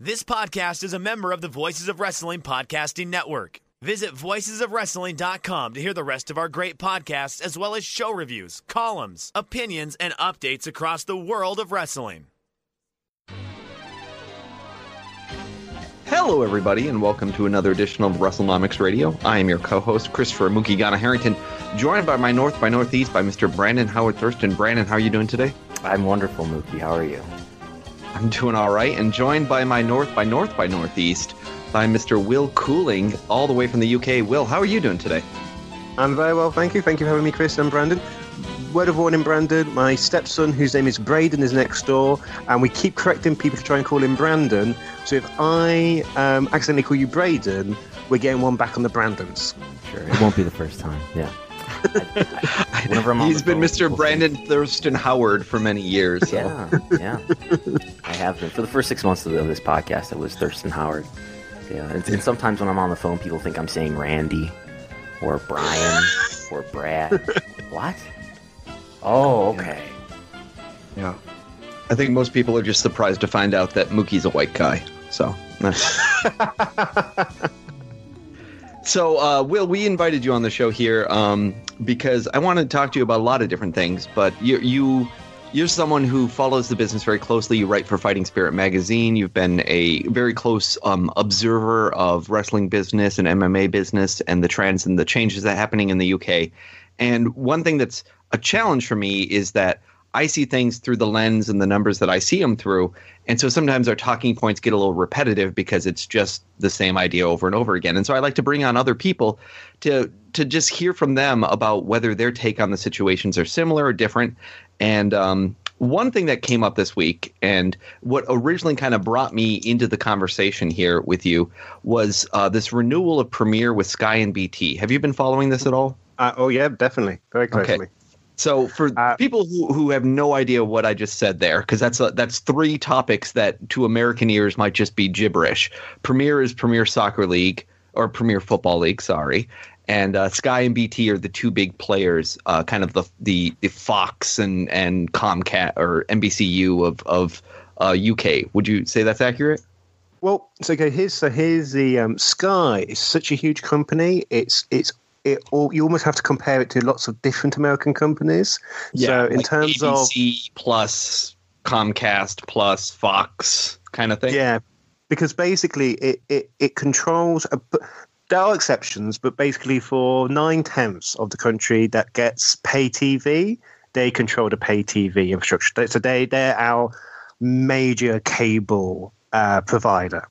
This podcast is a member of the Voices of Wrestling Podcasting Network. Visit voicesofwrestling.com to hear the rest of our great podcasts, as well as show reviews, columns, opinions, and updates across the world of wrestling. Hello, everybody, and welcome to another edition of WrestleNomics Radio. I am your co-host, Christopher Mookie Ghana Harrington, joined by my North by Northeast by Mr. Brandon Howard Thurston. Brandon, how are you doing today? I'm wonderful, Mookie. How are you? I'm doing all right, and joined by my North by North by Northeast by Mr. Will Cooling, all the way from the UK. Will, how are you doing today? I'm very well, thank you. Thank you for having me, Chris and Brandon. Word of warning, Brandon. My stepson, whose name is Braden, is next door, and we keep correcting people to try and call him Brandon. So if I um, accidentally call you Braden, we're getting one back on the Brandons. Sure, it won't be the first time. Yeah. Whenever I'm He's been phone, Mr. Brandon Thurston Howard for many years. So. Yeah, yeah. I have been. For the first six months of this podcast, it was Thurston Howard. Yeah, and, and sometimes when I'm on the phone, people think I'm saying Randy or Brian or Brad. what? Oh, okay. Yeah. I think most people are just surprised to find out that Mookie's a white guy. So. So, uh, Will, we invited you on the show here um, because I want to talk to you about a lot of different things. But you, you, you're someone who follows the business very closely. You write for Fighting Spirit magazine. You've been a very close um, observer of wrestling business and MMA business and the trends and the changes that are happening in the UK. And one thing that's a challenge for me is that I see things through the lens and the numbers that I see them through. And so sometimes our talking points get a little repetitive because it's just the same idea over and over again. And so I like to bring on other people to to just hear from them about whether their take on the situations are similar or different. And um, one thing that came up this week, and what originally kind of brought me into the conversation here with you, was uh, this renewal of Premier with Sky and BT. Have you been following this at all? Uh, oh yeah, definitely, very closely. Okay. So for uh, people who, who have no idea what I just said there, because that's a, that's three topics that to American ears might just be gibberish. Premier is Premier Soccer League or Premier Football League, sorry, and uh, Sky and BT are the two big players, uh, kind of the the, the Fox and and Comcast or NBCU of of UK. Uh, Would you say that's accurate? Well, so okay. Here's so here's the um, Sky is such a huge company. It's it's it all, you almost have to compare it to lots of different American companies. Yeah, so in like terms ABC of plus Comcast plus Fox kind of thing. Yeah, because basically it it, it controls. A, there are exceptions, but basically for nine tenths of the country that gets pay TV, they control the pay TV infrastructure. So they they're our major cable uh, provider.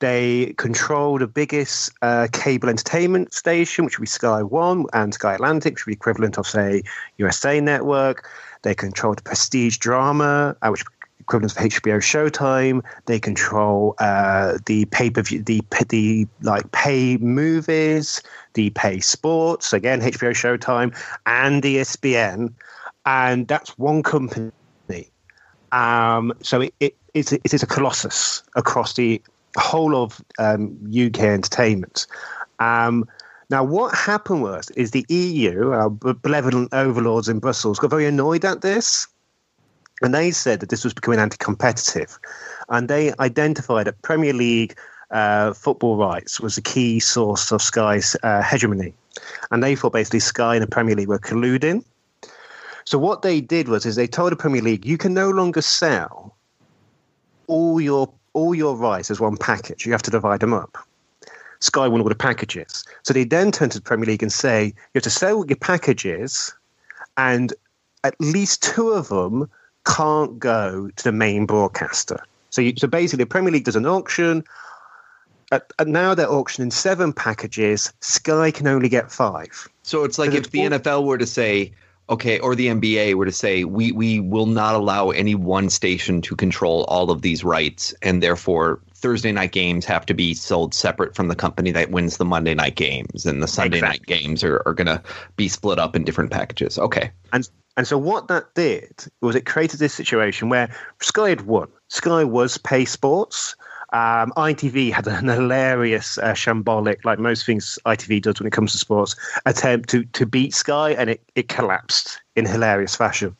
They control the biggest uh, cable entertainment station, which would be Sky One and Sky Atlantic, which would be equivalent of, say, USA Network. They control the prestige drama, uh, which equivalent of HBO Showtime. They control uh, the pay per view, the the like pay movies, the pay sports. Again, HBO Showtime and ESPN, and that's one company. Um, so it, it, it's, it is a colossus across the whole of um, UK entertainment. Um, now, what happened was is the EU, our benevolent overlords in Brussels, got very annoyed at this, and they said that this was becoming anti-competitive, and they identified that Premier League uh, football rights was a key source of Sky's uh, hegemony, and they thought basically Sky and the Premier League were colluding. So what they did was is they told the Premier League, you can no longer sell all your all your rights as one package. You have to divide them up. Sky won all the packages. So they then turn to the Premier League and say, you have to sell your packages, and at least two of them can't go to the main broadcaster. So, you, so basically, the Premier League does an auction. At, at now they're auctioning seven packages. Sky can only get five. So it's like if the NFL were to say, okay, or the NBA were to say, we we will not allow any one station to control all of these rights, and therefore Thursday night games have to be sold separate from the company that wins the Monday night games, and the Sunday exactly. night games are, are going to be split up in different packages. Okay. And and so what that did was it created this situation where Sky had won. Sky was pay sports. Um, ITV had an hilarious, uh, shambolic, like most things ITV does when it comes to sports, attempt to to beat Sky, and it, it collapsed in hilarious fashion.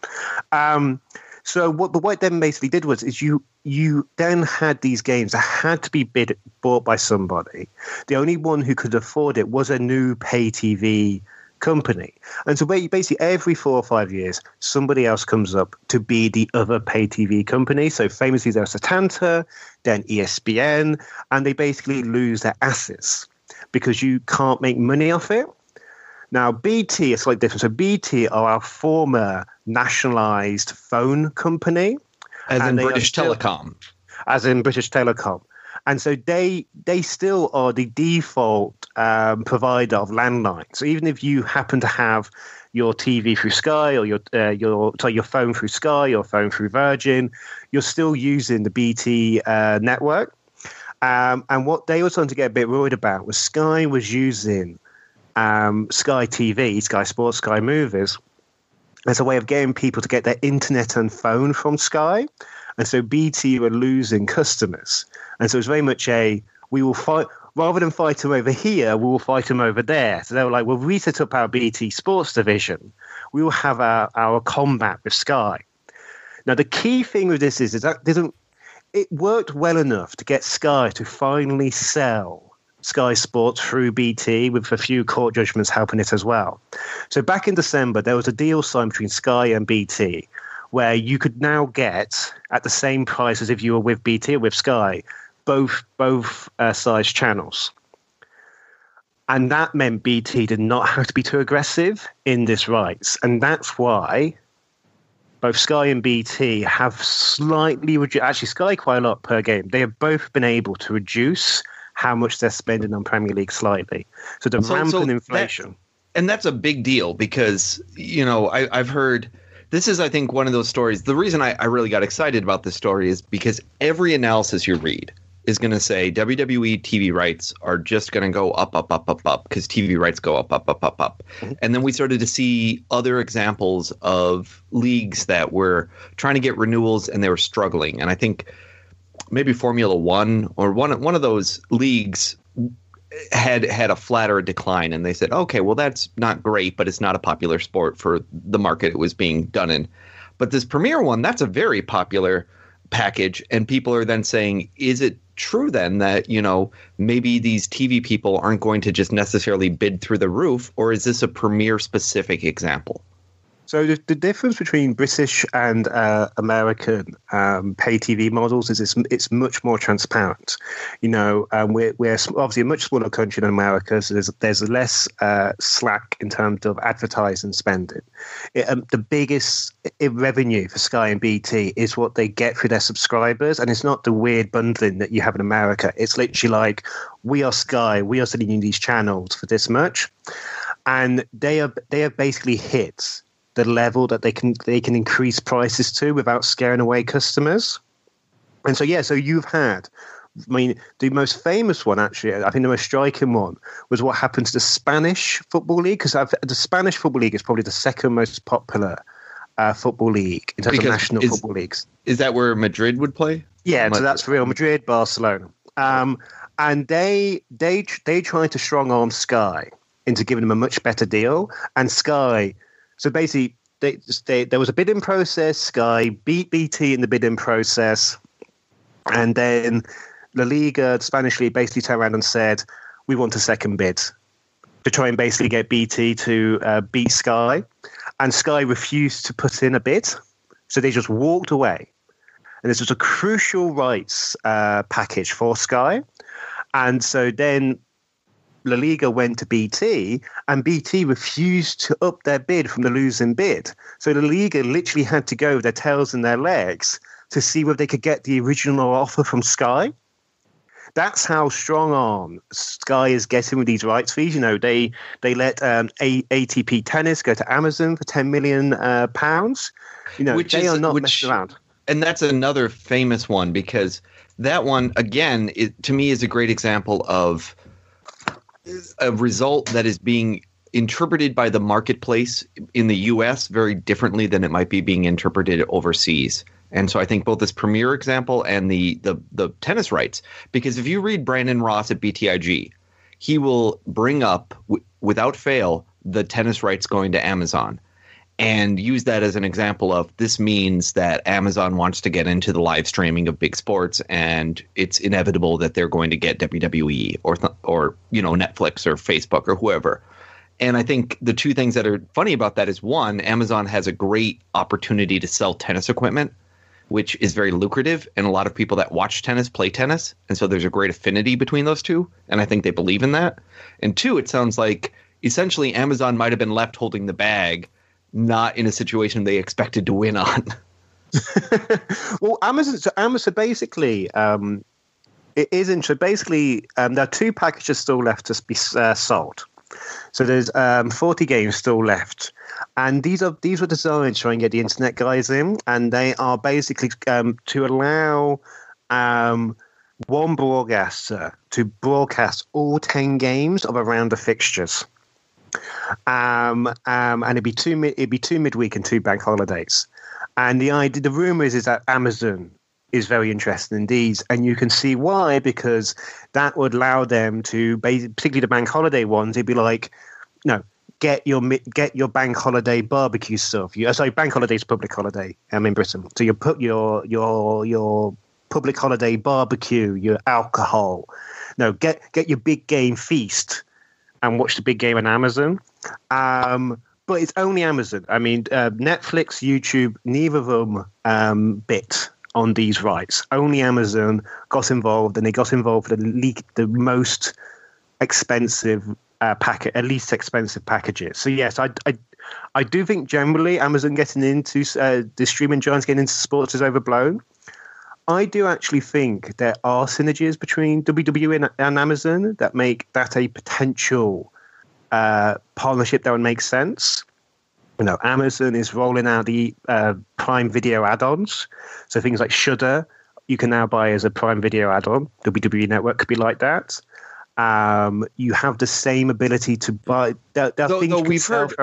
Um, so what the White then basically did was is you you then had these games that had to be bid bought by somebody. The only one who could afford it was a new pay TV company. And so basically every four or five years, somebody else comes up to be the other pay TV company. So famously there's Setanta, then ESPN, and they basically lose their assets because you can't make money off it. Now, BT is slightly different. So BT are our former nationalized phone company. As in British still, Telecom. As in British Telecom and so they they still are the default um, provider of landline. So even if you happen to have your TV through Sky or your uh, your sorry, your phone through Sky, your phone through Virgin, you're still using the BT uh, network. Um, and what they were starting to get a bit worried about was Sky was using um, Sky TV, Sky Sports, Sky Movies as a way of getting people to get their internet and phone from Sky. And so BT were losing customers. And so it's very much a we will fight rather than fight them over here, we will fight them over there. So they were like, well, we set up our BT Sports division. We will have our, our combat with Sky. Now, the key thing with this is, is that didn't it worked well enough to get Sky to finally sell Sky Sports through BT, with a few court judgments helping it as well. So back in December, there was a deal signed between Sky and BT where you could now get at the same price as if you were with BT or with Sky both both uh, Sky's channels. And that meant BT did not have to be too aggressive in this rights. And that's why both Sky and BT have slightly reduced, actually, Sky quite a lot per game. They have both been able to reduce how much they're spending on Premier League slightly. So the so, rampant so inflation. That, and that's a big deal because, you know, I, I've heard this is, I think, one of those stories. The reason I, I really got excited about this story is because every analysis you read, is going to say WWE TV rights are just going to go up, up, up, up, up because TV rights go up, up, up, up, up. Mm-hmm. And then we started to see other examples of leagues that were trying to get renewals and they were struggling. And I think maybe Formula One or one one of those leagues had had a flatter decline, and they said, okay, well that's not great, but it's not a popular sport for the market it was being done in. But this Premier one, that's a very popular package and people are then saying is it true then that you know maybe these tv people aren't going to just necessarily bid through the roof or is this a premier specific example so the, the difference between British and uh, American um, pay TV models is it's, it's much more transparent. You know, um, we're, we're obviously a much smaller country than America, so there's there's less uh, slack in terms of advertising spending. It, um, the biggest revenue for Sky and BT is what they get through their subscribers, and it's not the weird bundling that you have in America. It's literally like we are Sky, we are sending you these channels for this much, and they are they are basically hits the level that they can they can increase prices to without scaring away customers. And so yeah, so you've had I mean, the most famous one, actually, I think the most striking one was what happened to the Spanish Football League, because the Spanish Football League is probably the second most popular uh, football league in terms because of national is, football leagues. Is that where Madrid would play? Yeah, so that's Real Madrid, Barcelona. Um, and they they they tried to strong arm Sky into giving them a much better deal, and Sky so basically, they, they, there was a bidding process. Sky beat BT in the bidding process, and then La Liga, the Spanish league, basically turned around and said, "We want a second bid." To try and basically get BT to uh, beat Sky, and Sky refused to put in a bid, so they just walked away. and this was a crucial rights uh, package for Sky. And so then La Liga went to BT, and BT refused to up their bid from the losing bid. So La Liga literally had to go with their tails and their legs to see whether they could get the original offer from Sky. That's how strong arm Sky is getting with these rights fees. You know, they they let um, A- ATP tennis go to Amazon for ten million uh, pounds. You know, Which they is- are not which- messing around. and that's another famous one because that one again it, to me is a great example of a result that is being interpreted by the marketplace in the US very differently than it might be being interpreted overseas. And so I think both this premier example and the the the tennis rights because if you read Brandon Ross at BTIG, he will bring up w- without fail the tennis rights going to Amazon and use that as an example of this means that Amazon wants to get into the live streaming of big sports, and it's inevitable that they're going to get WWE or th- or you know Netflix or Facebook or whoever. And I think the two things that are funny about that is one, Amazon has a great opportunity to sell tennis equipment, which is very lucrative, and a lot of people that watch tennis play tennis, and so there's a great affinity between those two, and I think they believe in that. And two, it sounds like essentially Amazon might have been left holding the bag not in a situation they expected to win on. well, Amazon. So Amazon basically, um, it isn't. So basically, um, there are two packages still left to be uh, sold. So there's um, 40 games still left, and these are these were designed to try and get the internet guys in, and they are basically um, to allow um, one broadcaster to broadcast all 10 games of a round of fixtures. Um, um, and it'd be two it'd be two midweek and two bank holidays. And the idea, the rumor is, is that Amazon is very interested in these, and you can see why because that would allow them to, particularly the bank holiday ones, it'd be like, no, get your get your bank holiday barbecue stuff. You, uh, sorry, bank holiday is public holiday. um, in Britain, so you put your your your public holiday barbecue, your alcohol. No, get get your big game feast and watch the big game on Amazon. Um, but it's only Amazon. I mean, uh, Netflix, YouTube, neither of them um, bit on these rights. Only Amazon got involved, and they got involved for the le- the most expensive uh, packet, at least expensive packages. So yes, I, I, I do think generally Amazon getting into uh, the streaming giants getting into sports is overblown. I do actually think there are synergies between WWE and, and Amazon that make that a potential uh, partnership that would make sense. You know, Amazon is rolling out the uh, Prime Video add-ons, so things like Shudder you can now buy as a Prime Video add-on. WWE Network could be like that. Um, you have the same ability to buy. There, there Though- though we've heard-.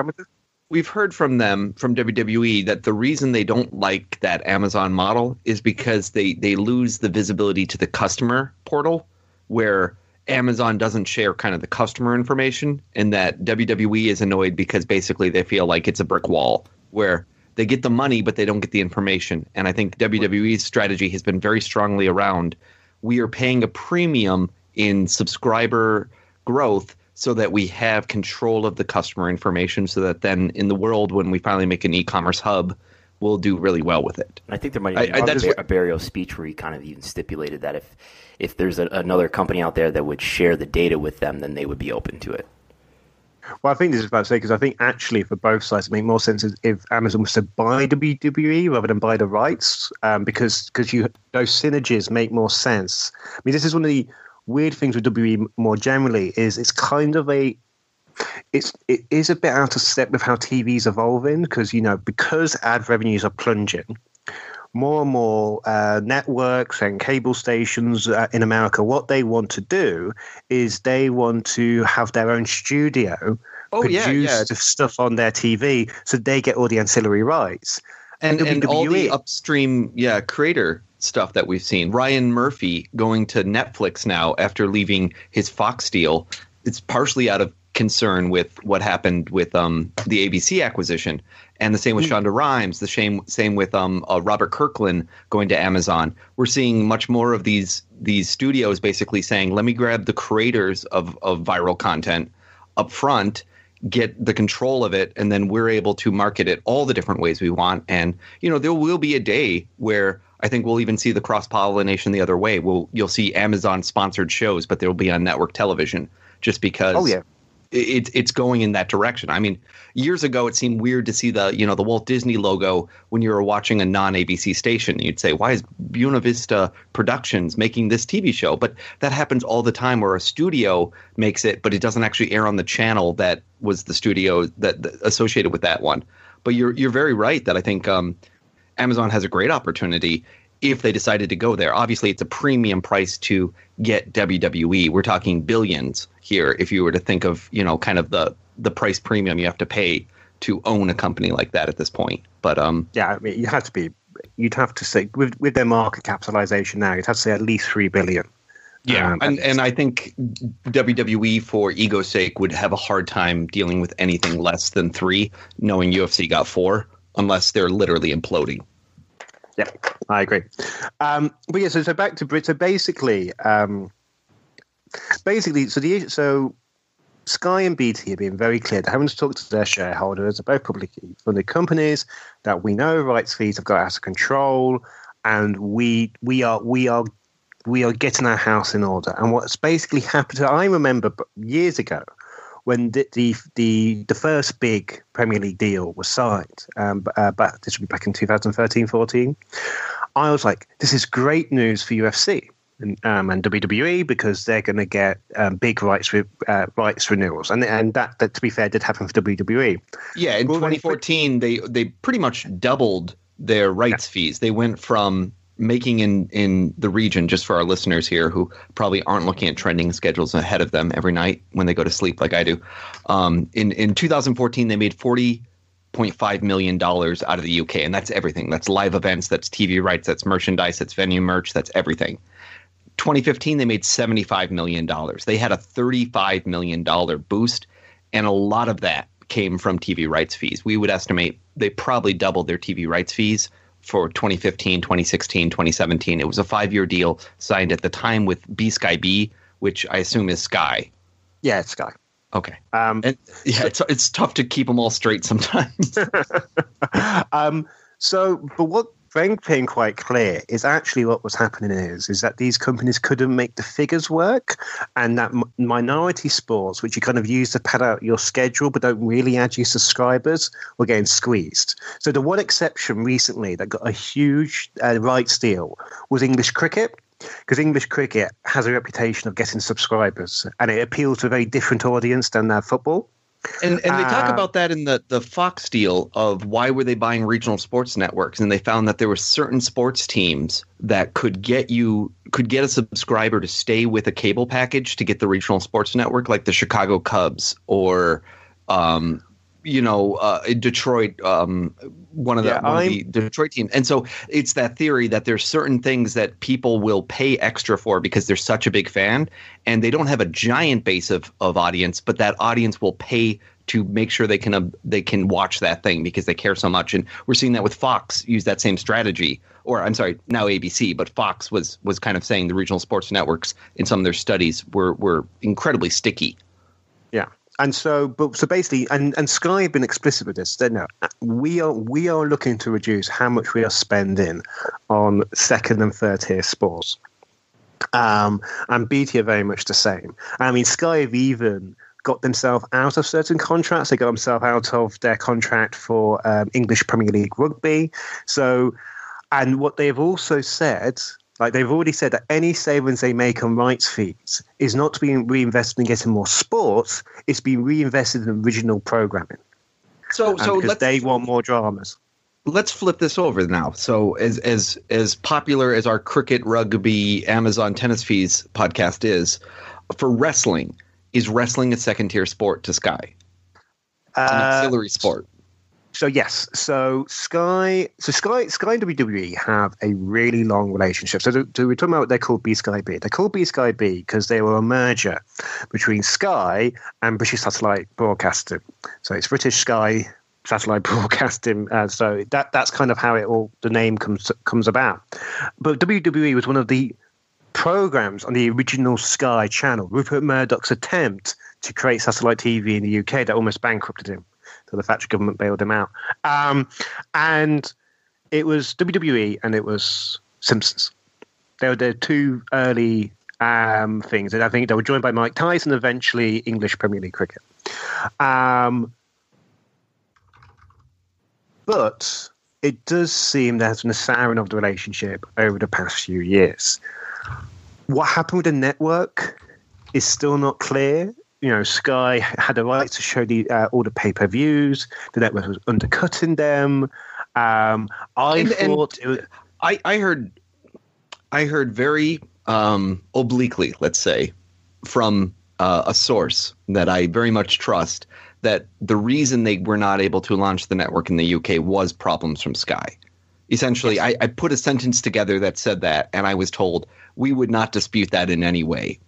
We've heard from them from WWE that the reason they don't like that Amazon model is because they they lose the visibility to the customer portal where Amazon doesn't share kind of the customer information and that WWE is annoyed because basically they feel like it's a brick wall where they get the money but they don't get the information. And I think WWE's strategy has been very strongly around we are paying a premium in subscriber growth so that we have control of the customer information so that then in the world when we finally make an e-commerce hub we'll do really well with it I think there might I- be I- that's a, what- a burial speech where he kind of even stipulated that if if there's a, another company out there that would share the data with them, then they would be open to it. Well, I think this is about to say because I think actually for both sides it make more sense if Amazon was to buy WWE rather than buy the rights, um, because because you those synergies make more sense. I mean, this is one of the weird things with WWE more generally is it's kind of a it's it is a bit out of step with how TV's evolving because you know because ad revenues are plunging. More and more uh, networks and cable stations uh, in America, what they want to do is they want to have their own studio Oh, produce yeah, yeah. stuff on their TV, so they get all the ancillary rights. and, and all the upstream yeah creator stuff that we've seen. Ryan murphy going to netflix now after leaving his fox deal. It's partially out of concern with what happened with um, the abc acquisition. And the same with shonda rhimes the same same with um, uh, robert kirkman going to amazon. We're seeing much more of these these studios basically saying let me grab the creators of, of viral content up front get the control of it and then we're able to market it all the different ways we want. And you know there will be a day where I think we'll even see the cross pollination the other way. We'll you'll see Amazon sponsored shows, but they'll be on network television just because. Oh yeah. It's it's going in that direction. I mean, years ago it seemed weird to see the you know the Walt Disney logo when you were watching a non ABC station. You'd say, "Why is Buena Vista Productions making this TV show?" But that happens all the time, where a studio makes it, but it doesn't actually air on the channel that was the studio that, that associated with that one. But you're you're very right that I think um, Amazon has a great opportunity if they decided to go there. Obviously, it's a premium price to get WWE. We're talking billions here. If you were to think of you know kind of the the price premium you have to pay to own a company like that at this point. But um, yeah, I mean, you have to be. You'd have to say with with their market capitalization now, you'd have to say at least three billion. Yeah, Um, and and I think WWE for ego's sake would have a hard time dealing with anything less than three, knowing UFC got four, unless they're literally imploding. Yeah, I agree. Um, but yeah, so, so back to Brit. So basically, um, basically, so the so Sky and BT have been very clear. They're having to talk to their shareholders, both publicly funded companies, that we know rights fees have got out of control, and we we are we are we are getting our house in order. And what's basically happened, I remember years ago when the the the, the first big Premier League deal was signed, um, uh, but this would be back in 2013-14. I was like, this is great news for UFC and, um, and WWE because they're going to get um, big rights re- uh, rights renewals, and and that, that to be fair did happen for WWE. Yeah, in Well, 2014, they they pretty much doubled their rights fees. They went from making in in the region just for our listeners here who probably aren't looking at trending schedules ahead of them every night when they go to sleep like I do. Um, in in 2014, they made 40.5 million dollars out of the UK, and that's everything. That's live events, that's TV rights, that's merchandise, that's venue merch, that's everything. 2015 they made 75 million dollars. They had a 35 million dollar boost and a lot of that came from TV rights fees. We would estimate they probably doubled their TV rights fees for 2015, 2016, 2017. It was a 5-year deal signed at the time with B Sky B, which I assume is Sky. Yeah, it's Sky. Okay. Um, And yeah, it's it's tough to keep them all straight sometimes. um, so, but what Frank became quite clear is actually what was happening is is that these companies couldn't make the figures work, and that m- minority sports, which you kind of use to pad out your schedule but don't really add you subscribers, were getting squeezed. So the one exception recently that got a huge uh, rights deal was English cricket. Because English cricket has a reputation of getting subscribers, and it appeals to a very different audience than uh, football. And and they talk Uh, about that in the the Fox deal of why were they buying regional sports networks? And they found that there were certain sports teams that could get you could get a subscriber to stay with a cable package to get the regional sports network like the Chicago Cubs or um you know uh, Detroit um one of the, Yeah, one of the Detroit teams and so it's that theory that there's certain things that people will pay extra for because they're such a big fan and they don't have a giant base of, of audience but that audience will pay to make sure they can uh, they can watch that thing because they care so much. And we're seeing that with Fox use that same strategy or I'm sorry now ABC but Fox was was kind of saying the regional sports networks in some of their studies were were incredibly sticky. Yeah. And so, but so basically, and, and Sky have been explicit with this. They know we are we are looking to reduce how much we are spending on second and third tier sports. Um, and BT are very much the same. I mean, Sky have even got themselves out of certain contracts. They got themselves out of their contract for um, English Premier League rugby. So, and what they've also said, like they've already said that any savings they make on rights fees is not to be reinvested in getting more sports, it's being reinvested in original programming. so so because they want more dramas. let's flip this over now. So as as as popular as our cricket, rugby, Amazon tennis fees podcast is, for wrestling, is wrestling a second tier sport to Sky? It's an Uh, auxiliary sport. So yes, so Sky, so Sky, Sky and WWE have a really long relationship. So, so we're talking about they're called B Sky B. They're called B Sky B because they were a merger between Sky and British Satellite Broadcasting. So it's British Sky Satellite Broadcasting. Uh, so that that's kind of how it all the name comes comes about. But WWE was one of the programs on the original Sky channel. Rupert Murdoch's attempt to create satellite TV in the UK that almost bankrupted him. So the Thatcher government bailed him out. Um, and it was WWE and it was Simpsons. They were the two early um, things, and I think they were joined by Mike Tyson. Eventually, English Premier League cricket. Um, but it does seem there's been a souring of the relationship over the past few years. What happened with the network is still not clear. You know, Sky had a right to show the uh, all the pay per views. The network was undercutting them. Um, I And- and- thought it was, I, I heard I heard very um, obliquely, let's say, from uh, a source that I very much trust that the reason they were not able to launch the network in the UK was problems from Sky. Essentially, I, I put a sentence together that said that, and I was told we would not dispute that in any way,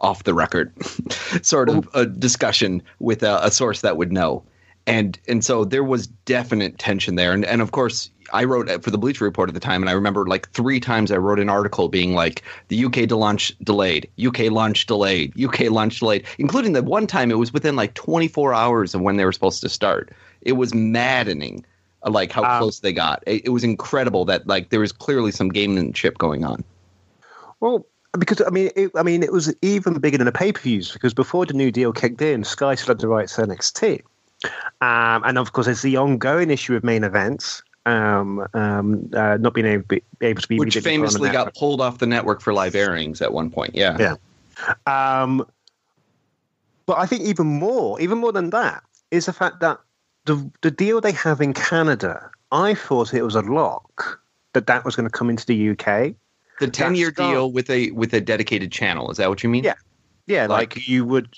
off the record, sort of a discussion with a, a source that would know. And and so there was definite tension there. And and of course I wrote for the Bleacher Report at the time and I remember like three times I wrote an article being like the UK to launch delayed UK launch delayed UK launch delayed including the one time it was within like 24 hours of when they were supposed to start. It was maddening uh, like how Um, close they got. It, it was incredible that like there was clearly some gamemanship going on. Well, because I mean, it, I mean, it was even bigger than the pay per views because before the new deal kicked in, Sky still had the rights to NXT, um, and of course, there's the ongoing issue of main events um, um, uh, not being able, be, able to be which immediately put on the famously got pulled off the network for live airings at one point yeah Yeah. Um, but I think even more, even more than that, is the fact that the the deal they have in Canada, I thought it was a lock that that was going to come into the UK. The 10 year deal with a with a dedicated channel is that what you mean Yeah. Yeah, Like- like, you would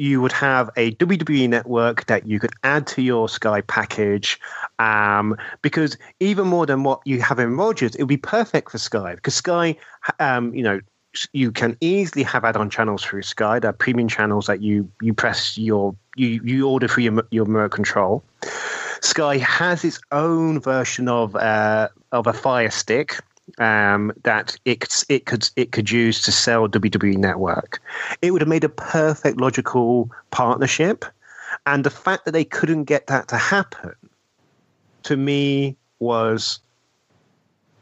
you would have a WWE network that you could add to your Sky package, um, because even more than what you have in Rogers, it would be perfect for Sky because Sky, um, you know, you can easily have add-on channels through Sky. They're premium channels that you you press your you you order through your your remote control. Sky has its own version of uh, of a Fire Stick um, that it it could it could use to sell WWE Network. It would have made a perfect logical partnership, and the fact that they couldn't get that to happen, to me, was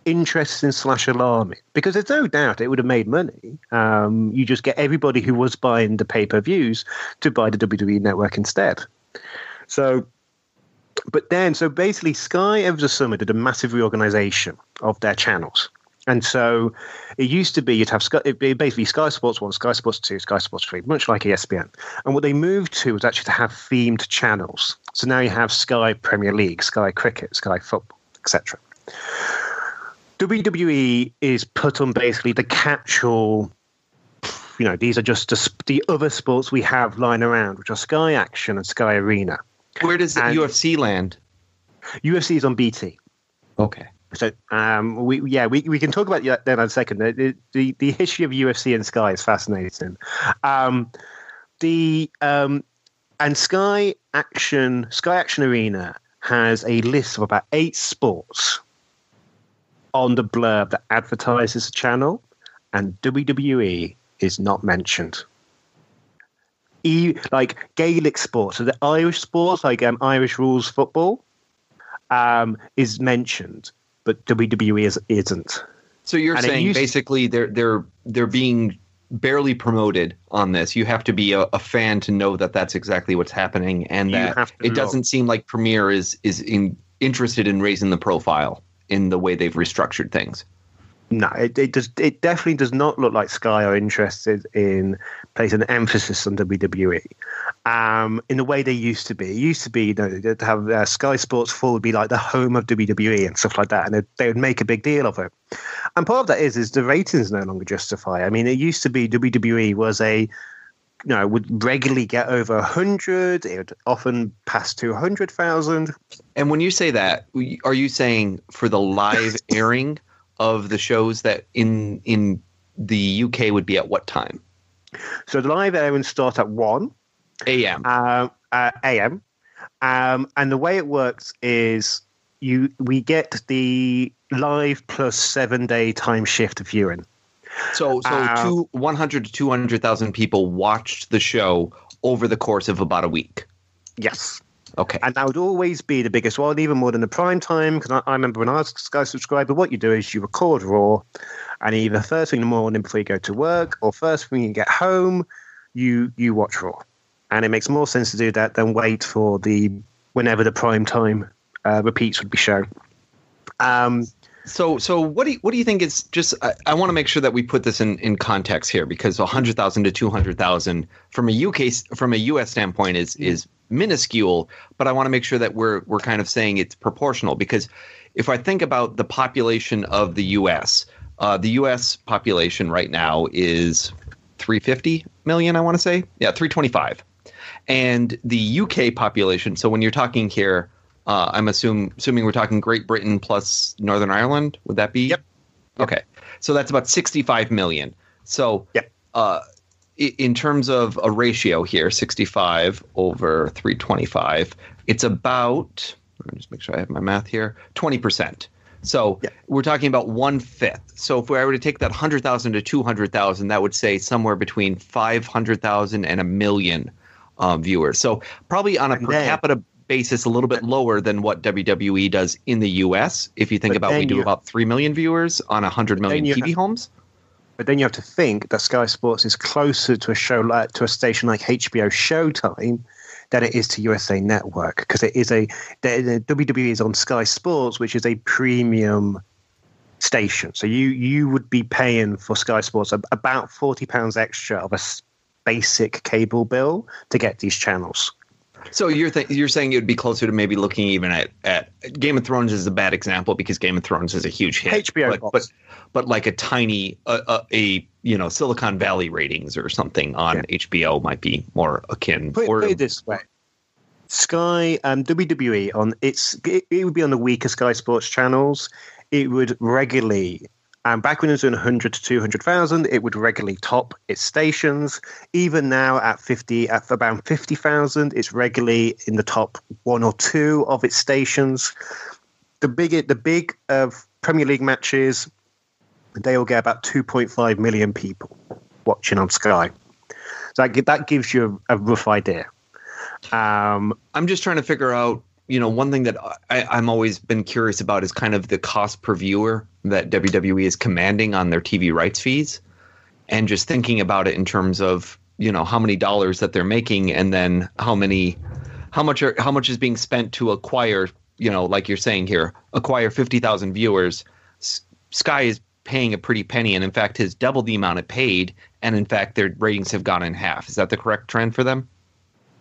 interesting slash alarming because there's no doubt it would have made money. Um, you just get everybody who was buying the pay per views to buy the WWE Network instead. So but then, so basically, Sky over the summer did a massive reorganization of their channels. And so it used to be you'd have Sky, basically Sky Sports 1, Sky Sports 2, Sky Sports 3, much like ESPN. And what they moved to was actually to have themed channels. So now you have Sky Premier League, Sky Cricket, Sky Football, etc. WWE is put on basically the catch-all you know, these are just the other sports we have lying around, which are Sky Action and Sky Arena. Where does the And- UFC land? UFC is on BT. Okay. So um, we yeah we, we can talk about that then in a second. The, the the history of UFC and Sky is fascinating. Um, the um, and Sky Action Sky Action Arena has a list of about eight sports on the blurb that advertises the channel, and WWE is not mentioned. E, like Gaelic sports, so the Irish sports like um, Irish rules football, um, is mentioned, but WWE is, isn't. So you're And saying used- basically they're they're they're being barely promoted on this. You have to be a, a fan to know that that's exactly what's happening, and You that it know. doesn't seem like Premier is is in, interested in raising the profile in the way they've restructured things. No, it, it does. It definitely does not look like Sky are interested in placing an emphasis on WWE um, in the way they used to be. It used to be, you know, to have uh, Sky Sports Four would be like the home of WWE and stuff like that, and they, they would make a big deal of it. And part of that is is the ratings no longer justify. I mean, it used to be WWE was a you know would regularly get over hundred. It would often pass two hundred thousand. And when you say that, are you saying for the live airing of the shows that in in the UK would be at what time? So the live airings start at one. AM. um, uh, AM. Um, and the way it works is you we get the live plus seven day time shift of viewing. So so uh, two, 100 to 200,000 people watched the show over the course of about a week. Yes. Okay. And that would always be the biggest one, even more than the prime time. Because I, I, remember when I was a Sky subscriber, what you do is you record Raw, and either first thing in the morning before you go to work, or first thing you get home, you you watch Raw. And it makes more sense to do that than wait for the whenever the prime time uh, repeats would be shown. Um, so, so what do you, what do you think is just? I, I want to make sure that we put this in, in context here because hundred thousand to two hundred thousand from a UK from a US standpoint is is minuscule, but I want to make sure that we're we're kind of saying it's proportional because if I think about the population of the US, uh, the US population right now is 350 million. I want to say, yeah, 325, and the UK population. So when you're talking here uh, I'm assume, assuming we're talking Great Britain plus Northern Ireland. Would that be? Yep. Okay, so that's about 65 million. So, yep. uh, in terms of a ratio here, 65 over 325, it's about. Let me just make sure I have my math here. 20 percent. So yep. we're talking about one fifth. So if I were to take that 100,000 to 200,000, that would say somewhere between 500,000 and a million um, viewers. So probably on a per capita basis a little bit lower than what WWE does in the US. If you think but about we do about 3 million viewers on 100 million TV homes. But then you have to think that Sky Sports is closer to a show like to a station like HBO Showtime than it is to USA Network because it is a the, the WWE is on Sky Sports, which is a premium station. So you you would be paying for Sky Sports about forty pounds extra of a basic cable bill to get these channels. So you're th- you're saying it would be closer to maybe looking even at, at Game of Thrones is a bad example because Game of Thrones is a huge hit. HBO, but but, but like a tiny uh, uh, a you know Silicon Valley ratings or something on yeah. HBO might be more akin. Put, or, put it this way: Sky um, WWE on its it, it would be on the weaker Sky Sports channels. It would regularly and back when it was doing 100 to 200,000, it would regularly top its stations. Even now at 50, at about 50,000, it's regularly in the top one or two of its stations. The big, the big uh, Premier League matches, they will get about 2.5 million people watching on Sky. So that, that gives you a, a rough idea. Um, I'm just trying to figure out you know, one thing that I, I'm always been curious about is kind of the cost per viewer that WWE is commanding on their TV rights fees, and just thinking about it in terms of you know how many dollars that they're making, and then how many, how much are how much is being spent to acquire, you know, like you're saying here, acquire fifty thousand viewers. Sky is paying a pretty penny, and in fact has doubled the amount it paid, and in fact their ratings have gone in half. Is that the correct trend for them?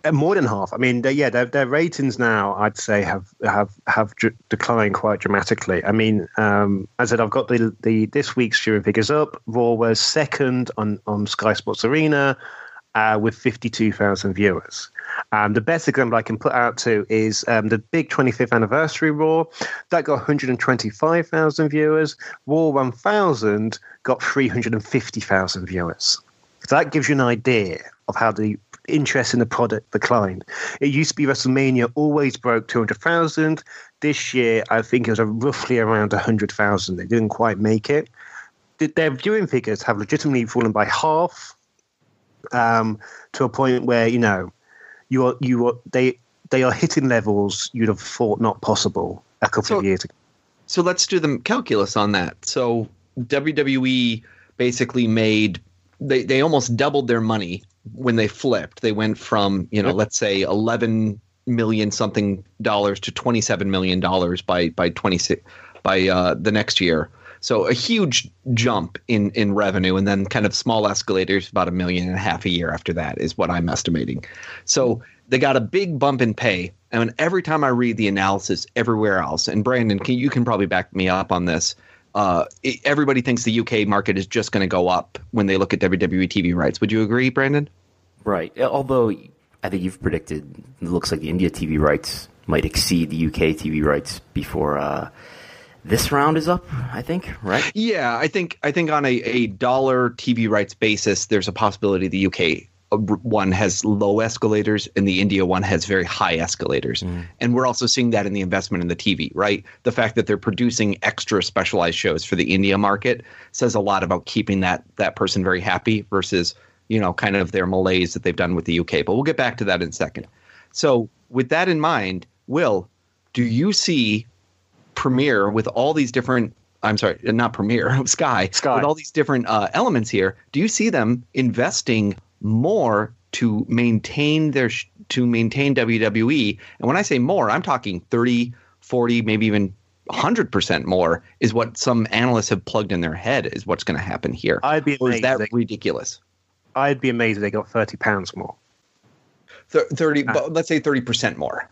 Uh, more than half. I mean, yeah, their, their ratings now, I'd say, have have have declined quite dramatically. I mean, um, as I said, I've got the the this week's viewing figures up. Raw was second on on Sky Sports Arena uh, with fifty two thousand viewers. Um, the best example I can put out to is um, the big 25th anniversary Raw. That got 125,000 viewers. Raw 1000 got 350,000 viewers. So that gives you an idea of how the interest in the product declined. It used to be WrestleMania always broke 200,000. This year, I think it was roughly around 100,000. They didn't quite make it. Their viewing figures have legitimately fallen by half um, to a point where, you know, you are, you are, they, they are hitting levels you'd have thought not possible a couple so, of years ago. So let's do the calculus on that. So WWE basically made they, they almost doubled their money when they flipped, they went from you know let's say eleven million something dollars to twenty seven million dollars by by twenty six by uh, the next year. So a huge jump in in revenue, and then kind of small escalators, about a million and a half a year after that is what I'm estimating. So they got a big bump in pay, and every time I read the analysis everywhere else, and Brandon, can, you can probably back me up on this uh, it, everybody thinks the UK market is just going to go up when they look at WWE TV rights. Would you agree, Brandon? Right. Although I think you've predicted it looks like the India TV rights might exceed the UK TV rights before uh, this round is up. I think, right? Yeah, I think I think on a, a dollar TV rights basis, there's a possibility the UK one has low escalators and the India one has very high escalators. Mm. And we're also seeing that in the investment in the TV, right? The fact that they're producing extra specialized shows for the India market says a lot about keeping that that person very happy versus, you know, kind of their malaise that they've done with the UK. But we'll get back to that in a second. So, with that in mind, Will, do you see Premier with all these different? I'm sorry, not Premier, Sky, Sky. with all these different uh, elements here. Do you see them investing more to maintain their sh- to maintain WWE? And when I say more, I'm talking 30, 40, maybe even 100% more is what some analysts have plugged in their head is what's going to happen here. I'd be Or is amazed. that ridiculous? I'd be amazed if they got thirty pounds more. Thir- 30, uh, but let's say 30% more.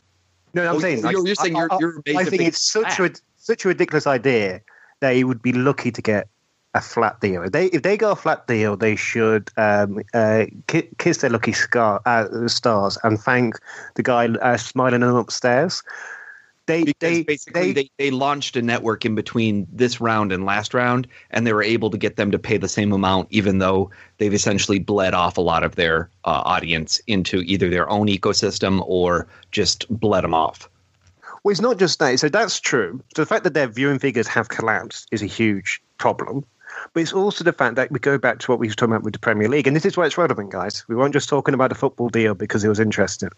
No, I'm Oh, saying you're- you're saying you're- I, I- you're amazed I think it's such a such a ridiculous idea. that They would be lucky to get a flat deal. If they if they got a flat deal, they should um, uh, ki- kiss their lucky scar, uh, stars and thank the guy uh, smiling them upstairs. They because they basically they, they, they launched a network in between this round and last round and they were able to get them to pay the same amount even though they've essentially bled off a lot of their uh, audience into either their own ecosystem or just bled them off Well, it's not just that. So that's true. So the fact that their viewing figures have collapsed is a huge problem. But it's also the fact that we go back to what we were talking about with the Premier League, and this is why it's relevant, guys. We weren't just talking about a football deal because it was interesting.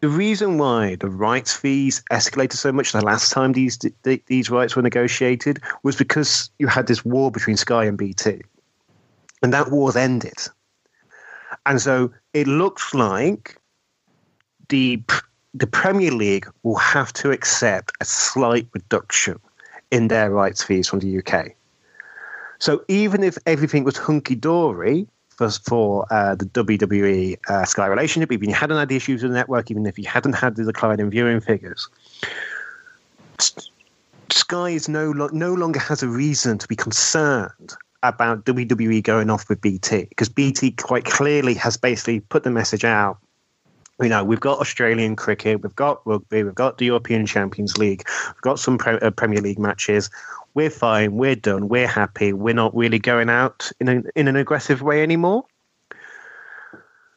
The reason why the rights fees escalated so much the last time these these rights were negotiated was because you had this war between Sky and BT, and that war's ended. And so it looks like the the Premier League will have to accept a slight reduction in their rights fees from the UK. So even if everything was hunky dory for, for uh, the WWE uh, Sky relationship, even if you hadn't had the issues with the network, even if you hadn't had the decline in viewing figures, Sky is no lo- no longer has a reason to be concerned about WWE going off with BT because BT quite clearly has basically put the message out you know, we've got Australian cricket, we've got rugby, we've got the European Champions League, we've got some pre- uh, Premier League matches. We're fine, we're done, we're happy. We're not really going out in an in an aggressive way anymore.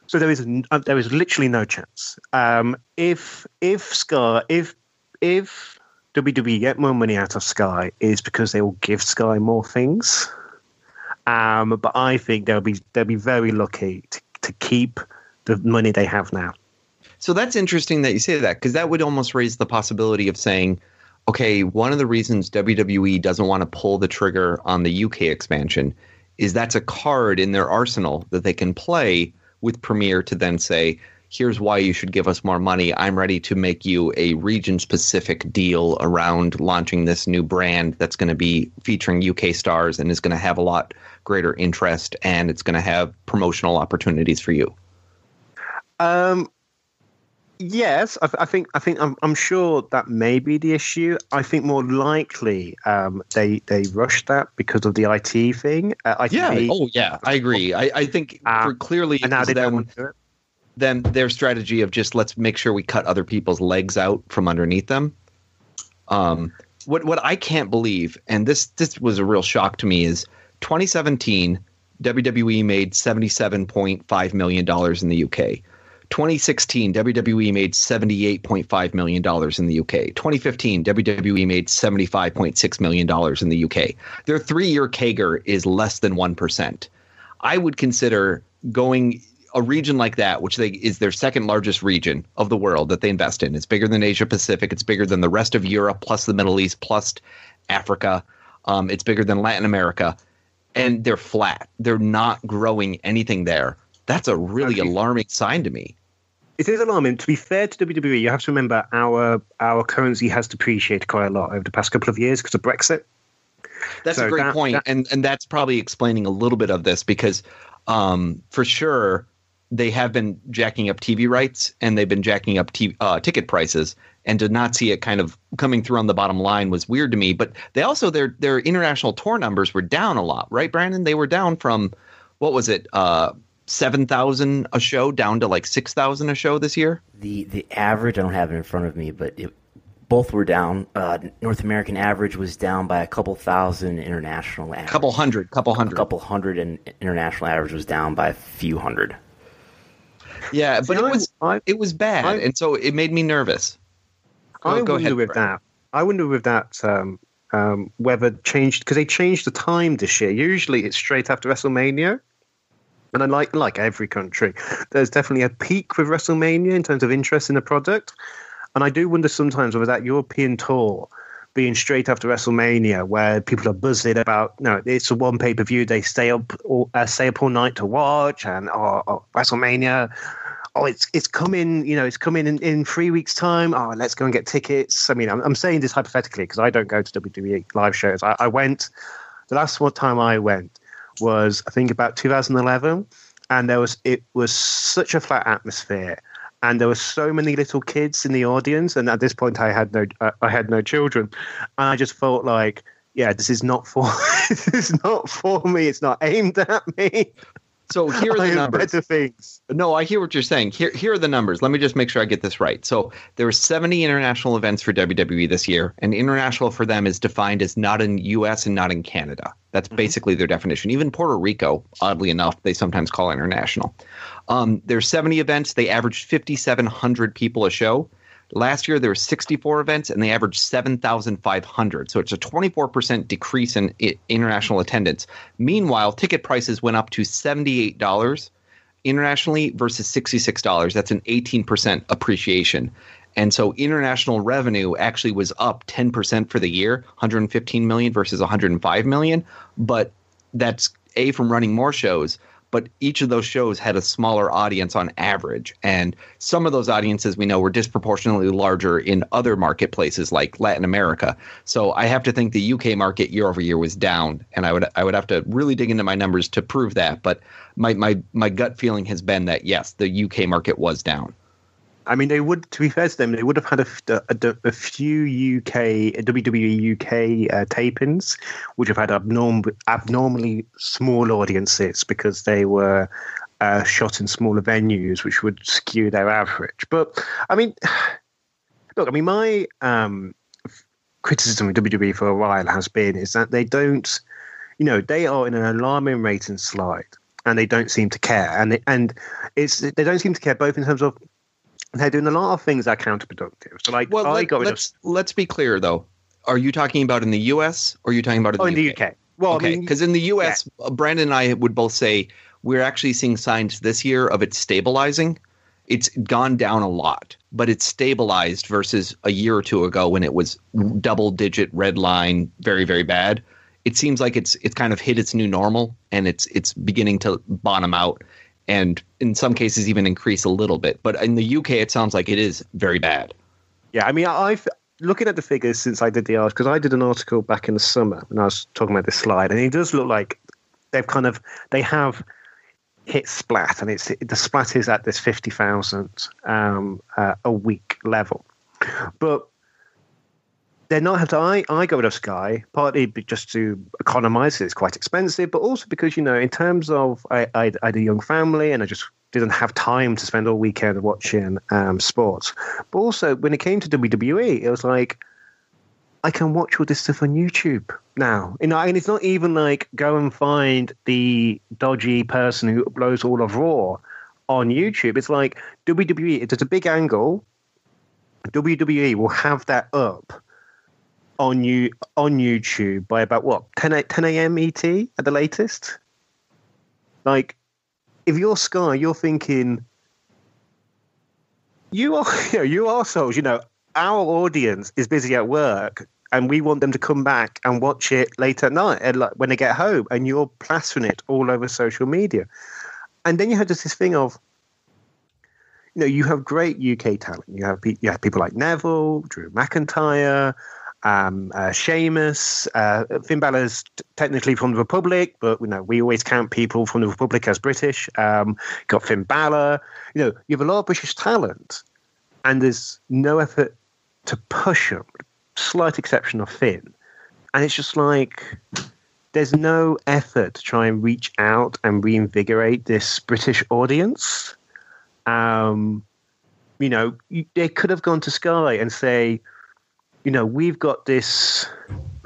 So there is uh, there is literally no chance. Um, if if Sky if if WWE get more money out of Sky is because they will give Sky more things. Um, but I think they'll be they'll be very lucky to, to keep the money they have now. So that's interesting that you say that because that would almost raise the possibility of saying, okay, one of the reasons WWE doesn't want to pull the trigger on the UK expansion is that's a card in their arsenal that they can play with Premiere to then say, here's why you should give us more money. I'm ready to make you a region specific deal around launching this new brand that's going to be featuring UK stars and is going to have a lot greater interest and it's going to have promotional opportunities for you. Um, yes, I, I think I think I'm, I'm sure that may be the issue. I think more likely um, they they rushed that because of the IT thing. Uh, ITV, Oh yeah, I agree. I, I think for clearly it and now they don't do it. then their strategy of just let's make sure we cut other people's legs out from underneath them. Um, what what I can't believe, and this this was a real shock to me, is 2017 WWE made 77.5 million dollars in the UK. 2016 WWE made 78.5 million dollars in the UK. 2015 WWE made 75.6 million dollars in the UK. Their 3-year CAGR is less than 1%. I would consider going a region like that, which they is their second largest region of the world that they invest in. It's bigger than Asia Pacific. It's bigger than the rest of Europe, plus the Middle East, plus Africa. Um, it's bigger than Latin America, and they're flat. They're not growing anything there. That's a really alarming sign to me. It is alarming. To be fair to WWE, you have to remember our our currency has depreciated quite a lot over the past couple of years because of Brexit. That's So a great that- point, that- and and that's probably explaining a little bit of this because, um, for sure, they have been jacking up TV rights and they've been jacking up t- uh, ticket prices, and to not see it kind of coming through on the bottom line was weird to me. But they also their their international tour numbers were down a lot, right, Brandon? They were down from what was it, uh, seven thousand a show down to like six thousand a show this year. The the average I don't have it in front of me, but it, both were down. Uh, North American average was down by a couple thousand. International average, Couple hundred, couple hundred, a hundred. couple hundred, and international average was down by a few hundred. Yeah, but See, it I- was I- it was bad, I- and so it made me nervous. Go- I go wonder ahead, with Brad. that. I wonder with that um, um, whether changed because they changed the time this year. Usually it's straight after WrestleMania. And like like every country, there's definitely a peak with WrestleMania in terms of interest in the product. And I do wonder sometimes whether that European tour being straight after WrestleMania, where people are buzzing about, you know, it's a one pay per view, they stay up, all, uh, stay up all night to watch, and oh, oh, WrestleMania, oh, it's it's coming, you know, it's coming in, in three weeks' time. Oh, let's go and get tickets. I mean, I'm, I'm saying this hypothetically because I don't go to WWE live shows. I, I went, the last one time I went was, I think, about 2011, and there was it was such a flat atmosphere and there were so many little kids in the audience and at this point i had no uh, i had no children. And i just felt like yeah this is not for this is not for me. It's not aimed at me so here are the numbers. Better things. No, I hear what you're saying. Here, here are the numbers. Let me just make sure I get this right. So there were 70 international events for WWE this year, and international for them is defined as not in U.S. and not in Canada. That's mm-hmm. basically their definition. Even Puerto Rico, oddly enough, they sometimes call international. Um, there's 70 events. They averaged 5,700 people a show. Last year there were 64 events and they averaged 7,500. So it's a 24% decrease in international attendance. Meanwhile, ticket prices went up to $78 internationally versus $66. That's an 18% appreciation. And so international revenue actually was up 10% for the year, 115 million versus 105 million, but that's a from running more shows, but each of those shows had a smaller audience on average. And some of those audiences we know were disproportionately larger in other marketplaces like Latin America. So I have to think the UK market year over year was down. And I would I would have to really dig into my numbers to prove that. But my my, my gut feeling has been that yes, the UK market was down. I mean, they would, to be fair to them, they would have had a, a, a few UK WWE UK uh, tapings, which have had abnorm, abnormally small audiences because they were uh, shot in smaller venues, which would skew their average. But I mean, look, I mean, my um, criticism of WWE for a while has been is that they don't, you know, they are in an alarming rating slide. And they don't seem to care, and they, and it's they don't seem to care both in terms of they're doing a lot of things that are counterproductive. So, like, well, I let, got let's let's be clear though. Are you talking about in the U.S. or are you talking about in, oh, the, in UK? the UK? Well, okay, because in the U.S., yeah. Uh, Brandon and I would both say we're actually seeing signs this year of it stabilizing. It's gone down a lot, but it's stabilized versus a year or two ago when it was double digit red line, very very bad. It seems like it's it's kind of hit its new normal and it's it's beginning to bottom out and in some cases even increase a little bit. But in the UK, it sounds like it is very bad. Yeah, I mean, I've looking at the figures since I did the article because I did an article back in the summer when I was talking about this slide, and it does look like they've kind of they have hit splat, and it's the splat is at this fifty thousand um, uh, a week level, but they're not to. I, I go with Sky partly just to economize. It's quite expensive, but also because you know, in terms of I, I, I had a young family and I just didn't have time to spend all weekend watching um, sports. But also when it came to WWE, it was like I can watch all this stuff on YouTube now. You know, and it's not even like go and find the dodgy person who uploads all of Raw on YouTube. It's like WWE. It's a big angle. WWE will have that up on you on YouTube by about what 10 10 a.m. ET at the latest. Like, if you're Sky, you're thinking you are you, know, you assholes. You know, our audience is busy at work, and we want them to come back and watch it late at night, and like when they get home, and you're plastering it all over social media. And then you have just this thing of, you know, you have great UK talent. You have you have people like Neville, Drew McIntyre, um, uh, Sheamus. Uh, Finn Balor's t- technically from the Republic, but you know we always count people from the Republic as British. Um, got Finn Balor. You know, you have a lot of British talent, and there's no effort to push them. Slight exception of Finn, and it's just like there's no effort to try and reach out and reinvigorate this British audience. Um, you know, they could have gone to Sky and say, you know, we've got this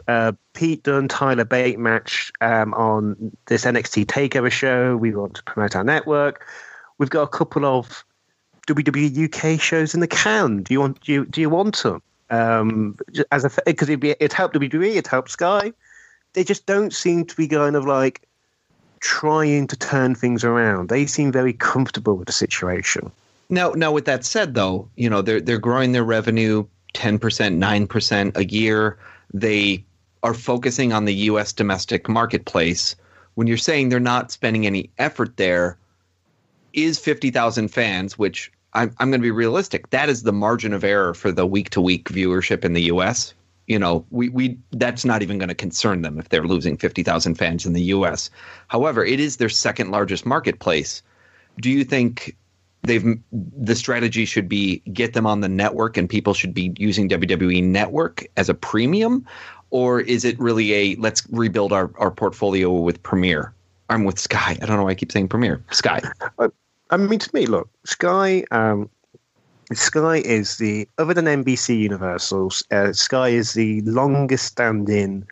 uh, Pete Dunne Tyler Bate match um, on this NXT Takeover show. We want to promote our network. We've got a couple of WWE UK shows in the can. Do you want do you, do you want them? Um, as a because it'd be it helped WWE, it helped Sky. They just don't seem to be kind of like trying to turn things around. They seem very comfortable with the situation. Now, now with that said, though, you know they're they're growing their revenue ten percent, nine percent a year. They are focusing on the U.S. domestic marketplace. When you're saying they're not spending any effort there, is fifty thousand fans, which I'm I'm going to be realistic. That is the margin of error for the week to week viewership in the U.S. You know, we we that's not even going to concern them if they're losing fifty thousand fans in the U.S. However, it is their second largest marketplace. Do you think they've the strategy should be get them on the network and people should be using WWE Network as a premium, or is it really a let's rebuild our, our portfolio with Premiere? I'm with Sky. I don't know why I keep saying Premiere. Sky. I mean, to me, look, Sky. Um, Sky is the other than NBC Universal. Uh, Sky is the longest standing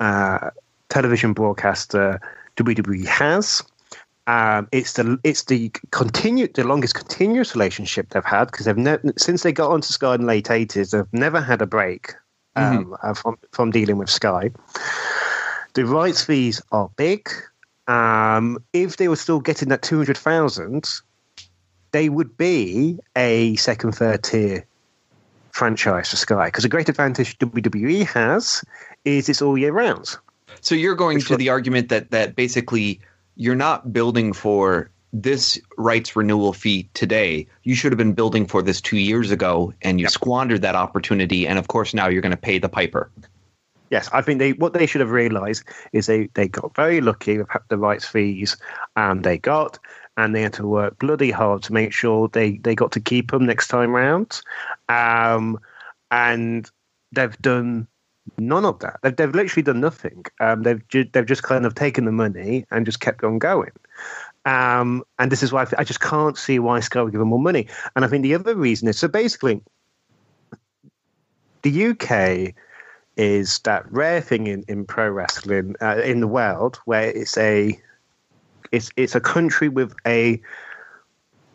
uh, television broadcaster WWE has. Um, it's the it's the continued the longest continuous relationship they've had because they've ne- since they got onto Sky in the late eighties they've never had a break um, mm-hmm. uh, from from dealing with Sky. The rights fees are big. Um, if they were still getting that two hundred thousand, they would be a second third tier franchise for Sky because a great advantage WWE has is it's all year round. So you're going to the argument that that basically you're not building for this rights renewal fee today. You should have been building for this two years ago, and you yep. squandered that opportunity. And of course, now you're going to pay the piper. Yes, I think they what they should have realised is they, they got very lucky with the rights fees, and they got, and they had to work bloody hard to make sure they, they got to keep them next time round, um, and they've done None of that. They've, they've literally done nothing. Um, they've ju- they've just kind of taken the money and just kept on going. Um, and this is why I, I, just can't see why Sky would give them more money. And I think the other reason is so basically, the UK is that rare thing in, in pro wrestling uh, in the world where it's a it's it's a country with a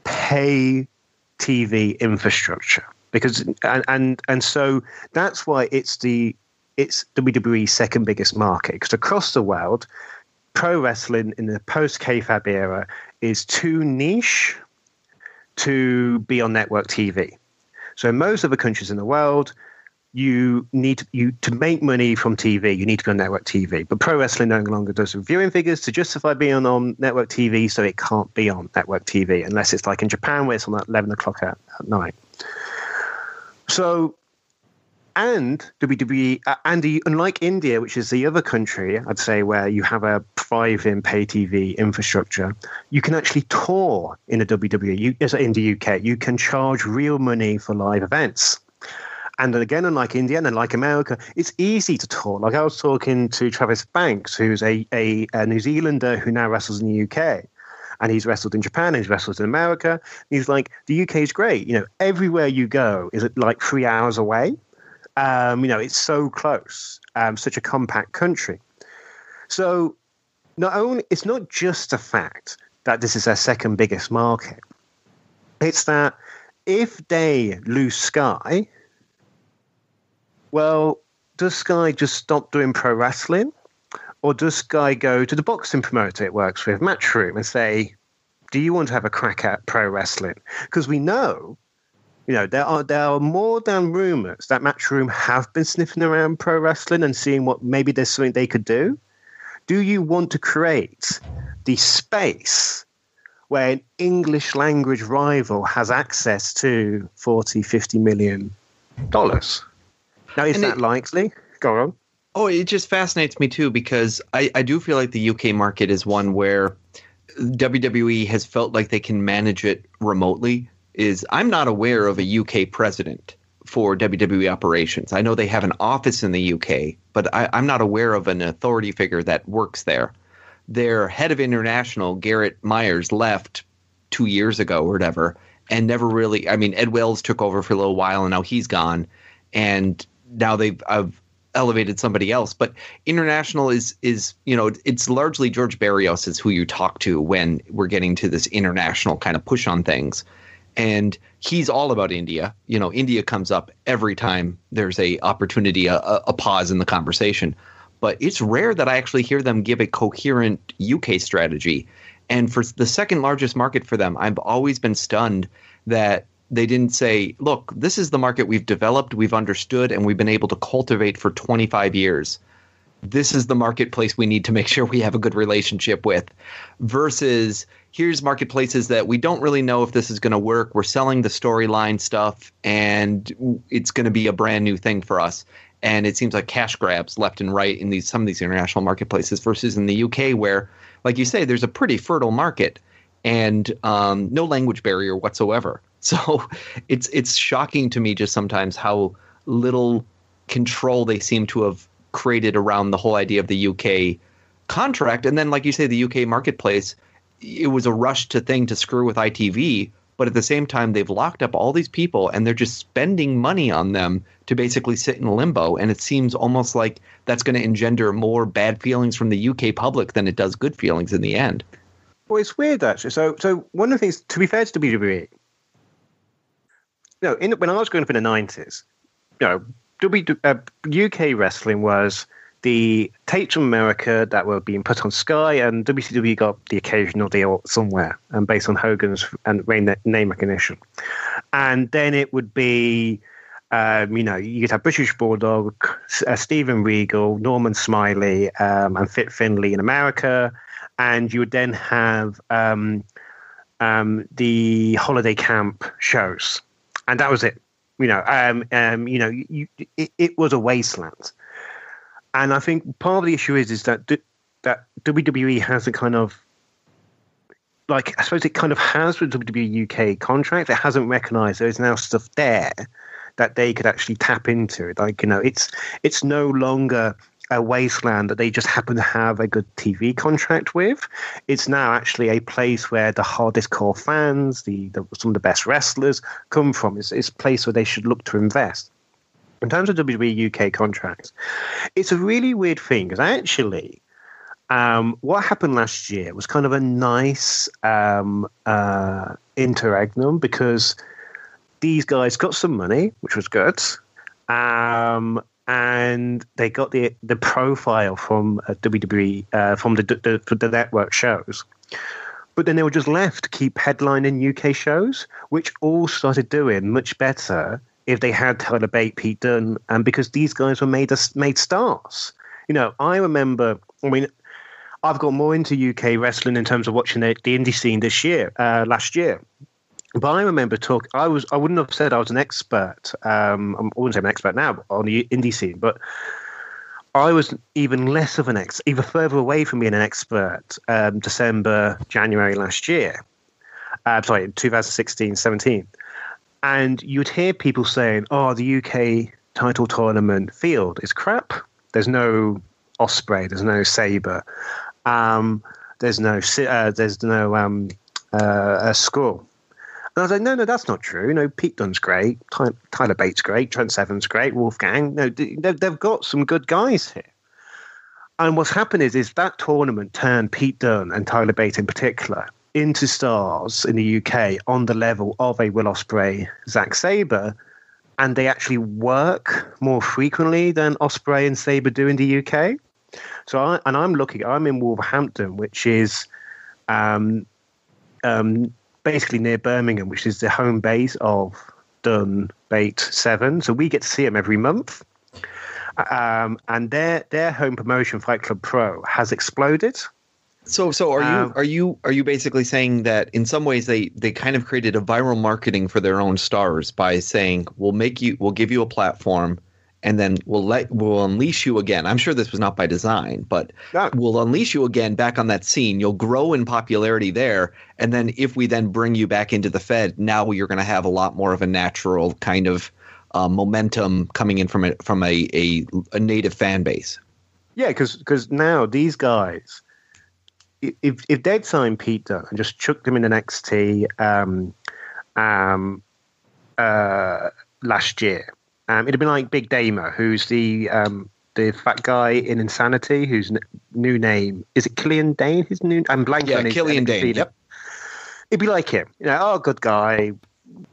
pay TV infrastructure because and and and so that's why it's the it's WWE's second biggest market because across the world, pro wrestling in the post kayfabe era is too niche to be on network TV. So in most other countries in the world, you need to, you to make money from TV. You need to be on network TV. But pro wrestling no longer does viewing figures to justify being on network TV, so it can't be on network TV unless it's like in Japan where it's on at eleven o'clock at, at night. So and WWE, uh, and unlike India, which is the other country, I'd say, where you have a thriving pay TV infrastructure, you can actually tour in a WWE. You, in the UK, you can charge real money for live events. And again, unlike India and unlike America, it's easy to tour. Like I was talking to Travis Banks, who's a, a, a New Zealander who now wrestles in the UK and he's wrestled in Japan, he's wrestled in America. He's like, the UK is great. You know, everywhere you go is it like three hours away. Um, you know, it's so close, um, such a compact country. So, not only it's not just the fact that this is their second biggest market; it's that if they lose Sky, well, does Sky just stop doing pro wrestling? Or does Sky go to the boxing promoter it works with, Matchroom, and say, Do you want to have a crack at pro wrestling? Because we know you know, there are there are more than rumors that Matchroom have been sniffing around pro wrestling and seeing what maybe there's something they could do. Do you want to create the space where an English language rival has access to 40, 50 million dollars? Now, is and that it, likely? Go on. Oh, it just fascinates me too because I, I do feel like the UK market is one where WWE has felt like they can manage it remotely is I'm not aware of a UK president for WWE operations. I know they have an office in the UK, but I, am not aware of an authority figure that works there. Their head of international, Gerrit Meier, left two years ago or whatever, and never really. I mean, Ed Wells took over for a little while, and now he's gone, and now they've I've elevated somebody else. But international is is you know it's largely George Barrios is who you talk to when we're getting to this international kind of push on things and he's all about India. You know, India comes up every time there's a opportunity, a, a pause in the conversation. but it's rare that I actually hear them give a coherent UK strategy. And for the second largest market for them, I've always been stunned that they didn't say, look, this is the market we've developed, we've understood, and we've been able to cultivate for 25 years. This is the marketplace we need to make sure we have a good relationship with, versus here's marketplaces that we don't really know if this is going to work. We're selling the storyline stuff, and it's going to be a brand new thing for us. And it seems like cash grabs left and right in these some of these international marketplaces versus in the UK, where, like you say, there's a pretty fertile market and um, no language barrier whatsoever. So it's it's shocking to me just sometimes how little control they seem to have created around the whole idea of the UK contract. And then, like you say, the UK marketplace, it was a rush to thing to screw with ITV. But at the same time, they've locked up all these people and they're just spending money on them to basically sit in limbo. And it seems almost like that's going to engender more bad feelings from the UK public than it does good feelings in the end. Well, it's weird actually. So, so one of the things, to be fair to WWE, know, in, when I was growing up in the nineties, you know, w, uh, UK wrestling was the tapes from America that were being put on Sky, and WCW got the occasional deal somewhere, and based on Hogan's and name recognition. And then it would be, um, you know, you'd have British Bulldog, uh, Steven Regal, Norman Smiley, um, and Fit Finlay in America, and you would then have um, um, the holiday camp shows and that was it. You know, um, um, you know, you, it, it, was a wasteland, and I think part of the issue is is that that WWE has a kind of like I suppose it kind of has with WWE UK contract. It hasn't recognised there is now stuff there that they could actually tap into. Like you know, it's it's no longer a wasteland that they just happen to have a good TV contract with. It's now actually a place where the hardest core fans, the, the some of the best wrestlers come from. It's, it's a place where they should look to invest. In terms of WWE UK contracts, it's a really weird thing because actually, um, what happened last year was kind of a nice um, uh, interregnum because these guys got some money, which was good. Um, and they got the the profile from uh, WWE uh, from the, the the network shows. But then they were just left to keep headlining UK shows, which all started doing much better if they had Tyler Bate, Pete Dunne, and because these guys were made made stars. You know, I remember. I mean, I've got more into UK wrestling in terms of watching the, the indie scene this year, uh, last year. But I remember talking. I was. I wouldn't have said I was an expert. Um, I wouldn't say I'm an expert now on the indie scene, but I was even less of an ex, even further away from being an expert. Um, December, January last year. Uh, sorry, 2016, 17, and you'd hear people saying, "Oh, the UK title tournament field is crap. There's no Ospreay, There's no Sabre. Um, there's no. Uh, there's no um, uh, a score." And I was like, no, no, that's not true. Know, Pete Dunne's great, Tyler Bate's great, Trent Seven's great, Wolfgang. No, they've got some good guys here. And what's happened is, is that tournament turned Pete Dunne and Tyler Bates in particular into stars in the UK on the level of a Will Ospreay, Zack Sabre, and they actually work more frequently than Ospreay and Sabre do in the UK. So, I, and I'm looking, I'm in Wolverhampton, which is um, um, basically near Birmingham, which is the home base of Dunne Bate Seven. So we get to see them every month. Um, and their their home promotion, Fight Club Pro, has exploded. So, so are um, you are you are you basically saying that in some ways they they kind of created a viral marketing for their own stars by saying we'll make you we'll give you a platform and then we'll let we'll unleash you again. I'm sure this was not by design, but we'll unleash you again back on that scene. You'll grow in popularity there, and then if we then bring you back into the Fed, now you're going to have a lot more of a natural kind of uh, momentum coming in from a from a, a, a native fan base. Yeah, because because now these guys, if if they'd signed Peter and just chucked him in the NXT um, um, uh, last year um, it'd have been like Big Damo, who's the um, the fat guy in Insanity, whose n- new name is it Killian Dain? His new I'm blanking yeah, on his Killian Dain. Yep. It'd be like him, you know, oh, good guy,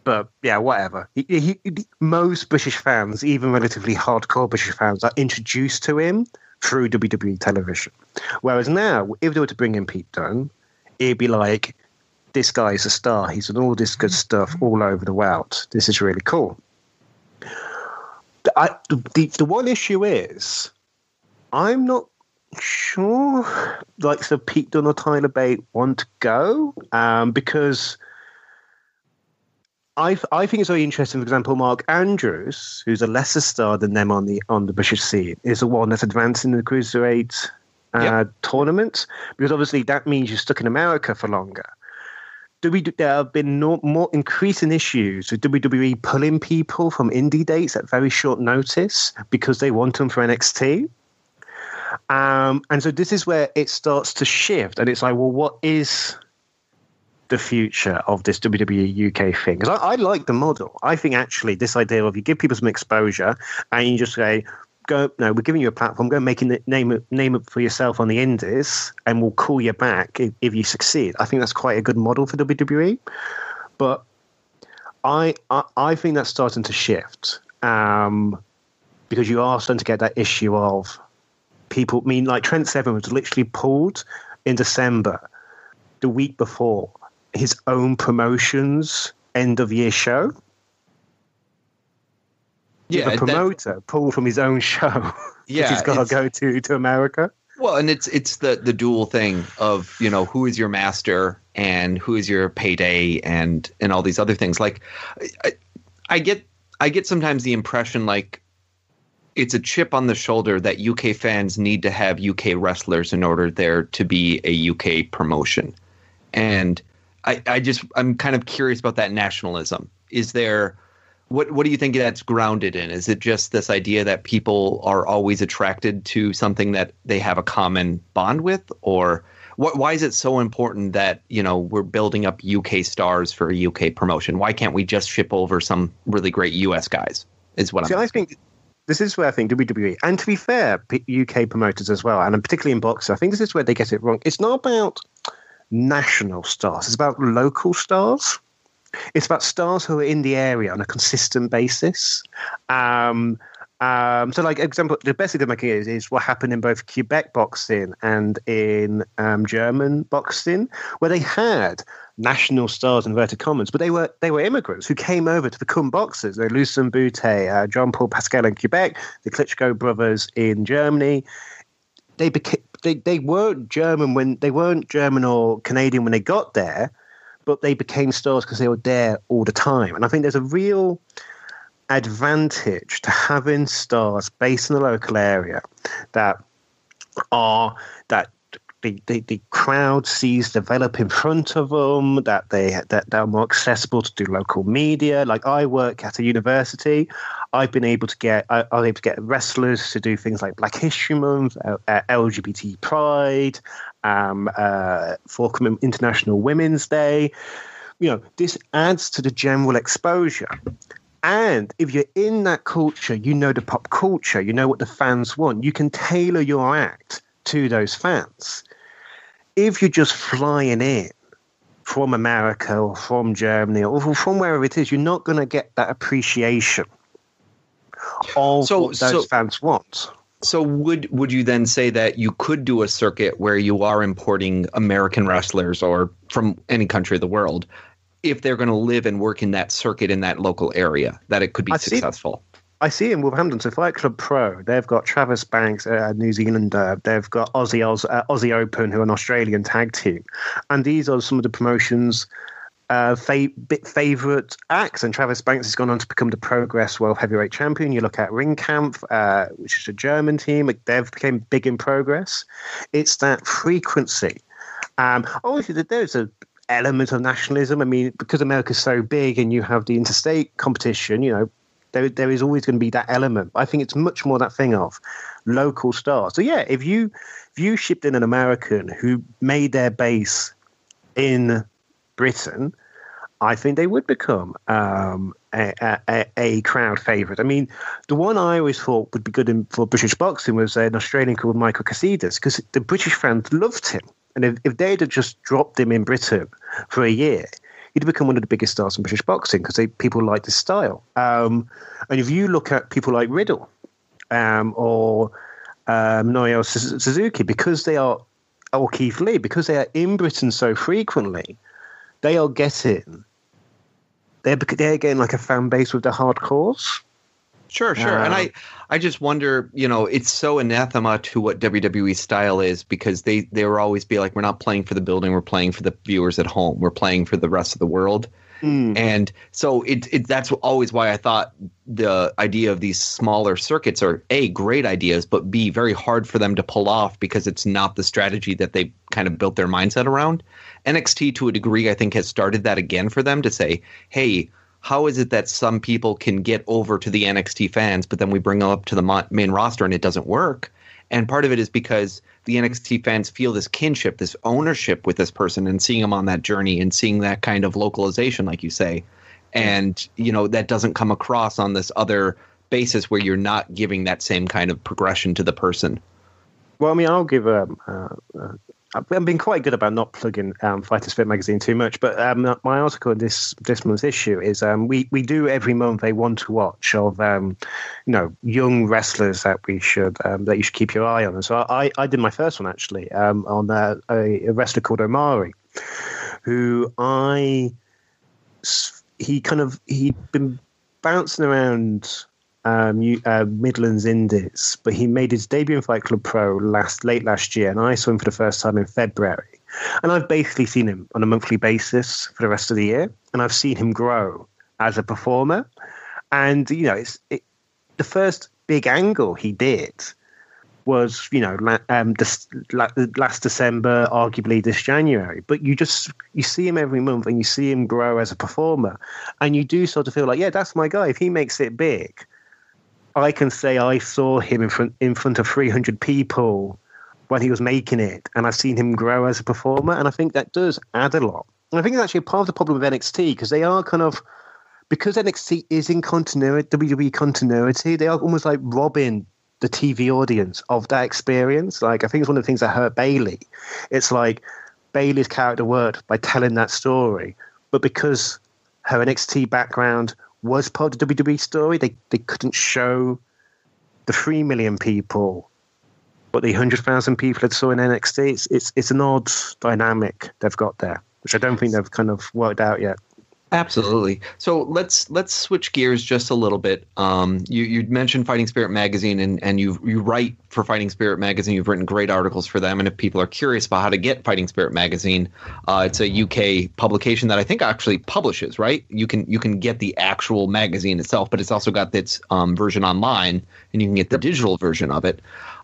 but yeah, whatever. He, he, he, most British fans, even relatively hardcore British fans, are introduced to him through WWE television. Whereas now, if they were to bring in Pete Dunne, it'd be like, this guy's a star. He's done all this good stuff all over the world. This is really cool. I, the, the one issue is, I'm not sure, like, so Pete Dunne or Tyler Bate want to go um, because I, I think it's very interesting. For example, Mark Andrews, who's a lesser star than them on the on the British scene, is the one that's advancing the cruiserweight uh, yep. tournament because obviously that means you're stuck in America for longer. WWE, there have been no, more increasing issues with WWE pulling people from indie dates at very short notice because they want them for NXT. Um, and so this is where it starts to shift, and it's like, well, what is the future of this WWE UK thing? Because I, I like the model. I think actually this idea of you give people some exposure and you just say, go no we're giving you a platform go making the name name it for yourself on the indies and we'll call you back if, if you succeed i think that's quite a good model for wwe but i i, I think that's starting to shift um, because you are starting to get that issue of people I mean like trent seven was literally pulled in december the week before his own promotions end of year show yeah, the promoter that, pull from his own show. Yeah, he's got to go to to America. Well, and it's it's the the dual thing of you know who is your master and who is your payday and and all these other things. Like, I, I get I get sometimes the impression like it's a chip on the shoulder that UK fans need to have UK wrestlers in order there to be a UK promotion, and I I just I'm kind of curious about that nationalism. Is there what what do you think that's grounded in? Is it just this idea that people are always attracted to something that they have a common bond with, or what, why is it so important that you know we're building up UK stars for a UK promotion? Why can't we just ship over some really great US guys? Is what See, I'm. I think this is where I think WWE, and to be fair, UK promoters as well, and particularly in boxing, I think this is where they get it wrong. It's not about national stars; it's about local stars. It's about stars who are in the area on a consistent basis. Um, um, so, like example, the best example is is what happened in both Quebec boxing and in um, German boxing, where they had national stars in inverted commas, but they were they were immigrants who came over to become boxers. They Lucian Bute, uh, Jean Paul Pascal in Quebec, the Klitschko brothers in Germany. They became they, they weren't German when they weren't German or Canadian when they got there, but they became stars because they were there all the time. And I think there's a real advantage to having stars based in the local area that are that the, the, the crowd sees develop in front of them, that they that they're more accessible to do local media. Like I work at a university, I've been able to get I, I was able to get wrestlers to do things like Black History Month, uh, uh, LGBT Pride, um, uh, International Women's Day. You know, this adds to the general exposure. And if you're in that culture, you know the pop culture, you know what the fans want. You can tailor your act to those fans. If you're just flying in from America or from Germany or from wherever it is, you're not going to get that appreciation of so, those so, fans want. So would would you then say that you could do a circuit where you are importing American wrestlers or from any country of the world if they're going to live and work in that circuit in that local area that it could be I successful? See, I see in Wolverhampton. So Fight Club Pro, they've got Travis Banks, a New Zealander. They've got Aussie Oz, uh, Aussie Open, who are an Australian tag team, and these are some of the promotions uh, fa- bit favorite acts, and Travis Banks has gone on to become the Progress World Heavyweight Champion. You look at Ringkampf, uh, which is a German team; they've became big in progress. It's that frequency. Um, obviously, there's a element of nationalism. I mean, because America's so big, and you have the interstate competition. You know, there there is always going to be that element. I think it's much more that thing of local stars. So yeah, if you if you shipped in an American who made their base in Britain, I think they would become um, a, a, a, crowd favourite. I mean, the one I always thought would be good in, for British boxing was an Australian called Michael Katsidis because the British fans loved him. And if, if they'd have just dropped him in Britain for a year, he'd become one of the biggest stars in British boxing because people liked his style. Um, and if you look at people like Riddle um, or um, Suzuki because they are, or Keith Lee, because they are in Britain so frequently, they are getting, they're, they're getting like a fan base with the hardcores. Sure, sure. and I, I just wonder, you know, it's so anathema to what WWE style is because they they will always be like, we're not playing for the building, we're playing for the viewers at home, we're playing for the rest of the world. Mm. And so it, it that's always why I thought the idea of these smaller circuits are a great ideas, but b very hard for them to pull off because it's not the strategy that they kind of built their mindset around. NXT to a degree, I think, has started that again for them to say, hey how is it that some people can get over to the NXT fans, but then we bring them up to the main roster and it doesn't work? And part of it is because the NXT fans feel this kinship, this ownership with this person, and seeing them on that journey and seeing that kind of localization, like you say. And, you know, that doesn't come across on this other basis where you're not giving that same kind of progression to the person. Well, I mean, I'll give a, a, I've been quite good about not plugging um, Spirit magazine too much, but um, my article in this this month's issue is um, we we do every month a one to watch of um, you know young wrestlers that we should um, that you should keep your eye on. And so I I did my first one actually um, on uh, a, a, wrestler called Omari, who I he kind of he'd been bouncing around um, uh, Midlands Indies, but he made his debut in Fight Club Pro last late last year, and I saw him for the first time in February. And I've basically seen him on a monthly basis for the rest of the year, and I've seen him grow as a performer. And you know, it's it, the first big angle he did was you know um, this, last December, arguably this January. But you just you see him every month, and you see him grow as a performer, and you do sort of feel like, yeah, that's my guy. If he makes it big, I can say I saw him in front in front of 300 people when he was making it, and I've seen him grow as a performer, and I think that does add a lot. And I think it's actually part of the problem with NXT because they are kind of because NXT is in continuity, WWE continuity. They are almost like robbing the TV audience of that experience. Like I think it's one of the things that hurt Bayley. It's like Bayley's character worked by telling that story, but because her NXT background was part of the WWE story. They they couldn't show the three million people, but the hundred thousand people that saw in NXT. It's, it's it's an odd dynamic they've got there, which I don't think they've kind of worked out yet. Absolutely. So let's let's switch gears just a little bit. Um, you you mentioned Fighting Spirit magazine, and and you you write for Fighting Spirit magazine. You've written great articles for them, and if people are curious about how to get Fighting Spirit magazine, uh, it's a UK publication that I think actually publishes. Right? You can you can get the actual magazine itself, but it's also got its um, version online, and you can get the digital version of it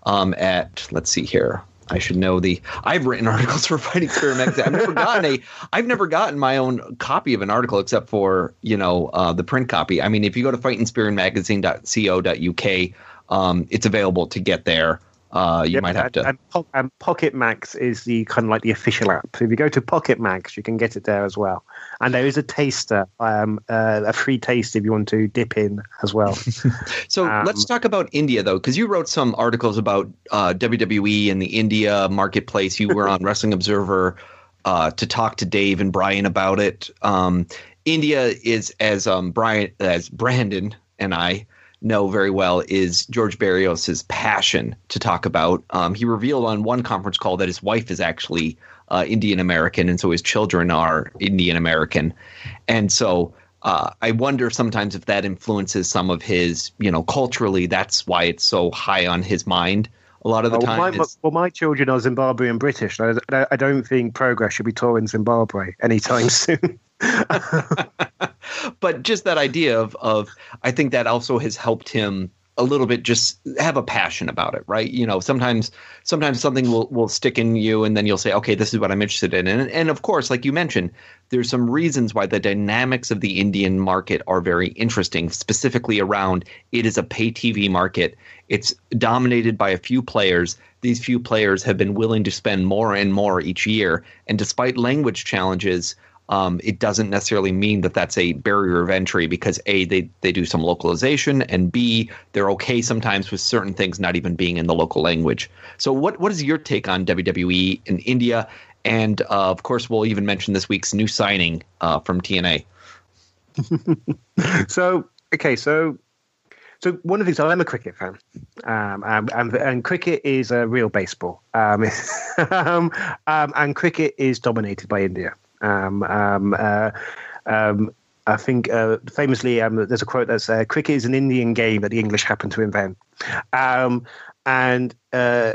um, at let's see here. I should know the. I've written articles for Fighting Spirit magazine. I've never gotten a. I've never gotten my own copy of an article except for you know uh, the print copy. I mean, if you go to fightingspiritmagazine.co.uk, um, it's available to get there. Uh, you yep, might have to. And, and, Pocketmags is the kind of like the official app. So if you go to Pocketmags, you can get it there as well. And there is a taster, um, uh, a free taste if you want to dip in as well. so um, let's talk about India though, because you wrote some articles about uh, WWE and the India marketplace. You were on Wrestling Observer uh, to talk to Dave and Brian about it. Um, India is as um, Brian as Brandon and I know very well is George Barrios's passion to talk about. Um, he revealed on one conference call that his wife is actually uh, Indian American, and so his children are Indian American, and so. Uh, I wonder sometimes if that influences some of his, you know, culturally. That's why it's so high on his mind a lot of the time. Well, my, well, my children are Zimbabwean British. I, I don't think progress should be touring Zimbabwe anytime soon. but just that idea of of I think that also has helped him a little bit just have a passion about it right? You know sometimes sometimes something will, will stick in you and then you'll say okay this is what i'm interested in. And, and of course like you mentioned there's some reasons why the dynamics of the indian market are very interesting specifically around it is a pay tv market. It's dominated by a few players. These few players have been willing to spend more and more each year. And despite language challenges um, it doesn't necessarily mean that that's a barrier of entry because a they they do some localization and b they're okay sometimes with certain things not even being in the local language. So what what is your take on WWE in India? And uh, of course, we'll even mention this week's new signing uh, from TNA. so okay, so so one of the things I'm a cricket fan, um, and, and, and cricket is a real baseball, um, um, um, and cricket is dominated by India. Um, um, uh, um, I think uh, famously, um, there's a quote that says, uh, "Cricket is an Indian game that the English happened to invent," um, and uh,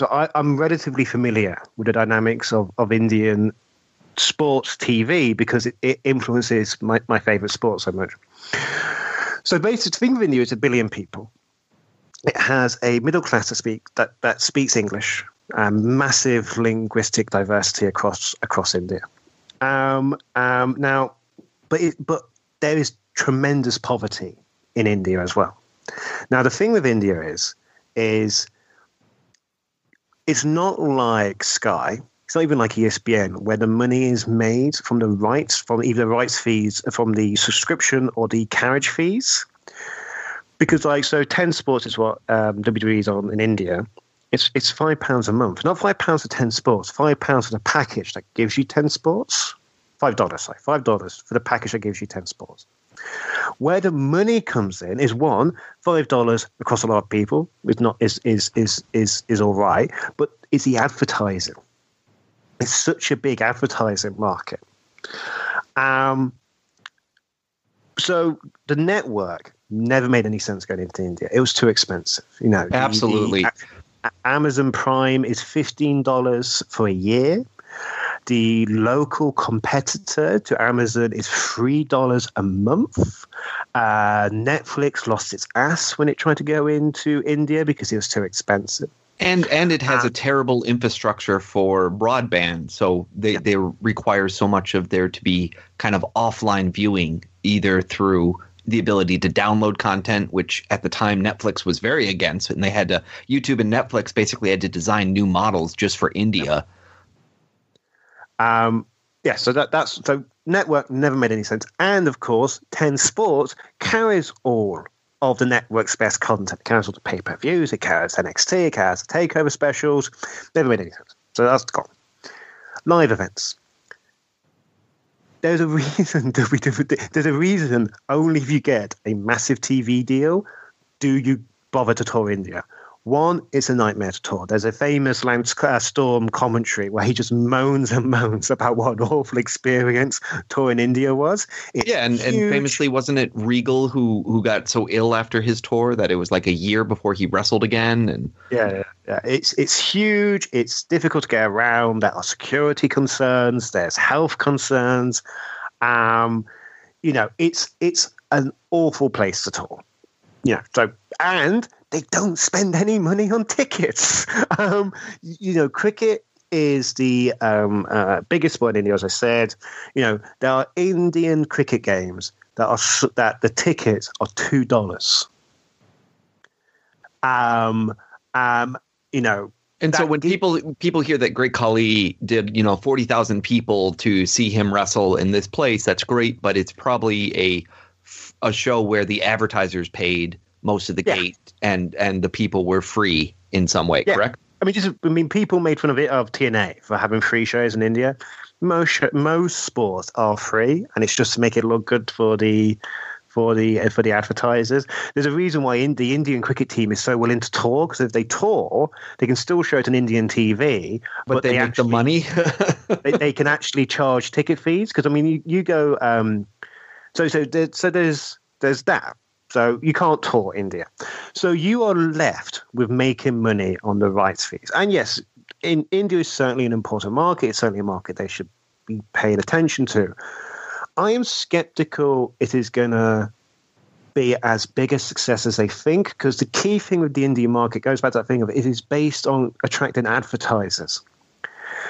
so I, am relatively familiar with the dynamics of, of Indian sports TV because it, it influences my, my favorite sport so much. So basically, think of India as a billion people. It has a middle class to speak that, that speaks English, um, massive linguistic diversity across across India. Um, um, now, but it, but there is tremendous poverty in India as well. Now, the thing with India is is it's not like Sky. It's not even like ESPN, where the money is made from the rights, from either the rights fees, from the subscription or the carriage fees. Because, like, so 10 Sports is what um, WWE is on in India. It's it's five pounds a month, not five pounds for 10 sports, five pounds for the package that gives you 10 sports. Five dollars, sorry, five dollars for the package that gives you 10 sports. Where the money comes in is one, five dollars across a lot of people is not is is is is is all right, but it's the advertising. It's such a big advertising market. Um, so the network never made any sense going into India. It was too expensive. You know, absolutely. The, the Amazon Prime is fifteen dollars for a year. The local competitor to Amazon is three dollars a month. Uh, Netflix lost its ass when it tried to go into India because it was too expensive. And and it has a terrible infrastructure for broadband, so they, they require so much of there to be kind of offline viewing, either through the ability to download content, which at the time Netflix was very against, and they had to YouTube and Netflix basically had to design new models just for India. Um, yeah, so that that's so network never made any sense, and of course, Ten Sports carries all of the network's best content. It carries all the pay per views, it carries NXT, it carries the takeover specials. Never made any sense. So that's gone. Live events. There's a reason there's a reason only if you get a massive TV deal do you bother to tour India. One, it's a nightmare to tour. There's a famous Lance uh, Storm commentary where he just moans and moans about what an awful experience touring India was. It's yeah, and, and, famously, wasn't it Regal who who got so ill after his tour that it was like a year before he wrestled again? And yeah, yeah, yeah. it's it's huge. It's difficult to get around. There are security concerns. There's health concerns. Um, you know, it's it's an awful place to tour. Yeah. So and they don't spend any money on tickets. Um, you know, cricket is the um, uh, biggest sport in India, as I said. You know, there are Indian cricket games that are that the tickets are two dollars. Um, um, you know, and so when people people hear that Great Khali did, you know, forty thousand people to see him wrestle in this place, that's great, but it's probably a a show where the advertisers paid most of the yeah. gate and and the people were free in some way yeah. correct i mean just i mean people made fun of it of tna for having free shows in india most most sports are free and it's just to make it look good for the for the for the advertisers. There's a reason why in, the Indian cricket team is so willing to tour because if they tour, they can still show it on Indian TV, but, but they, they make actually, the money. they, they, can actually charge ticket fees because I mean you, you go um, so so there, so there's there's that. So you can't tour India. So you are left with making money on the rights fees. And yes, in, India is certainly an important market. It's certainly a market they should be paying attention to. I am skeptical it is going to be as big a success as they think because the key thing with the Indian market goes back to that thing of it is based on attracting advertisers.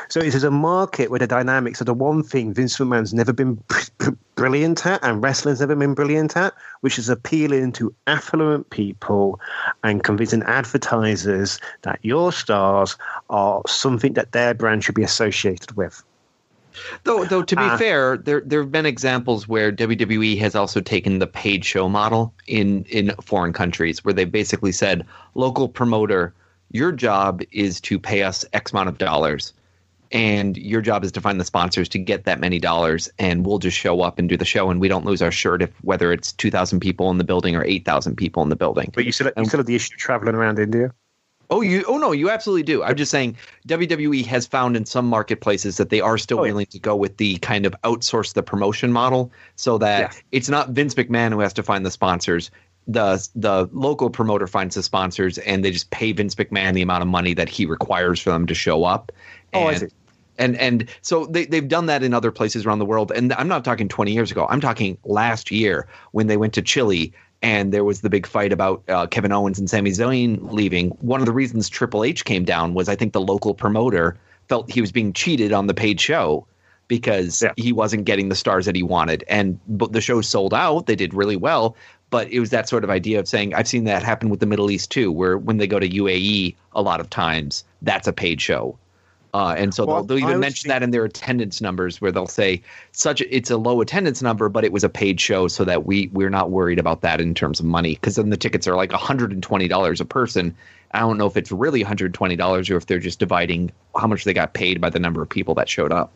So it is a market where the dynamics are the one thing Vince McMahon's never been brilliant at and wrestling's never been brilliant at, which is appealing to affluent people and convincing advertisers that your stars are something that their brand should be associated with. Though, though to be uh, fair, there there have been examples where WWE has also taken the paid show model in in foreign countries, where they basically said, local promoter, your job is to pay us X amount of dollars, and your job is to find the sponsors to get that many dollars and we'll just show up and do the show and we don't lose our shirt if whether it's 2000 people in the building or 8000 people in the building But you still, you still have the issue of traveling around India. oh you oh no you absolutely do i'm just saying wwe has found in some marketplaces that they are still Oh, yeah. willing to go with the kind of outsource the promotion model so that Yeah. it's not vince mcmahon who has to find the sponsors the the local promoter finds the sponsors and they just pay vince mcmahon the amount of money that he requires for them to show up Oh, I see. And and so they they've done that in other places around the world. And I'm not talking 20 years ago. I'm talking last year when they went to Chile and there was the big fight about uh, Kevin Owens and Sami Zayn leaving. One of the reasons Triple H came down was I think the local promoter felt he was being cheated on the paid show because Yeah. he wasn't getting the stars that he wanted. And but the show sold out. They did really well. But it was that sort of idea of saying I've seen that happen with the Middle East too, where when they go to UAE, a lot of times that's a paid show. Uh, and so Well, they'll, they'll even mention that in their attendance numbers, where they'll say such it's a low attendance number, but it was a paid show, so that we we're not worried about that in terms of money, because then the tickets are like 120 dollars a person. I don't know if it's really 120 dollars or if they're just dividing how much they got paid by the number of people that showed up.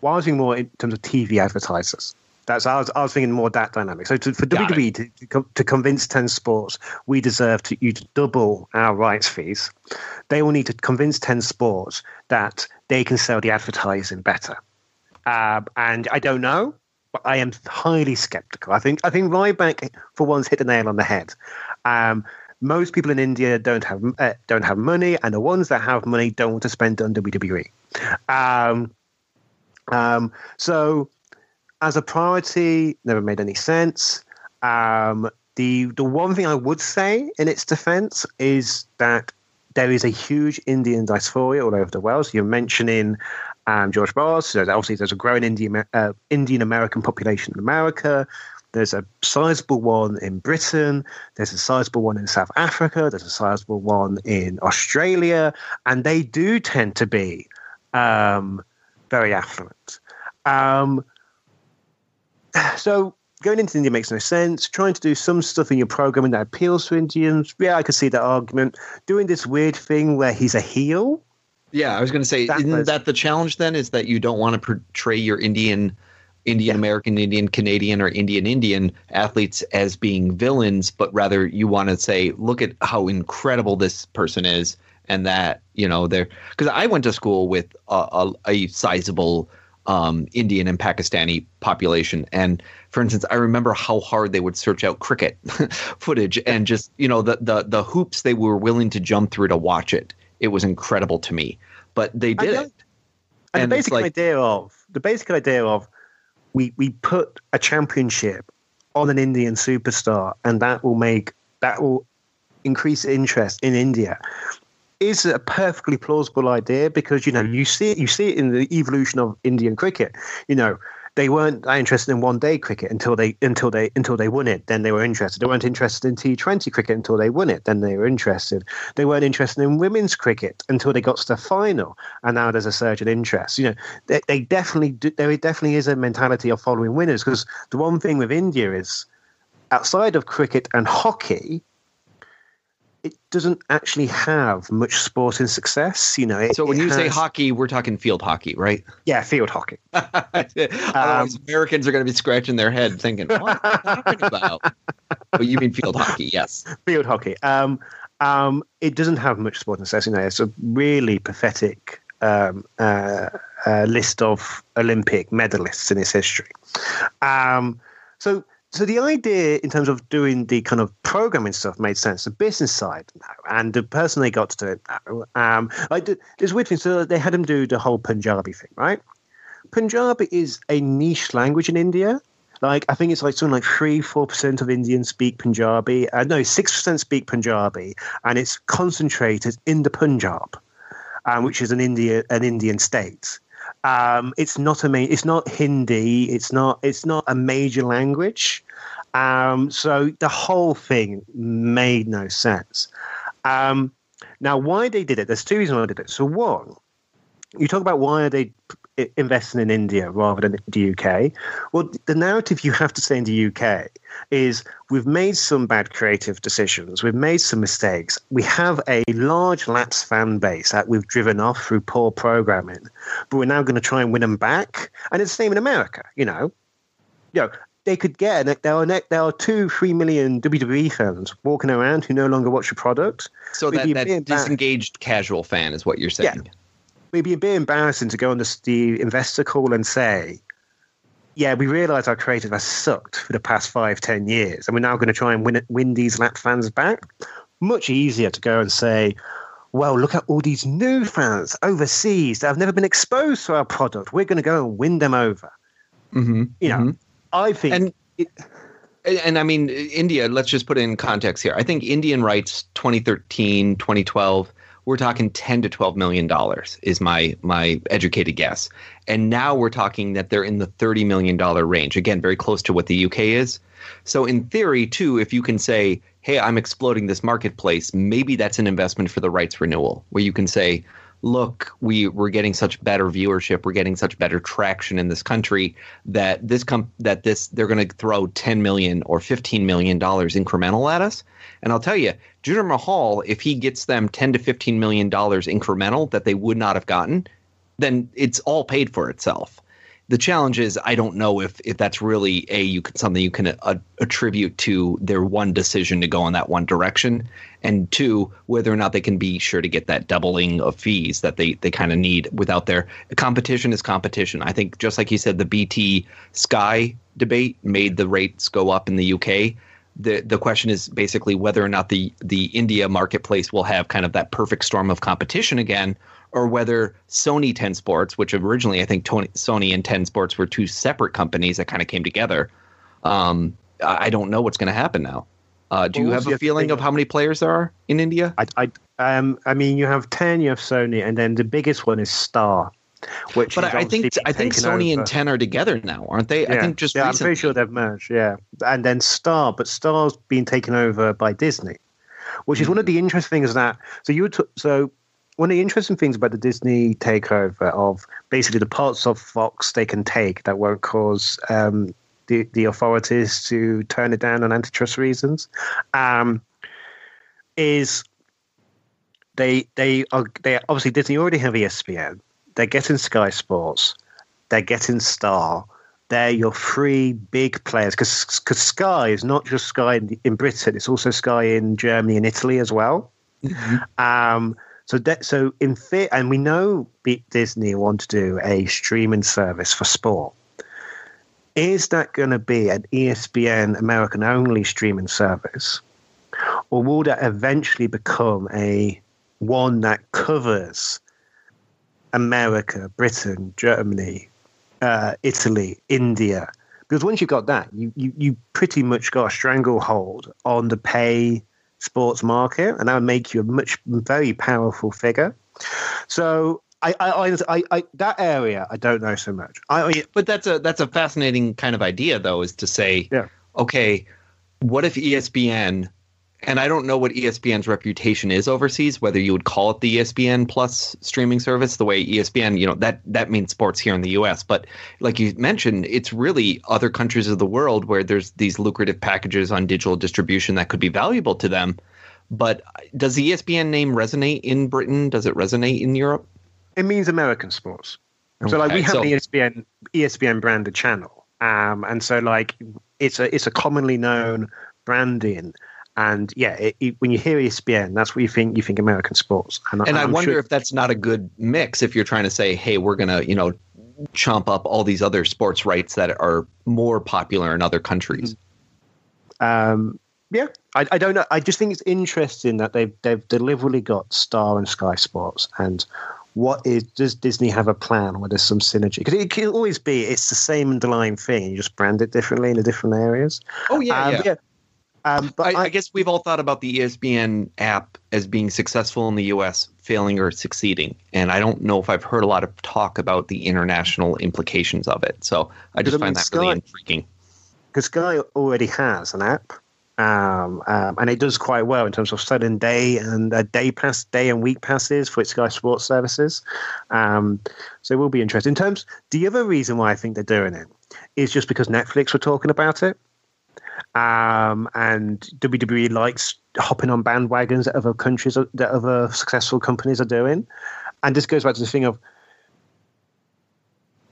Well, I was thinking more in terms of TV advertisers. That's I was, I was thinking more that dynamic. So to, for Got WWE to, to, to convince Ten Sports we deserve to you to double our rights fees, they will need to convince Ten Sports that they can sell the advertising better. Um, and I don't know, but I am highly skeptical. I think I think Ryback for once hit the nail on the head. Um, most people in India don't have uh, don't have money, and the ones that have money don't want to spend on WWE. Um, um, so, as a priority, never made any sense. Um, the the one thing I would say in its defense is that there is a huge Indian diaspora all over the world. So you're mentioning um, George Boss. So obviously, there's a growing Indian uh, Indian American population in America. There's a sizable one in Britain. There's a sizable one in South Africa. There's a sizable one in Australia, and they do tend to be um, very affluent. Um, so going into India makes no sense. Trying to do some stuff in your programming that appeals to Indians, yeah, I could see that argument. Doing this weird thing where he's a heel, Yeah, I was going to say, That isn't was- that the challenge then? Is that you don't want to portray your Indian, Indian American, Indian Canadian, or Indian Indian athletes as being villains, but rather you want to say, look at how incredible this person is, and that you know they're because I went to school with a, a, a sizable um, Indian and Pakistani population, and for instance, I remember how hard they would search out cricket footage and just you know the the the hoops they were willing to jump through to watch it. It was incredible to me, but they did it. and, And the basic like- idea of the basic idea of we we put a championship on an Indian superstar, and that will make that will increase interest in India. Is a perfectly plausible idea because you know you see it, you see it in the evolution of Indian cricket. You know they weren't that interested in one day cricket until they until they until they won it. Then they were interested. They weren't interested in T Twenty cricket until they won it. Then they were interested. They weren't interested in women's cricket until they got to the final. And now there's a surge in interest. You know, they, they definitely do, there definitely is a mentality of following winners because the one thing with India is outside of cricket and hockey. It doesn't actually have much sporting success, you know. So when you say hockey, we're talking field hockey, right? yeah, field hockey. Otherwise, Americans are going to be scratching their head thinking, "What are you talking about?" But you mean field hockey? Yes. field hockey. Um, um, it doesn't have much sporting success. You know, it's a really pathetic um, uh, uh, list of Olympic medalists in its history. Um, so, so the idea in terms of doing the kind of programming stuff made sense. The business side, and the person they got to do it. Um, like the, this weird thing. So they had him do the whole Punjabi thing, right? Punjabi is a niche language in India. Like I think it's like something like three, four percent of Indians speak Punjabi. Uh, no, six percent speak Punjabi, and it's concentrated in the Punjab, um, which is an India, an Indian state. Um, it's not a main, it's not Hindi. It's not. It's not a major language. Um, so the whole thing made no sense. Um, now, why they did it? There's two reasons why they did it. So one, you talk about why are they investing in India rather than the UK? Well, the narrative you have to say in the UK is we've made some bad creative decisions, we've made some mistakes, we have a large lapse fan base that we've driven off through poor programming, but we're now going to try and win them back. And it's the same in America, you know. You know, they could get there are there are two three million WWE fans walking around who no longer watch the product. So We'd that, that disengaged casual fan is what you're saying. It'd be a bit embarrassing to go on the, the investor call and say, "Yeah, we realise our creative has sucked for the past five, ten years, and we're now going to try and win win these lap fans back." Much easier to go and say, "Well, look at all these new fans overseas that have never been exposed to our product. We're going to go and win them over." Mm-hmm. You know, I think. And- it, And and I mean, India, let's just put it in context here. I think Indian rights 2013, 2012, we're talking 10 to 12 million dollars is my my educated guess. And now we're talking that they're in the 30 million dollar range. Again, very close to what the UK is. So in theory, too, if you can say, "Hey, I'm exploding this marketplace," maybe that's an investment for the rights renewal where you can say, look, we we're getting such better viewership, we're getting such better traction in this country that this com- that this they're going to throw 10 million or 15 million dollars incremental at us. And I'll tell you, Jinder Mahal, if he gets them 10 to 15 million dollars incremental that they would not have gotten, then it's all paid for itself. The challenge is I don't know if if that's really a you can something you can uh, attribute to their one decision to go in that one direction, and two whether or not they can be sure to get that doubling of fees that they they kind of need without their competition is competition. I think just like you said, the BT Sky debate made the rates go up in the UK. The the question is basically whether or not the the India marketplace will have kind of that perfect storm of competition again, or whether Sony 10 Sports, which originally I think Tony, Sony and 10 Sports were two separate companies that kind of came together. Um, I I don't know what's going to happen now. Uh, do Well, you have a feeling of how many players there are in India? I, I, um, I mean, you have ten, you have Sony, and then the biggest one is Star, which. But is I, think I think Sony over. and 10 are together now, aren't they? I think just yeah, I'm pretty sure they've merged. Yeah, and then Star, but Star's been taken over by Disney, which is one Hmm. of the interesting things that. So you t- so one of the interesting things about the Disney takeover of basically the parts of Fox they can take that won't cause um, the the authorities to turn it down on antitrust reasons, um, is they they are they obviously Disney already have ESPN. They're getting Sky Sports. They're getting Star. They're your three big players because Sky is not just Sky in, in Britain; it's also Sky in Germany and Italy as well. Um, so that so in fit, and we know Disney want to do a streaming service for sport. Is that going to be an ESPN American only streaming service, or will that eventually become a one that covers America, Britain, Germany, uh, Italy, India? Because once you've got that, you, you you pretty much got a stranglehold on the pay sports market, and that would make you a much very powerful figure. So I, I, I, I, that area I don't know so much. I, But that's a that's a fascinating kind of idea, though, is to say, Yeah. okay, what if ESPN? And I don't know what ESPN's reputation is overseas. Whether you would call it the ESPN Plus streaming service, the way ESPN, you know, that that means sports here in the U.S. But like you mentioned, it's really other countries of the world where there's these lucrative packages on digital distribution that could be valuable to them. But does the ESPN name resonate in Britain? Does it resonate in Europe? it means American sports. So like we have so- an ESPN ESPN branded channel, um, and so like it's a it's a commonly known branding, and yeah, it, it, when you hear ESPN, that's what you think. You think American sports, and, And I wonder sure- if that's not a good mix if you're trying to say, hey, we're going to, you know, chomp up all these other sports rights that are more popular in other countries. Um, yeah, I, I don't know. I just think it's interesting that they've they've deliberately got Star and Sky Sports, and what is does Disney have a plan where there's some synergy? Because it can always be it's the same underlying thing, you just brand it differently in the different areas. Oh, yeah, Um, yeah. Um, but I, I guess we've all thought about the ESPN app as being successful in the US, failing or succeeding. And I don't know if I've heard a lot of talk about the international implications of it. So I just I find mean, that really intriguing. because Sky already has an app, Um, um, and it does quite well in terms of selling day and uh, day pass, day and week passes for its Sky Sports services. Um, so it will be interesting. In terms, the other reason why I think they're doing it is just because Netflix were talking about it, um, and WWE likes hopping on bandwagons that other countries, that other successful companies are doing, and this goes back to the thing of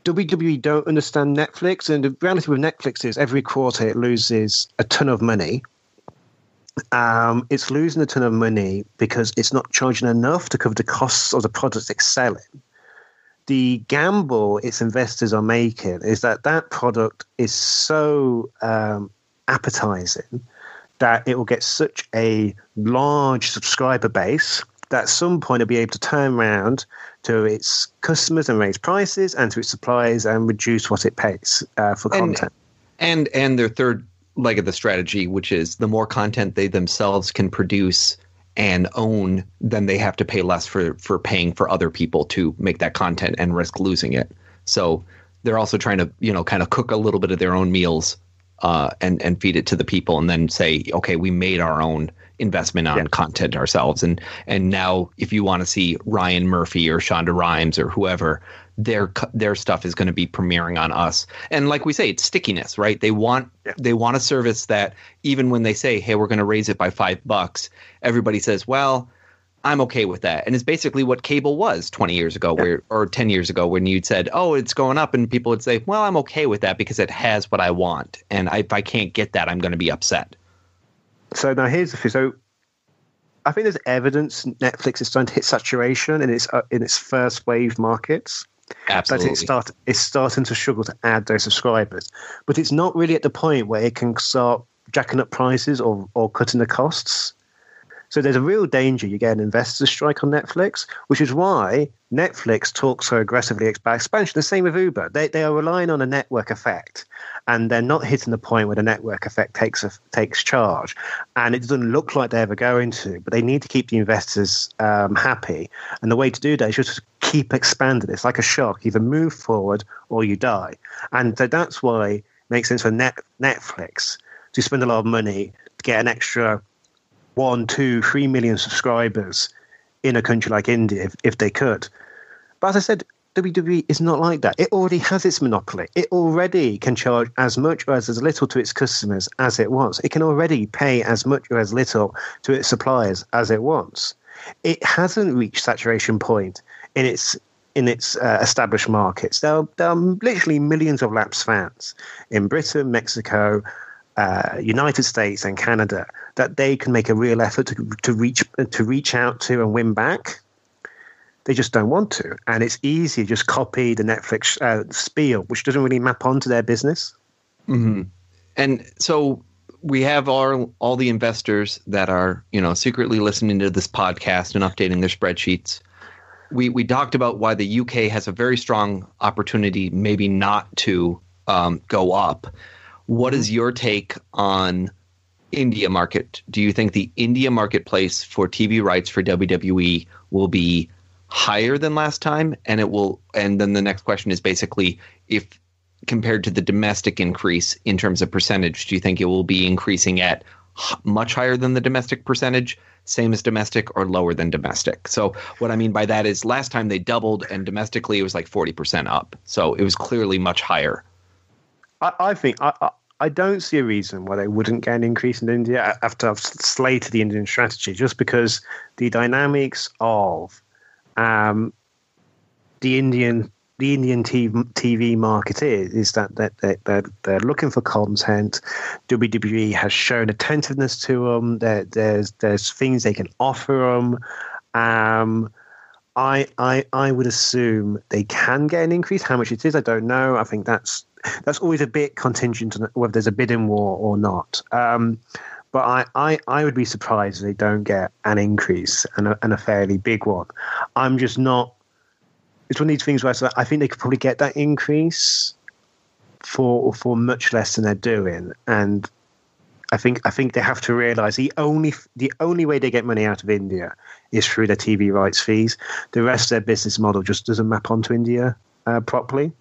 WWE don't understand Netflix, and the reality with Netflix is every quarter it loses a ton of money. Um, it's losing a ton of money because it's not charging enough to cover the costs of the products it's selling. The gamble its investors are making is that that product is so um, appetizing that it will get such a large subscriber base that at some point it'll be able to turn around to its customers and raise prices and to its suppliers and reduce what it pays uh, for And- content. and and their third leg of the strategy, which is the more content they themselves can produce and own, then they have to pay less for for paying for other people to make that content and risk losing it. So they're also trying to you know kind of cook a little bit of their own meals uh, and and feed it to the people, and then say, okay, we made our own investment on Yeah. content ourselves, and and now if you want to see Ryan Murphy or Shonda Rhimes or whoever, their their stuff is going to be premiering on us. And like we say, it's stickiness, right? They want they want a service that even when they say, "Hey, we're going to raise it by five bucks," everybody says, "Well." I'm okay with that. And it's basically what cable was 20 years ago where or 10 years ago when you'd said, "Oh, it's going up." And people would say, "Well, I'm okay with that because it has what I want." And I, if I can't get that, I'm going to be upset. So now here's the thing. So I think there's evidence Netflix is starting to hit saturation in its uh, in its first wave markets. Absolutely. That it's start it's starting to struggle to add those subscribers, but it's not really at the point where it can start jacking up prices or or cutting the costs. So there's a real danger you get an investor strike on Netflix, which is why Netflix talks so aggressively about expansion. The same with Uber. They, they are relying on a network effect, and they're not hitting the point where the network effect takes a, takes charge. And it doesn't look like they're ever going to, but they need to keep the investors um, happy. And the way to do that is just to keep expanding. It's like a shark. Either move forward or you die. And so that's why it makes sense for Net, Netflix to spend a lot of money to get an extra one, two, three million subscribers in a country like India if, if they could. But as I said, WWE is not like that. It already has its monopoly. It already can charge as much or as, as little to its customers as it wants. It can already pay as much or as little to its suppliers as it wants. It hasn't reached saturation point in its in its uh, established markets. There are, there are literally millions of Laps fans in Britain, Mexico, uh, United States, and Canada that they can make a real effort to, to reach to reach out to and win back. They just don't want to, and it's easy to just copy the Netflix uh, spiel, which doesn't really map onto their business. and so we have all all the investors that are you know secretly listening to this podcast and updating their spreadsheets. We we talked about why the UK has a very strong opportunity, maybe not to um, go up. What is your take on India market? Do you think the India marketplace for TV rights for WWE will be higher than last time? And it will. And then the next question is basically if compared to the domestic increase in terms of percentage, do you think it will be increasing at much higher than the domestic percentage, same as domestic, or lower than domestic? So, what I mean by that is last time they doubled, and domestically it was like 40% up. So, it was clearly much higher. I, I think I, I I don't see a reason why they wouldn't get an increase in India after I've slated the Indian strategy, just because the dynamics of um, the Indian the Indian TV, market is is that that they're, they're, they're looking for content. WWE has shown attentiveness to them. There, there's there's things they can offer them. Um, I, I I would assume they can get an increase. How much it is, I don't know. I think that's that's always a bit contingent on whether there's a bidding war or not. Um, but I, I, I would be surprised if they don't get an increase and a, and a fairly big one. I'm just not. It's one of these things where I think they could probably get that increase for for much less than they're doing, and I think I think they have to realize the only the only way they get money out of India is through their TV rights fees. The rest of their business model just doesn't map onto India uh, properly.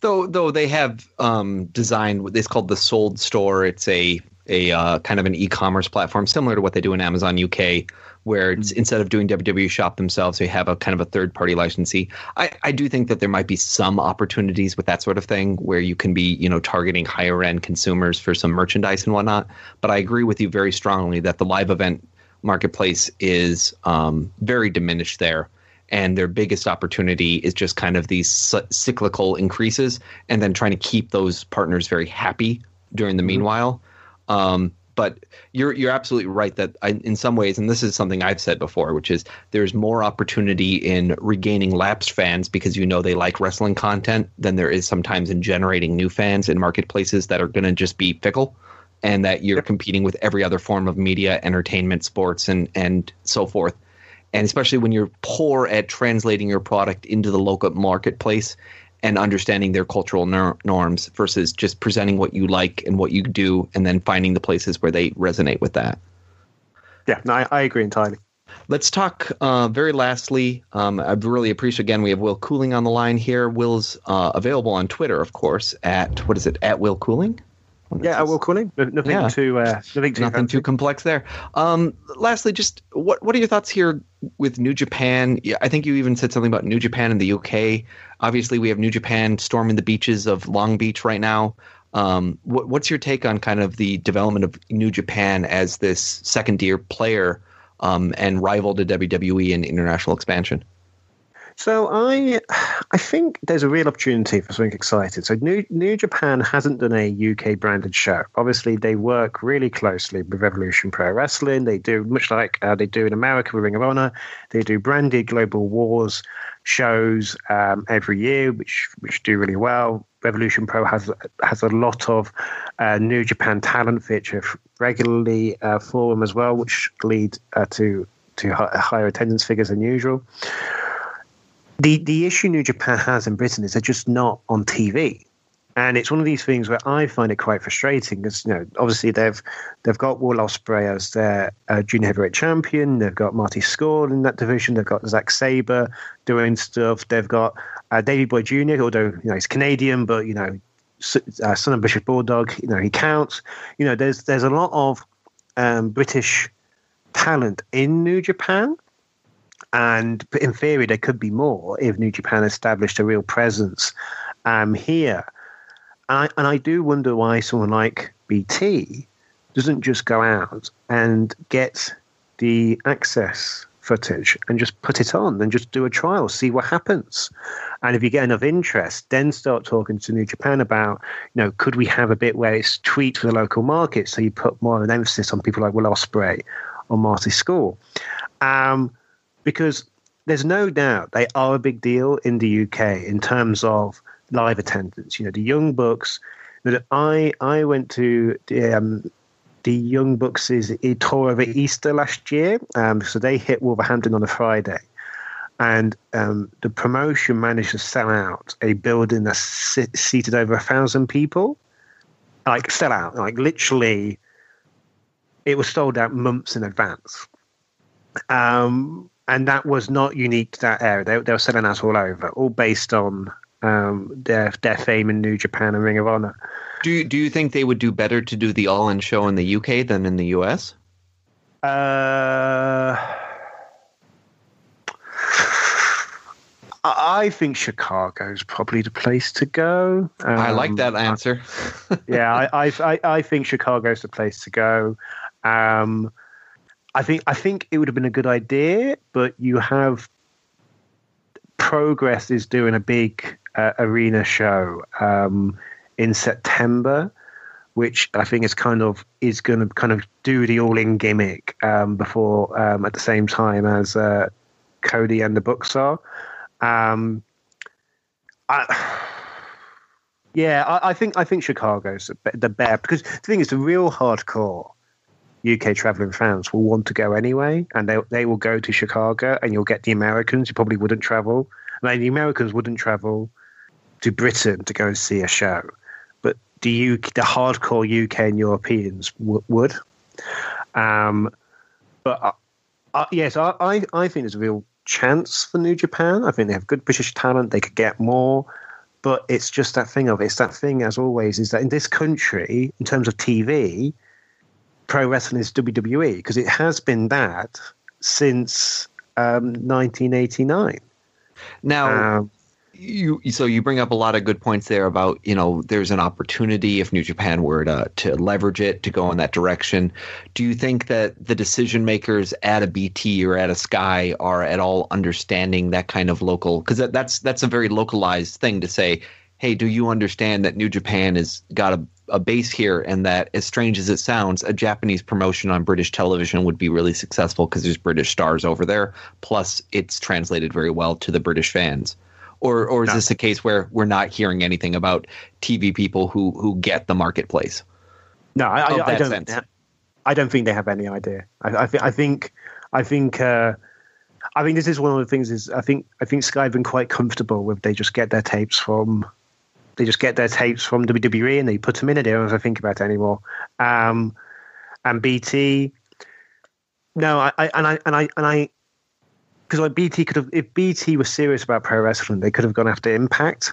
Though, though they have um, designed what is called the Souled Store. It's a a uh, kind of an e-commerce platform similar to what they do in Amazon UK, where it's, mm-hmm. instead of doing WWE Shop themselves, they have a kind of a third-party licensee. I, I do think that there might be some opportunities with that sort of thing where you can be, you know, targeting higher-end consumers for some merchandise and whatnot. But I agree with you very strongly that the live event marketplace is um, very diminished there and their biggest opportunity is just kind of these cyclical increases and then trying to keep those partners very happy during the mm-hmm. meanwhile. Um, but you're you're absolutely right that I, in some ways, and this is something I've said before, which is there's more opportunity in regaining lapsed fans because you know they like wrestling content than there is sometimes in generating new fans in marketplaces that are going to just be fickle, and that you're competing with every other form of media, entertainment, sports, and and so forth and especially when you're poor at translating your product into the local marketplace and understanding their cultural norms versus just presenting what you like and what you do and then finding the places where they resonate with that yeah no, I, I agree entirely Let's talk uh, very lastly. Um, I really appreciate again. We have Will Cooling on the line here. Will's uh, available on Twitter, of course, at what is it? At Will Cooling. Yeah, at Will Cooling. Nothing yeah. too. Uh, nothing too. Nothing too complex there. Um, lastly, just what what are your thoughts here with New Japan? I think you even said something about New Japan in the UK. Obviously, we have New Japan storming the beaches of Long Beach right now. Um, what, what's your take on kind of the development of New Japan as this second tier player um, and rival to WWE in international expansion? So I, I think there's a real opportunity for something exciting. So New New Japan hasn't done a UK branded show. Obviously, they work really closely with Revolution Pro Wrestling. They do much like uh, they do in America with Ring of Honor. They do branded Global Wars shows um, every year, which which do really well. Revolution Pro has has a lot of uh, New Japan talent feature regularly uh, for them as well, which lead uh, to to higher attendance figures than usual. The the issue New Japan has in Britain is they're just not on TV. And it's one of these things where I find it quite frustrating because you know obviously they've they've got Will Ospreay as their uh, junior heavyweight champion. They've got Marty Scurll in that division. They've got Zack Sabre doing stuff. They've got uh, Davey Boy Jr. Although you know he's Canadian, but you know uh, son of British Bulldog, you know he counts. You know there's there's a lot of um, British talent in New Japan, and in theory, there could be more if New Japan established a real presence um, here. And I, and I do wonder why someone like BT doesn't just go out and get the AXS footage and just put it on and just do a trial, see what happens. And if you get enough interest, then start talking to New Japan about, you know, could we have a bit where it's tweaked for the local market so you put more of an emphasis on people like Will Ospreay or Marty Scurll. Um, because there's no doubt they are a big deal in the UK in terms of live attendance. You know, the Young Bucks. That I I went to the, um, the Young Bucks' tour over Easter last year. Um, so they hit Wolverhampton on a Friday, and um, the promotion managed to sell out a building that's seated over a thousand people. Like sell out, like literally, it was sold out months in advance. Um, and that was not unique to that area. They, they were selling out all over, all based on um, their their fame in New Japan and Ring of Honor. Do you, do you think they would do better to do the All In show in the UK than in the US? Uh, I think Chicago's probably the place to go. Um, I like that answer. yeah, I, I I think Chicago's the place to go. Um, I think I think it would have been a good idea, but you have Progress is doing a big uh, arena show um, in September, which I think is kind of is going to kind of do the all in gimmick um, before um, at the same time as uh, Cody and the Bucks are. Um, I, yeah, I, I, think I think Chicago's the better because the thing is the real hardcore UK traveling fans will want to go anyway, and they they will go to Chicago, and you'll get the Americans who probably wouldn't travel. I mean, the Americans wouldn't travel to Britain to go and see a show, but the UK, the hardcore UK and Europeans w- would. Um, but uh, uh, yes, I, I I think there's a real chance for New Japan. I think they have good British talent. They could get more. But it's just that thing of it's that thing as always is that in this country, in terms of TV, pro wrestling is WWE because it has been that since um, 1989. Now, um, you so you bring up a lot of good points there about you know there's an opportunity if New Japan were to to leverage it to go in that direction. Do you think that the decision makers at a BT or at a Sky are at all understanding that kind of local? Because that, that's that's a very localized thing to say. Hey, do you understand that New Japan has got a a base here and that as strange as it sounds a japanese promotion on british television would be really successful because there's british stars over there plus it's translated very well to the british fans or or is no. this a case where we're not hearing anything about TV people who who get the marketplace? No, I, I, I don't. Sense? I don't think they have any idea. I, I, th- I think I think uh, I think this is one of the things. Is I think I think Sky have been quite comfortable with they just get their tapes from they just get their tapes from WWE and they put them in. They don't have to think about it anymore. Um, and BT, no, I, I and I and I and I because like BT could have, if BT was serious about pro wrestling, they could have gone after Impact,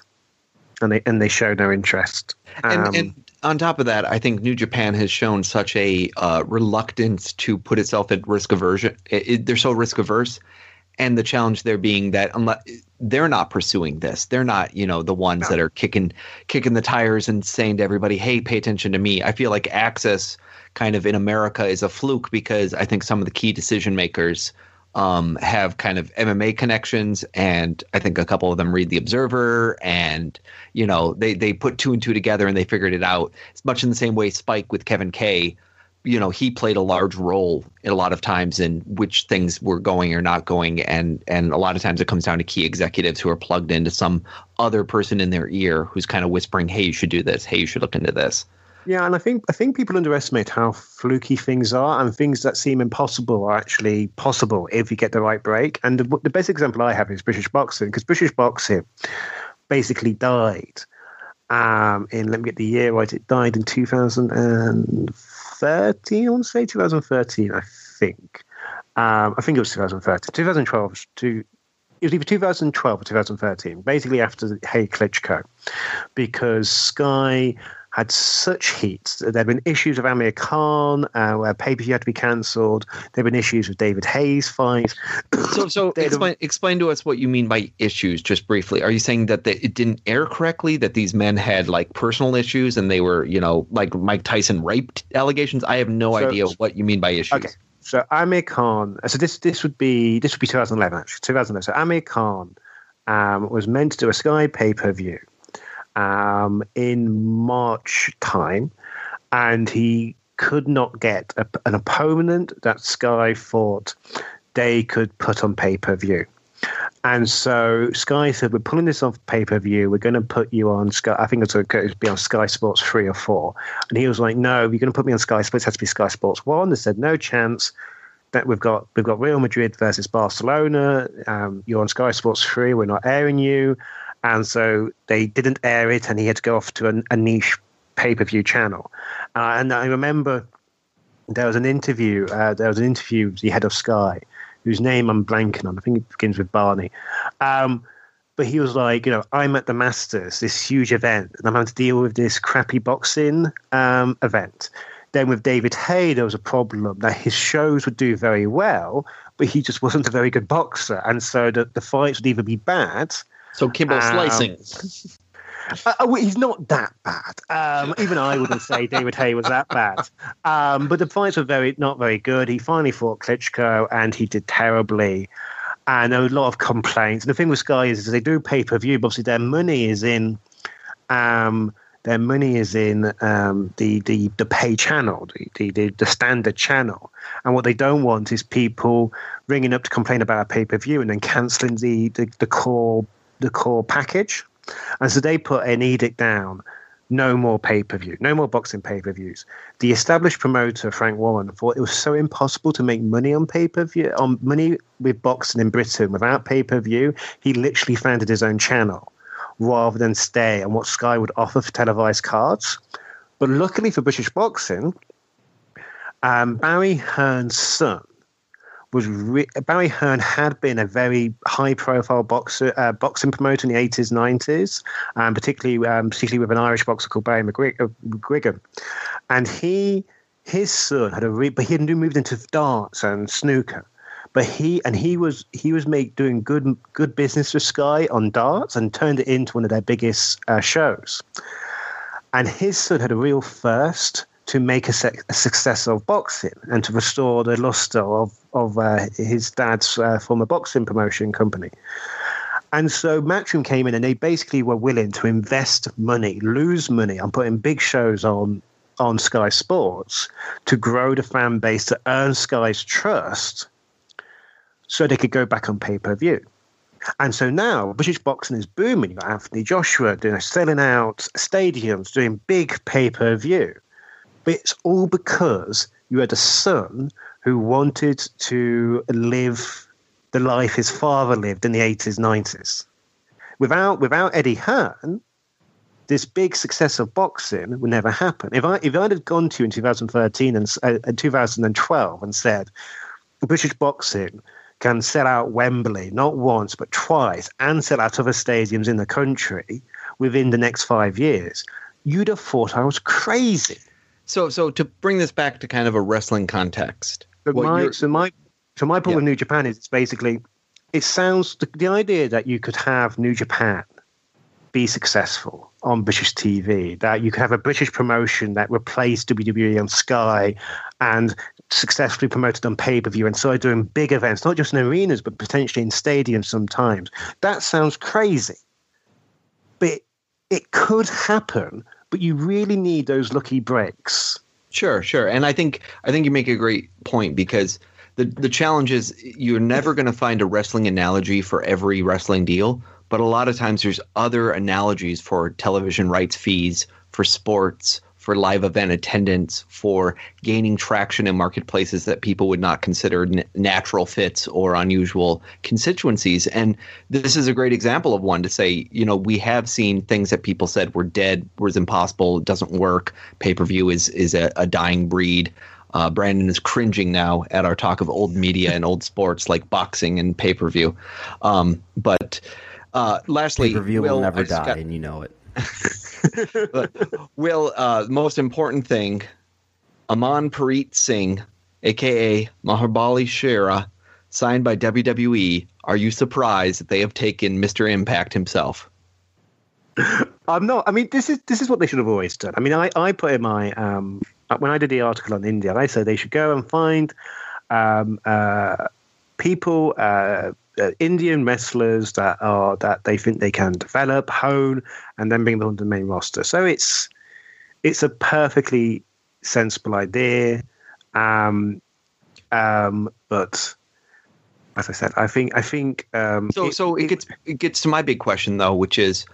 and they and they showed no interest. Um, and, and, on top of that, I think New Japan has shown such a uh, reluctance to put itself at risk aversion. It, it, they're so risk averse, and the challenge there being that unless they're not pursuing this, they're not you know the ones no. that are kicking kicking the tires and saying to everybody, "Hey, pay attention to me." I feel like AXS kind of in America is a fluke because I think some of the key decision makers um, have kind of MMA connections, and I think a couple of them read the Observer, and you know they they put two and two together and they figured it out. It's much in the same way Spike with Kevin Kay. You know, he played a large role in a lot of times in which things were going or not going, and and a lot of times it comes down to key executives who are plugged into some other person in their ear who's kind of whispering, "Hey, you should do this. Hey, you should look into this." Yeah, and I think I think people underestimate how fluky things are, and things that seem impossible are actually possible if you get the right break. And the, the best example I have is British boxing, because British boxing basically died um, in let me get the year right. It died in 2013. I want to say 2013. I think. Um, I think it was 2013. 2012 to it was either 2012 or 2013, basically after Haye Klitschko, because Sky had such heat. There'd been issues of Amir Khan, uh, where pay per view had to be cancelled. There'd been issues with David Haye's fight. so, so explain, explain to us what you mean by issues, just briefly. Are you saying that they, it didn't air correctly? That these men had like personal issues, and they were, you know, like Mike Tyson raped allegations? I have no so, idea what you mean by issues. Okay. So Amir Khan. So this this would be this would be 2011 actually 2011. So Amir Khan um, was meant to do a Sky pay per view um, in March time, and he could not get a, an opponent that Sky thought they could put on pay per view. And so Sky said, "We're pulling this off pay per view. We're going to put you on Sky. I think it's going to be on Sky Sports three or four. And he was like, "No, you're going to put me on Sky Sports. It has to be Sky Sports one." They said, "No chance." That we've got we've got Real Madrid versus Barcelona. Um, you're on Sky Sports three. We're not airing you and so they didn't air it, and he had to go off to a, a niche pay per view channel. Uh, and I remember there was an interview. Uh, there was an interview with the head of Sky, whose name I'm blanking on. I think it begins with Barney. Um, but he was like, you know, I'm at the Masters, this huge event, and I'm having to deal with this crappy boxing um, event. Then with David Haye, there was a problem that his shows would do very well, but he just wasn't a very good boxer, and so the, the fights would either be bad so Kimbo um, slicing. Uh, uh he's not that bad. Um, even I wouldn't say David Haye was that bad. Um, but the fights were very not very good. He finally fought Klitschko, and he did terribly. And there were a lot of complaints. And the thing with Sky is, is they do pay per view, but obviously their money is in. Um, their money is in um, the, the the pay channel, the, the the standard channel, and what they don't want is people ringing up to complain about a pay per view and then cancelling the, the the core the core package. And so they put an edict down no more pay per view, no more boxing pay per views. The established promoter, Frank Warren, thought it was so impossible to make money on pay per view, on money with boxing in Britain without pay per view. He literally founded his own channel rather than stay on what Sky would offer for televised cards. But luckily for British boxing, um, Barry Hearn's son was re- Barry Hearn had been a very high-profile boxer, uh, boxing promoter in the 80s, 90s, um, particularly um, particularly with an Irish boxer called Barry McGuigan, and he his son had a re- but he had moved into darts and snooker. But he and he was he was make, doing good good business with Sky on darts and turned it into one of their biggest uh, shows. And his son had a real thirst to make a, se- a, success of boxing and to restore the luster of of uh, his dad's uh, former boxing promotion company. And so Matchroom came in and they basically were willing to invest money, lose money on putting big shows on on Sky Sports to grow the fan base to earn Sky's trust so they could go back on pay per view. And so now British boxing is booming. You've got Anthony Joshua doing selling out stadiums, doing big pay per view. But it's all because you had a son who wanted to live the life his father lived in the 80s, 90s. Without, without Eddie Hearn, this big success of boxing would never happen. If I if I'd have gone to you in 2013 and uh, 2012 and said British boxing can sell out Wembley not once but twice and sell out other stadiums in the country within the next five years, you'd have thought I was crazy. So, so to bring this back to kind of a wrestling context, but my, so my so my problem yeah. with New Japan is it's basically it sounds the, the idea that you could have New Japan be successful on British TV, that you could have a British promotion that replaced WWE on Sky and successfully promoted on pay per view and started doing big events, not just in arenas, but potentially in stadiums sometimes. That sounds crazy. But it, it could happen, but you really need those lucky breaks. Sure, sure. And I think I think you make a great point because the the challenge is you're never going to find a wrestling analogy for every wrestling deal, but a lot of times there's other analogies for television rights fees, for sports, for live event attendance, for gaining traction in marketplaces that people would not consider n- natural fits or unusual constituencies. And this is a great example of one to say, you know, we have seen things that people said were dead, was impossible, doesn't work. Pay per view is is a, a dying breed. Uh, Brandon is cringing now at our talk of old media and old sports like boxing and pay per view. Um, but uh, lastly, pay per view will never die, got, and you know it. Will, uh, most important thing, Aman Preet Singh, aka Mahabali Shera, signed by WWE. Are you surprised that they have taken Mr. Impact himself? I'm not. I mean, this is this is what they should have always done. I mean, I, I put in my um, when I did the article on India, I said they should go and find um, uh, people, uh, uh, Indian wrestlers that are that they think they can develop, hone, and then bring them onto the main roster. So it's it's a perfectly sensible idea, um, um, but as I said, I think I think um, so. It, so it, it gets it gets to my big question though, which is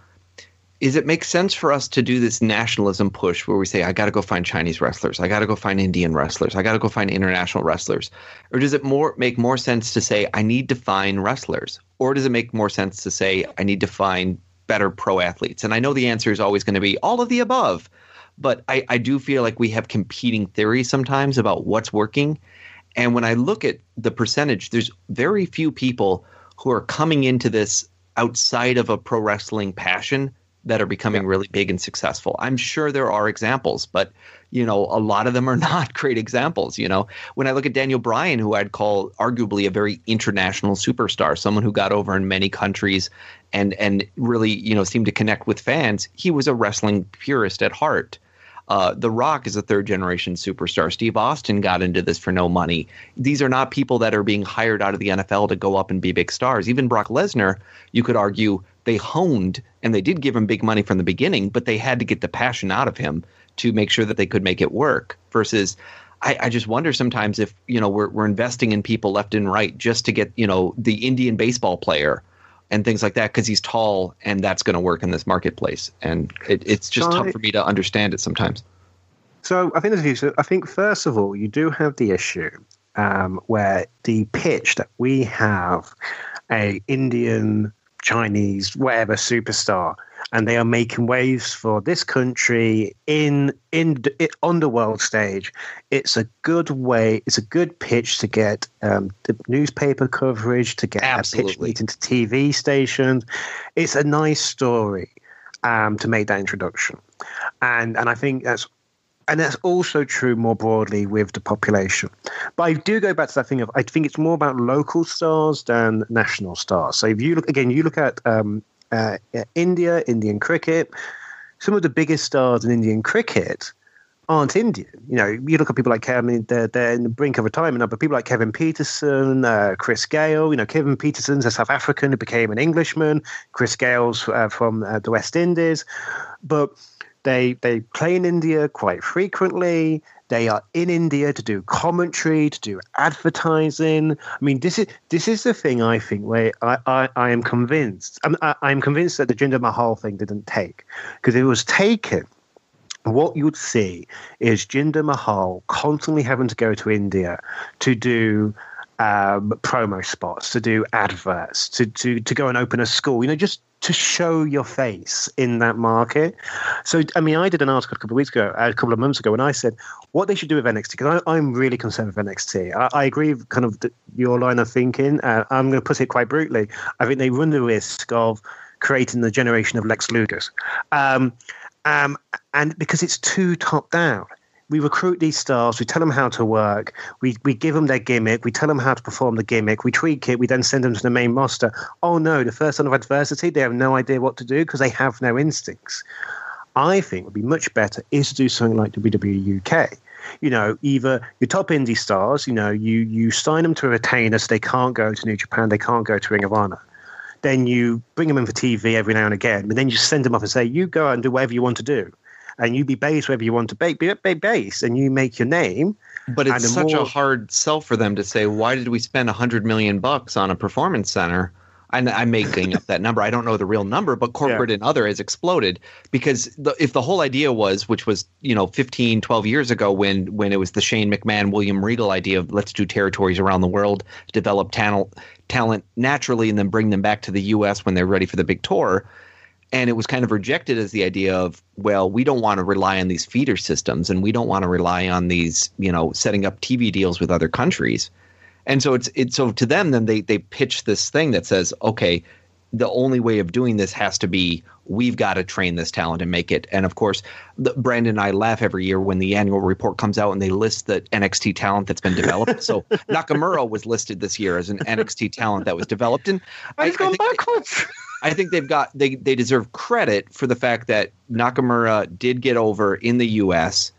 is it makes sense for us to do this nationalism push where we say i got to go find chinese wrestlers. I got to go find indian wrestlers. I got to go find international wrestlers. Or does it more make more sense to say i need to find wrestlers or does it make more sense to say i need to find better pro athletes? And i know the answer is always going to be all of the above but I, I do feel like we have competing theories sometimes about what's working. And when i look at the percentage there's very few people who are coming into this outside of a pro wrestling passion that are becoming yeah. really big and successful. I'm sure there are examples, but you know, a lot of them are not great examples. You know, when I look at Daniel Bryan, who I'd call arguably a very international superstar, someone who got over in many countries and and really you know seemed to connect with fans, he was a wrestling purist at heart. Uh, the Rock is a third generation superstar. Steve Austin got into this for no money. These are not people that are being hired out of the NFL to go up and be big stars. Even Brock Lesnar, you could argue, they honed and they did give him big money from the beginning, but they had to get the passion out of him to make sure that they could make it work. Versus, I, I, just wonder sometimes if you know we're we're investing in people left and right just to get you know the Indian baseball player and things like that because he's tall and that's going to work in this marketplace. And it, it's just so tough for me to understand it sometimes. So I think there's a few. So I think first of all, you do have the issue um, where the pitch that we have a Indian Chinese, whatever superstar, and they are making waves for this country in in on the world stage. It's a good way. It's a good pitch to get um, the newspaper coverage, to get Absolutely. a pitch meet into TV stations. It's a nice story um, to make that introduction, and and I think that's and that's also true more broadly with the population. But I do go back to that thing of I think it's more about local stars than national stars. So if you look again, you look at um, uh, India, Indian cricket. Some of the biggest stars in Indian cricket aren't Indian. You know, you look at people like Kevin, they're, they're in the brink of retirement now, but people like Kevin Pietersen, uh, Chris Gayle, you know, Kevin Pietersen's a South African who became an Englishman, Chris Gayle's uh, from uh, the West Indies. But they they play in India quite frequently. They are in India to do commentary, to do advertising. I mean, this is this is the thing I think where I, I, I am convinced. I'm, I, I'm convinced that the Jinder Mahal thing didn't take because it was taken, what you would see is Jinder Mahal constantly having to go to India to do um, promo spots, to do adverts, to, to to go and open a school. You know, just to show your face in that market. So, I mean, I did an article a couple of weeks ago, a couple of months ago, and I said what they should do with NXT because I'm really concerned with NXT. I, I agree with kind of the, your line of thinking. Uh, I'm going to put it quite brutally. I think they run the risk of creating the generation of Lex Lugers. Um, um, and because it's too top down we recruit these stars, we tell them how to work, we, we give them their gimmick, we tell them how to perform the gimmick, we tweak it, we then send them to the main roster. Oh no, the first sign of adversity, they have no idea what to do because they have no instincts. I think would be much better is to do something like WWE UK. You know, either your top indie stars, you know, you you sign them to a retainer so they can't go to New Japan, they can't go to Ring of Honor. Then you bring them in for TV every now and again, but then you send them off and say, you go out and do whatever you want to do and you be base wherever you want to be, be, be base, and you make your name. But it's such more, a hard sell for them to say, why did we spend a hundred million bucks on a performance center? And I'm making up that number. I don't know the real number, but corporate yeah. and other has exploded because the, if the whole idea was, which was you know 15, 12 years ago, when when it was the Shane McMahon, William Regal idea of let's do territories around the world, develop talent talent naturally, and then bring them back to the U.S. when they're ready for the big tour and it was kind of rejected as the idea of well we don't want to rely on these feeder systems and we don't want to rely on these you know setting up tv deals with other countries. And so it's it's so to them then they they pitch this thing that says okay the only way of doing this has to be we've got to train this talent and make it. And of course the, brandon and i laugh every year when the annual report comes out and they list the nxt talent that's been developed. So nakamura was listed this year as an nxt talent that was developed. And i've gone backwards I think they've got they they deserve credit for the fact that Nakamura did get over in the U.S.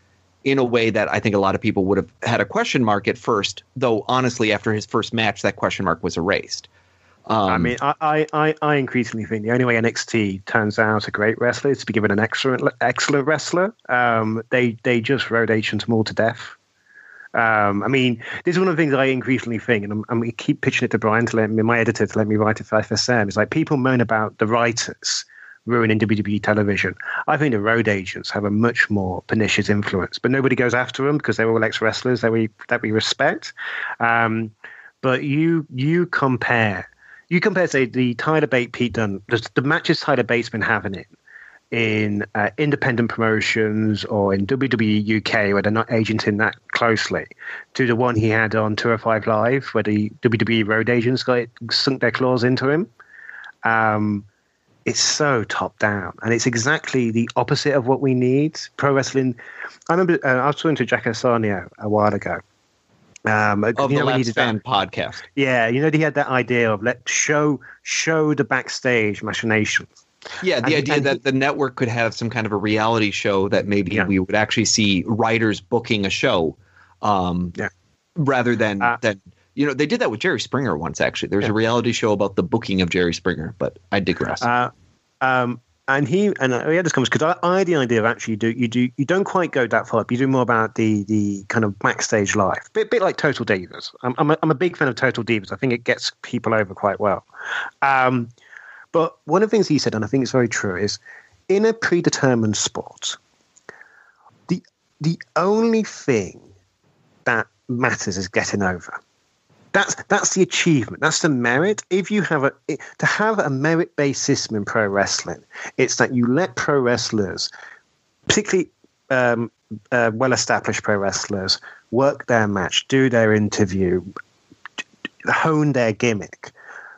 in a way that I think a lot of people would have had a question mark at first. Though honestly, after his first match, that question mark was erased. Um, I mean, I, I, I increasingly think the only way NXT turns out a great wrestler is to be given an excellent excellent wrestler. Um, they they just rode Moore to death. Um, I mean, this is one of the things I increasingly think, and, I'm, keep pitching it to Brian to let me, my editor, to let me write it for FSM. It's like people moan about the writers ruining WWE television. I think the road agents have a much more pernicious influence, but nobody goes after them because they're all ex wrestlers that we that we respect. Um, but you you compare you compare say the Tyler Bate Pete Dunne the, the matches Tyler Bate's been having it in uh, independent promotions or in WWE UK where they're not agenting that closely to the one he had on 205 Live where the WWE road agents got sunk their claws into him. Um, it's so top down and it's exactly the opposite of what we need. Pro wrestling. I remember uh, I was talking to Jack Asarnio a while ago. Um, of you know, Last Fan that, podcast. Yeah, you know, he had that idea of let show show the backstage machinations yeah, the and, idea and that he, the network could have some kind of a reality show that maybe yeah. we would actually see writers booking a show, um, yeah. rather than uh, than you know they did that with Jerry Springer once. Actually, there's yeah. a reality show about the booking of Jerry Springer, but I digress. Uh, um, and he and we had this conversation because I, I, had the idea of actually do you do you don't quite go that far. But you do more about the the kind of backstage life, bit bit like Total Divas. I'm I'm a, I'm a big fan of Total Divas. I think it gets people over quite well. Um, but one of the things he said, and I think it's very true, is in a predetermined sport, the the only thing that matters is getting over. That's that's the achievement. That's the merit. If you have a to have a merit based system in pro wrestling, it's that you let pro wrestlers, particularly um, uh, well established pro wrestlers, work their match, do their interview, hone their gimmick,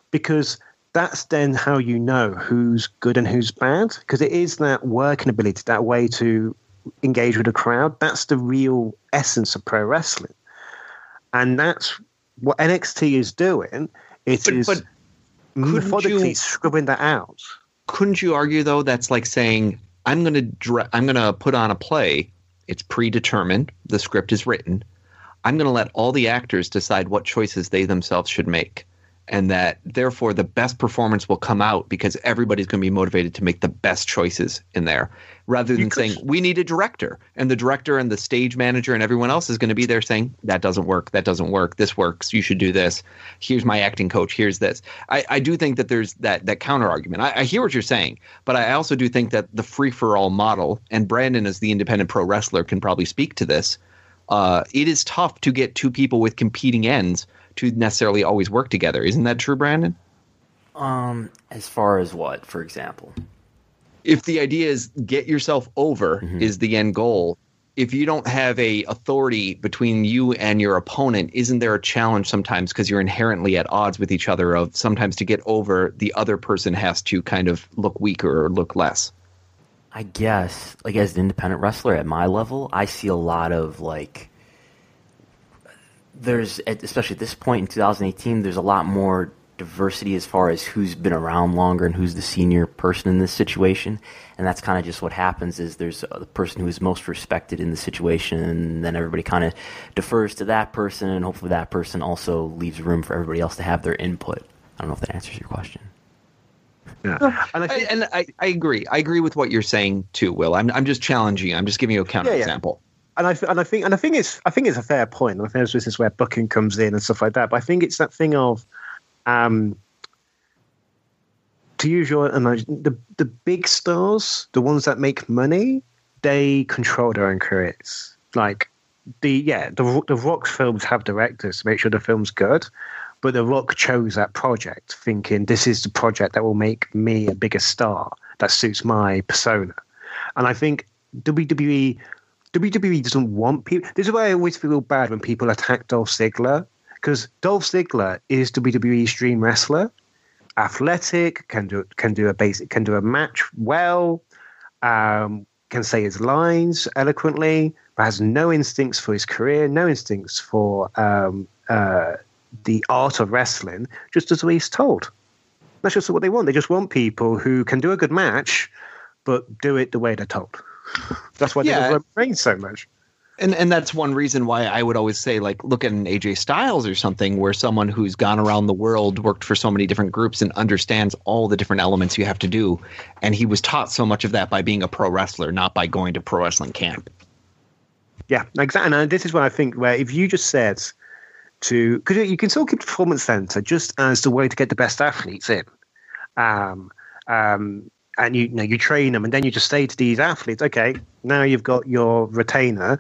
because that's then how you know who's good and who's bad because it is that working ability, that way to engage with a crowd. That's the real essence of pro wrestling, and that's what NXT is doing. It But- is but methodically you- scrubbing that out. couldn't you argue though that's like saying i'm going to dra- i'm going to put on a play it's predetermined the script is written i'm going to let all the actors decide what choices they themselves should make and that therefore the best performance will come out because everybody's going to be motivated to make the best choices in there rather than could- saying we need a director and the director and the stage manager and everyone else is going to be there saying that doesn't work that doesn't work this works you should do this here's my acting coach here's this. I, I do think that there's that that counter argument. I, I hear what you're saying but i also do think that the free for all model and brandon as the independent pro wrestler can probably speak to this uh, it is tough to get two people with competing ends to necessarily always work together isn't that true brandon Um, as far as what, for example? if the idea is get yourself over is the end goal if you don't have a authority between you and your opponent isn't there a challenge sometimes because you're inherently at odds with each other of sometimes to get over the other person has to kind of look weaker or look less I guess, like as an independent wrestler at my level, I see a lot of like. There's, especially at this point in 2018, there's a lot more diversity as far as who's been around longer and who's the senior person in this situation, and that's kind of just what happens. Is there's uh, the person who is most respected in the situation, and then everybody kind of defers to that person, and hopefully that person also leaves room for everybody else to have their input. I don't know if that answers your question. Yeah. And I I, and I, I agree i agree with what you're saying too will i'm, I'm just challenging you i'm just giving you a counter example and I, th- and I think and I think it's I think it's a fair point. And I think this is where booking comes in and stuff like that. But I think it's that thing of, um, to use your imagine the the big stars, the ones that make money, they control their own careers. Like the yeah, the the Rock's films have directors to make sure the film's good. But The Rock chose that project, thinking this is the project that will make me a bigger star that suits my persona. And I think WWE WWE doesn't want people. This is why I always feel bad when people attack Dolph Ziggler because Dolph Ziggler is WWE's dream wrestler, athletic, can do can do a basic can do a match well, um, can say his lines eloquently, but has no instincts for his career, no instincts for um, uh, the art of wrestling. Just as he's told. That's just what they want. They just want people who can do a good match, but do it the way they're told. That's why Yeah. they love Reigns so much. and and that's one reason why I would always say like look at an AJ Styles or something where someone who's gone around the world worked for so many different groups and understands all the different elements you have to do and he was taught so much of that by being a pro wrestler not by going to pro wrestling camp Yeah, exactly. And this is what I think where if you just said to because you can still keep performance center just as the way to get the best athletes in, um, um, and you, you know you train them, and then you just say to these athletes, okay, now you've got your retainer.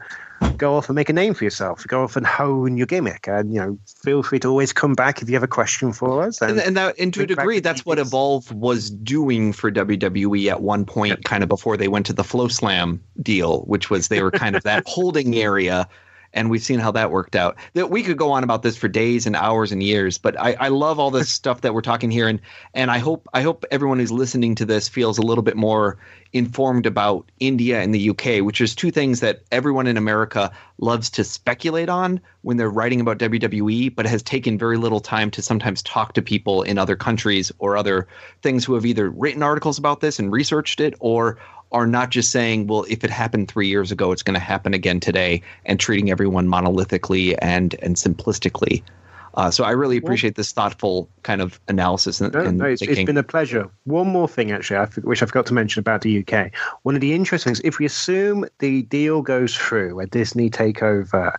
Go off and make a name for yourself. Go off and hone your gimmick, and you know, feel free to always come back if you have a question for us. and, and that and to a degree that's what Evolve was doing for WWE at one point kind of before they went to the FloSlam deal which was they were kind of that holding area and we've seen how that worked out. That we could go on about this for days and hours and years, but I, I love all this stuff that we're talking here, and and I hope I hope everyone who's listening to this feels a little bit more informed about India and the UK, which is two things that everyone in America loves to speculate on when they're writing about WWE, but has taken very little time to sometimes talk to people in other countries or other things who have either written articles about this and researched it or are not just saying, well, if it happened three years ago, it's going to happen again today, and treating everyone monolithically and and simplistically. Uh, so I really appreciate this thoughtful kind of analysis and, No, no, it's, it's been a pleasure. One more thing, actually, I, which I forgot to mention about the UK. One of the interesting things, if we assume the deal goes through, a Disney takeover,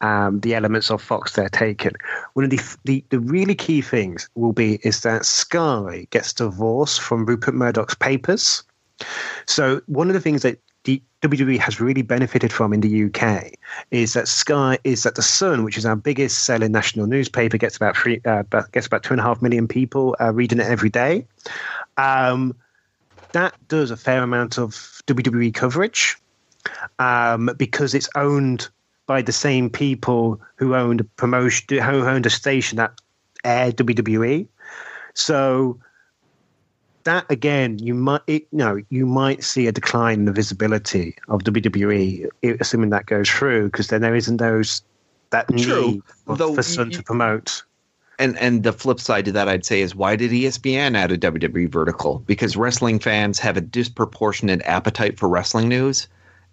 um, the elements of Fox they're taking, one of the, the the really key things will be is that Sky gets divorced from Rupert Murdoch's papers. So one of the things that WWE has really benefited from in the UK is that Sky is that the Sun, which is our biggest selling national newspaper, gets about three, uh, gets about two and a half million people uh, reading it every day. Um, that does a fair amount of WWE coverage um, because it's owned by the same people who owned a promotion, who owned a station that aired WWE. So that again, you might it, you know you might see a decline in the visibility of WWE, assuming that goes through, because then there isn't those that True. need for, Though for Sun to promote. And and the flip side to that, I'd say, is why did ESPN add a WWE vertical? Because wrestling fans have a disproportionate appetite for wrestling news,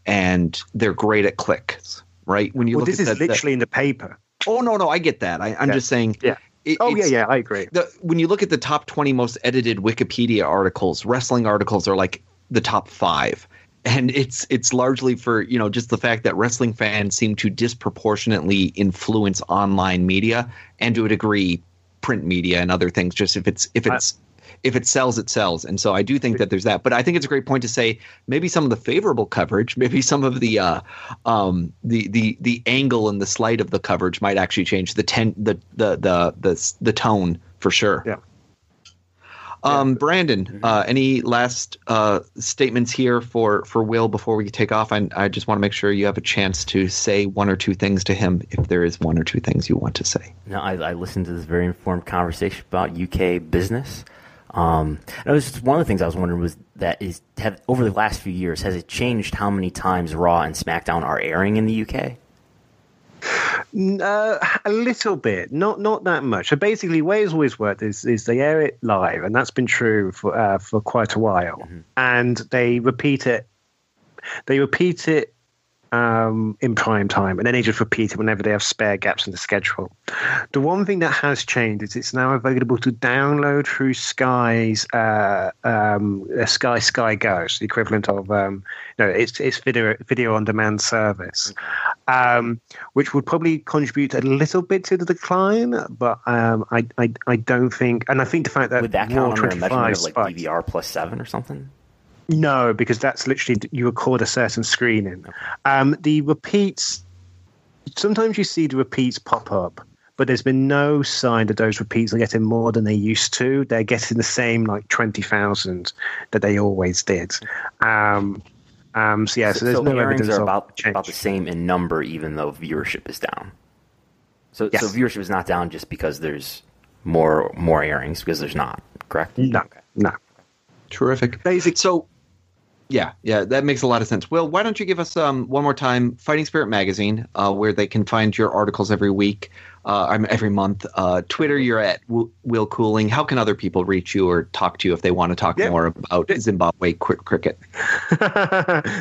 and they're great at clicks. Right? When you Well, look this is literally in the paper. oh no, no, I get that. I, I'm Yeah. just saying. Yeah. It- Oh yeah, yeah, I agree. the when you look at the top 20 most edited Wikipedia articles, wrestling articles are like the top 5. And it's it's largely for, you know, just the fact that wrestling fans seem to disproportionately influence online media and to a degree print media and other things just if it's if it's if it sells it sells. And so i do think that there's that. But i think it's a great point to say maybe some of the favorable coverage maybe some of the uh um the the the angle and the slight of the coverage might actually change the ten the the the the, the tone for sure. Yeah. um brandon uh any last uh statements here for for will before we take off? I, I just want to make sure you have a chance to say one or two things to him if there is one or two things you want to say. No, I, I listened to this very informed conversation about UK business. Um, and it was just one of the things I was wondering was that is have over the last few years has it changed how many times Raw and SmackDown are airing in the UK? Uh, a little bit, not not that much. So basically, the way it's always worked is is they air it live, and that's been true for uh, for quite a while. And they repeat it. They repeat it um, in prime time, and then they just repeat it whenever they have spare gaps in the schedule. The one thing that has changed is it's now available to download through Sky's uh, um, uh, Sky Sky Goes, the equivalent of um, no, it's it's video video on demand service, um, which would probably contribute a little bit to the decline, but um, I, I I don't think, and I think the fact that Would that count under a 25 measurement of like DVR plus seven or something? No, because that's literally you record a certain screening. Um, the repeats, sometimes you see the repeats pop up, but there's been no sign that those repeats are getting more than they used to. They're getting the same like twenty thousand that they always did. Um, um, so yeah, so, there's no airings evidence are about change. about the same in number, even though viewership is down. So, Yes. so viewership is not down just because there's more more airings because there's not. Correct? No, no. Terrific. Basic- So, yeah, yeah, that makes a lot of sense. Will, why don't you give us um, one more time Fighting Spirit Magazine, uh, where they can find your articles every week, uh, every month. Uh, Twitter, you're at Will Cooling. How can other people reach you or talk to you if they want to talk Yeah. more about Zimbabwe cri- cricket?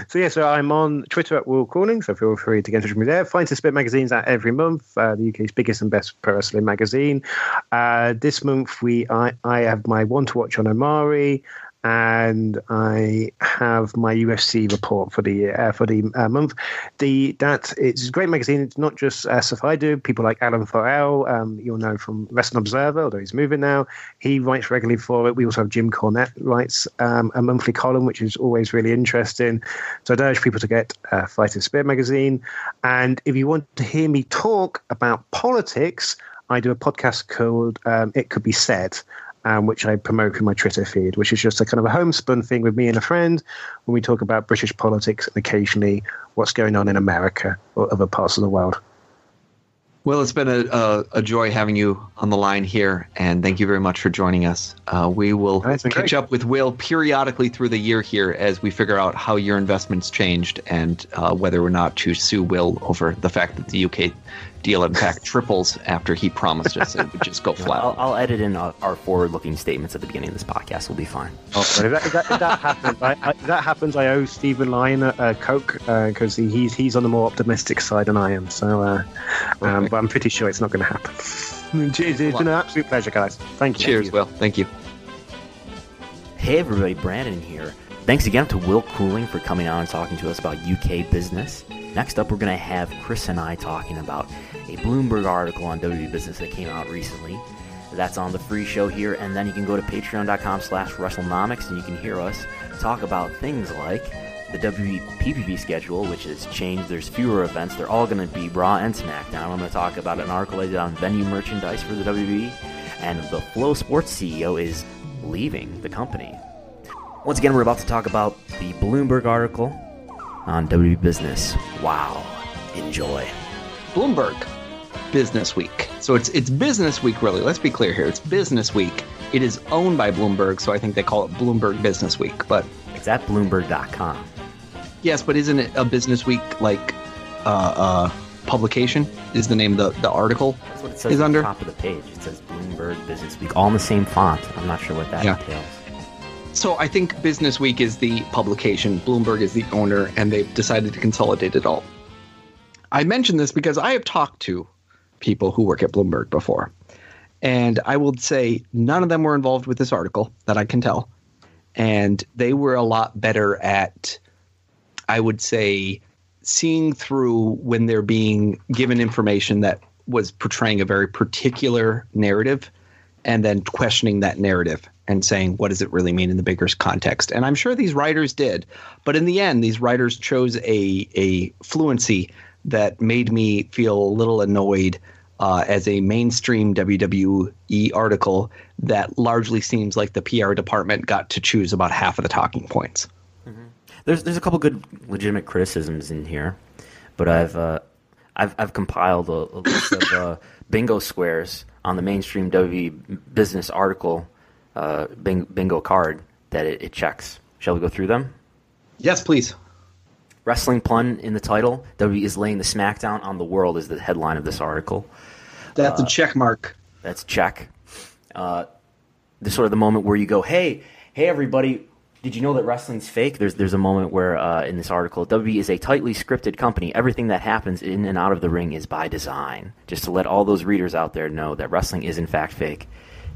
so yeah, so I'm on Twitter at Will Cooling, so feel free to get in touch with me there. Fighting Spirit magazine's out every month, uh, the UK's biggest and best pro wrestling magazine. Uh, this month we I, I have my one to watch on Omari, and I have my UFC report for the uh, for the uh, month. The that it's a great magazine. It's not just uh, stuff I do. People like Alan Farrell, um, you'll know from Wrestling Observer, although he's moving now. He writes regularly for it. We also have Jim Cornette writes um, a monthly column, which is always really interesting. So I'd urge people to get uh, Fighting Spirit magazine. And if you want to hear me talk about politics, I do a podcast called um, It Could Be Said, um, which I promote in my Twitter feed, which is just a kind of a homespun thing with me and a friend when we talk about British politics and occasionally what's going on in America or other parts of the world. Well, it's been a, a, a joy having you on the line here, and thank you very much for joining us. Uh, we will catch great. up with Will periodically through the year here as we figure out how your investments changed and uh, whether or not to sue Will over the fact that the UK deal, in fact, triples after he promised us it would just go flat. I'll, I'll edit in our, our forward-looking statements at the beginning of this podcast. We'll be fine. Oh, if, that, if, that, if that happens, I, I, if that happens, I owe Stephen Lyon a, a Coke because he, he's he's on the more optimistic side than I am. So, uh, um, but I'm pretty sure it's not going to happen. Cheers! It's been an absolute pleasure, guys. Thank you. Cheers, Will. Thank you. Hey everybody, Brandon here. Thanks again to Will Cooling for coming on and talking to us about UK business. Next up, we're going to have Chris and I talking about a Bloomberg article on WWE Business that came out recently. That's on the free show here, and then you can go to patreon.com slash WrestleNomics and you can hear us talk about things like the WWE PPV schedule, which has changed. There's fewer events. They're all going to be Raw and SmackDown. I'm going to talk about an article I did on venue merchandise for the WWE, and the FloSports CEO is leaving the company. Once again, we're about to talk about the Bloomberg article on WWE Business. Wow. Enjoy. Bloomberg Business Week. So it's it's Business Week really. Let's be clear here. It's Business Week. It is owned by Bloomberg, so I think they call it Bloomberg Business Week. But It's at Bloomberg.com. yes, but isn't it a Business Week like uh, uh, publication? Is the name of the, the article That's what it says is under? the top of the page. It says Bloomberg Business Week, all in the same font. I'm not sure what that Yeah. entails. So I think Business Week is the publication, Bloomberg is the owner, and they've decided to consolidate it all. I mention this because I have talked to people who work at Bloomberg before, and I will say none of them were involved with this article that I can tell, and they were a lot better at, I would say, seeing through when they're being given information that was portraying a very particular narrative and then questioning that narrative and saying what does it really mean in the bigger context and i'm sure these writers did but in the end these writers chose a, a fluency that made me feel a little annoyed uh, as a mainstream WWE article that largely seems like the PR department got to choose about half of the talking points. There's there's a couple good legitimate criticisms in here, but I've uh, I've I've compiled a, a list of uh, bingo squares on the mainstream WWE business article uh, bing, bingo card that it, it checks. Shall we go through them? Yes, please. Wrestling pun in the title. W is laying the smackdown on the world is the headline of this article. That's a check mark. That's check. Uh, the sort of the moment where you go, hey, hey, everybody, did you know that wrestling's fake? There's there's a moment where uh, in this article, WWE is a tightly scripted company. Everything that happens in and out of the ring is by design. Just to let all those readers out there know that wrestling is in fact fake.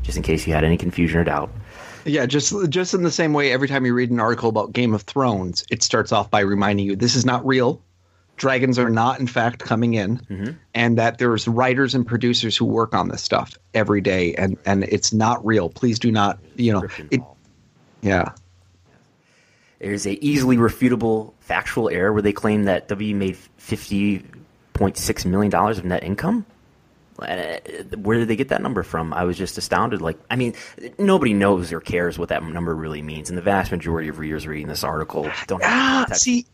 Just in case you had any confusion or doubt. Yeah, just just in the same way, every time you read an article about Game of Thrones, it starts off by reminding you this is not real. Dragons are not, in fact, coming in, mm-hmm. and that there's writers and producers who work on this stuff every day, and and it's not real. Please do not, you know, it. Yeah, There's a easily refutable factual error where they claim that W made fifty point six million dollars of net income. Uh, Where did they get that number from? I was just astounded. Like, I mean, nobody knows or cares what that number really means, and the vast majority of readers reading this article don't have Ah, see,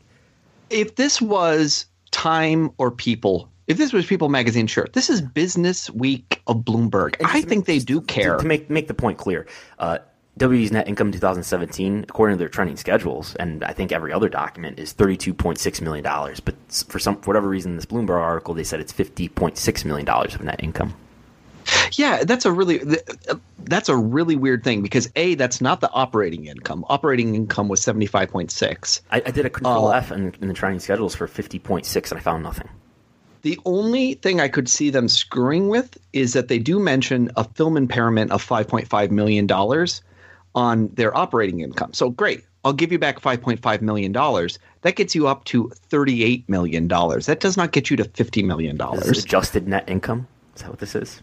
if this was Time or People, if this was People Magazine, sure. This is Business Week of Bloomberg. I think make- they do to- care. To make make the point clear, uh, WWE's net income in 2017, according to their trending schedules, and I think every other document, is 32.6 million dollars. But for some for whatever reason, this Bloomberg article, they said it's 50.6 million dollars of net income. Yeah, that's a really uh, that's a really weird thing because a that's not the operating income. Operating income was seventy five point six. I, I did a control Uh, F in, in the trending schedules for 50.6, and I found nothing. The only thing I could see them screwing with is that they do mention a film impairment of five point five million dollars on their operating income. So great, I'll give you back five point five million dollars. That gets you up to thirty eight million dollars. That does not get you to $50 million. adjusted net income? Is that what this is?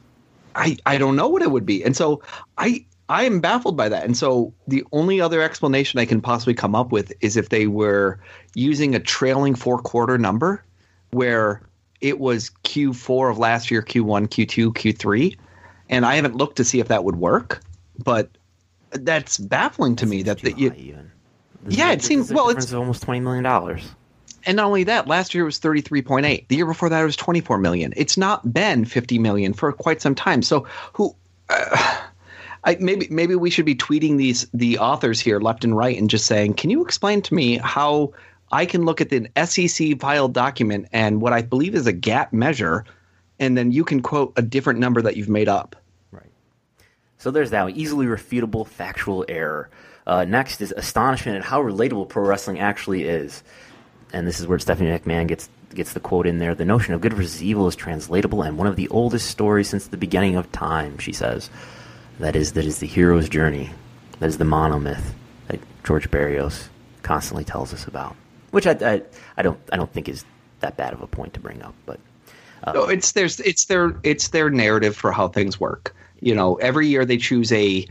I, I don't know what it would be. And so I I am baffled by that. And so the only other explanation I can possibly come up with is if they were using a trailing four quarter number where it was Q4 of last year, Q1, Q2, Q3. And I haven't looked to see if that would work, but that's baffling to me that, that you, even. This Yeah, is it seems- well, it's- almost 20 million dollars. and not only that, last year it was 33.8. The year before that it was 24 million. It's not been 50 million for quite some time. So who uh, I, maybe maybe we should be tweeting these the authors here left and right and just saying, "Can you explain to me how I can look at the SEC filed document and what I believe is a GAAP measure and then you can quote a different number that you've made up?" So there's that one. Easily refutable factual error. Uh, next is astonishment at how relatable pro wrestling actually is. And this is where Stephanie McMahon gets gets the quote in there. The notion of good versus evil is translatable and one of the oldest stories since the beginning of time, she says. That is that is the hero's journey. That is the monomyth that George Barrios constantly tells us about. Which I, I, I don't I don't think is that bad of a point to bring up, but No, it's there's it's their it's their narrative for how things work. You know, every year they choose a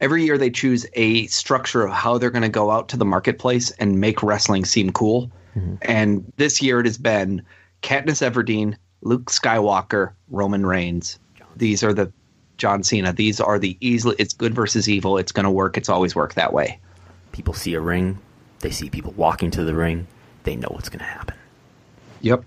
every year they choose a structure of how they're going to go out to the marketplace and make wrestling seem cool. Mm-hmm. And this year it has been Katniss Everdeen, Luke Skywalker, Roman Reigns. These are the John Cena. These are the easily it's good versus evil. It's going to work. It's always worked that way. people see a ring, they see people walking to the ring, they know what's going to happen. Yep.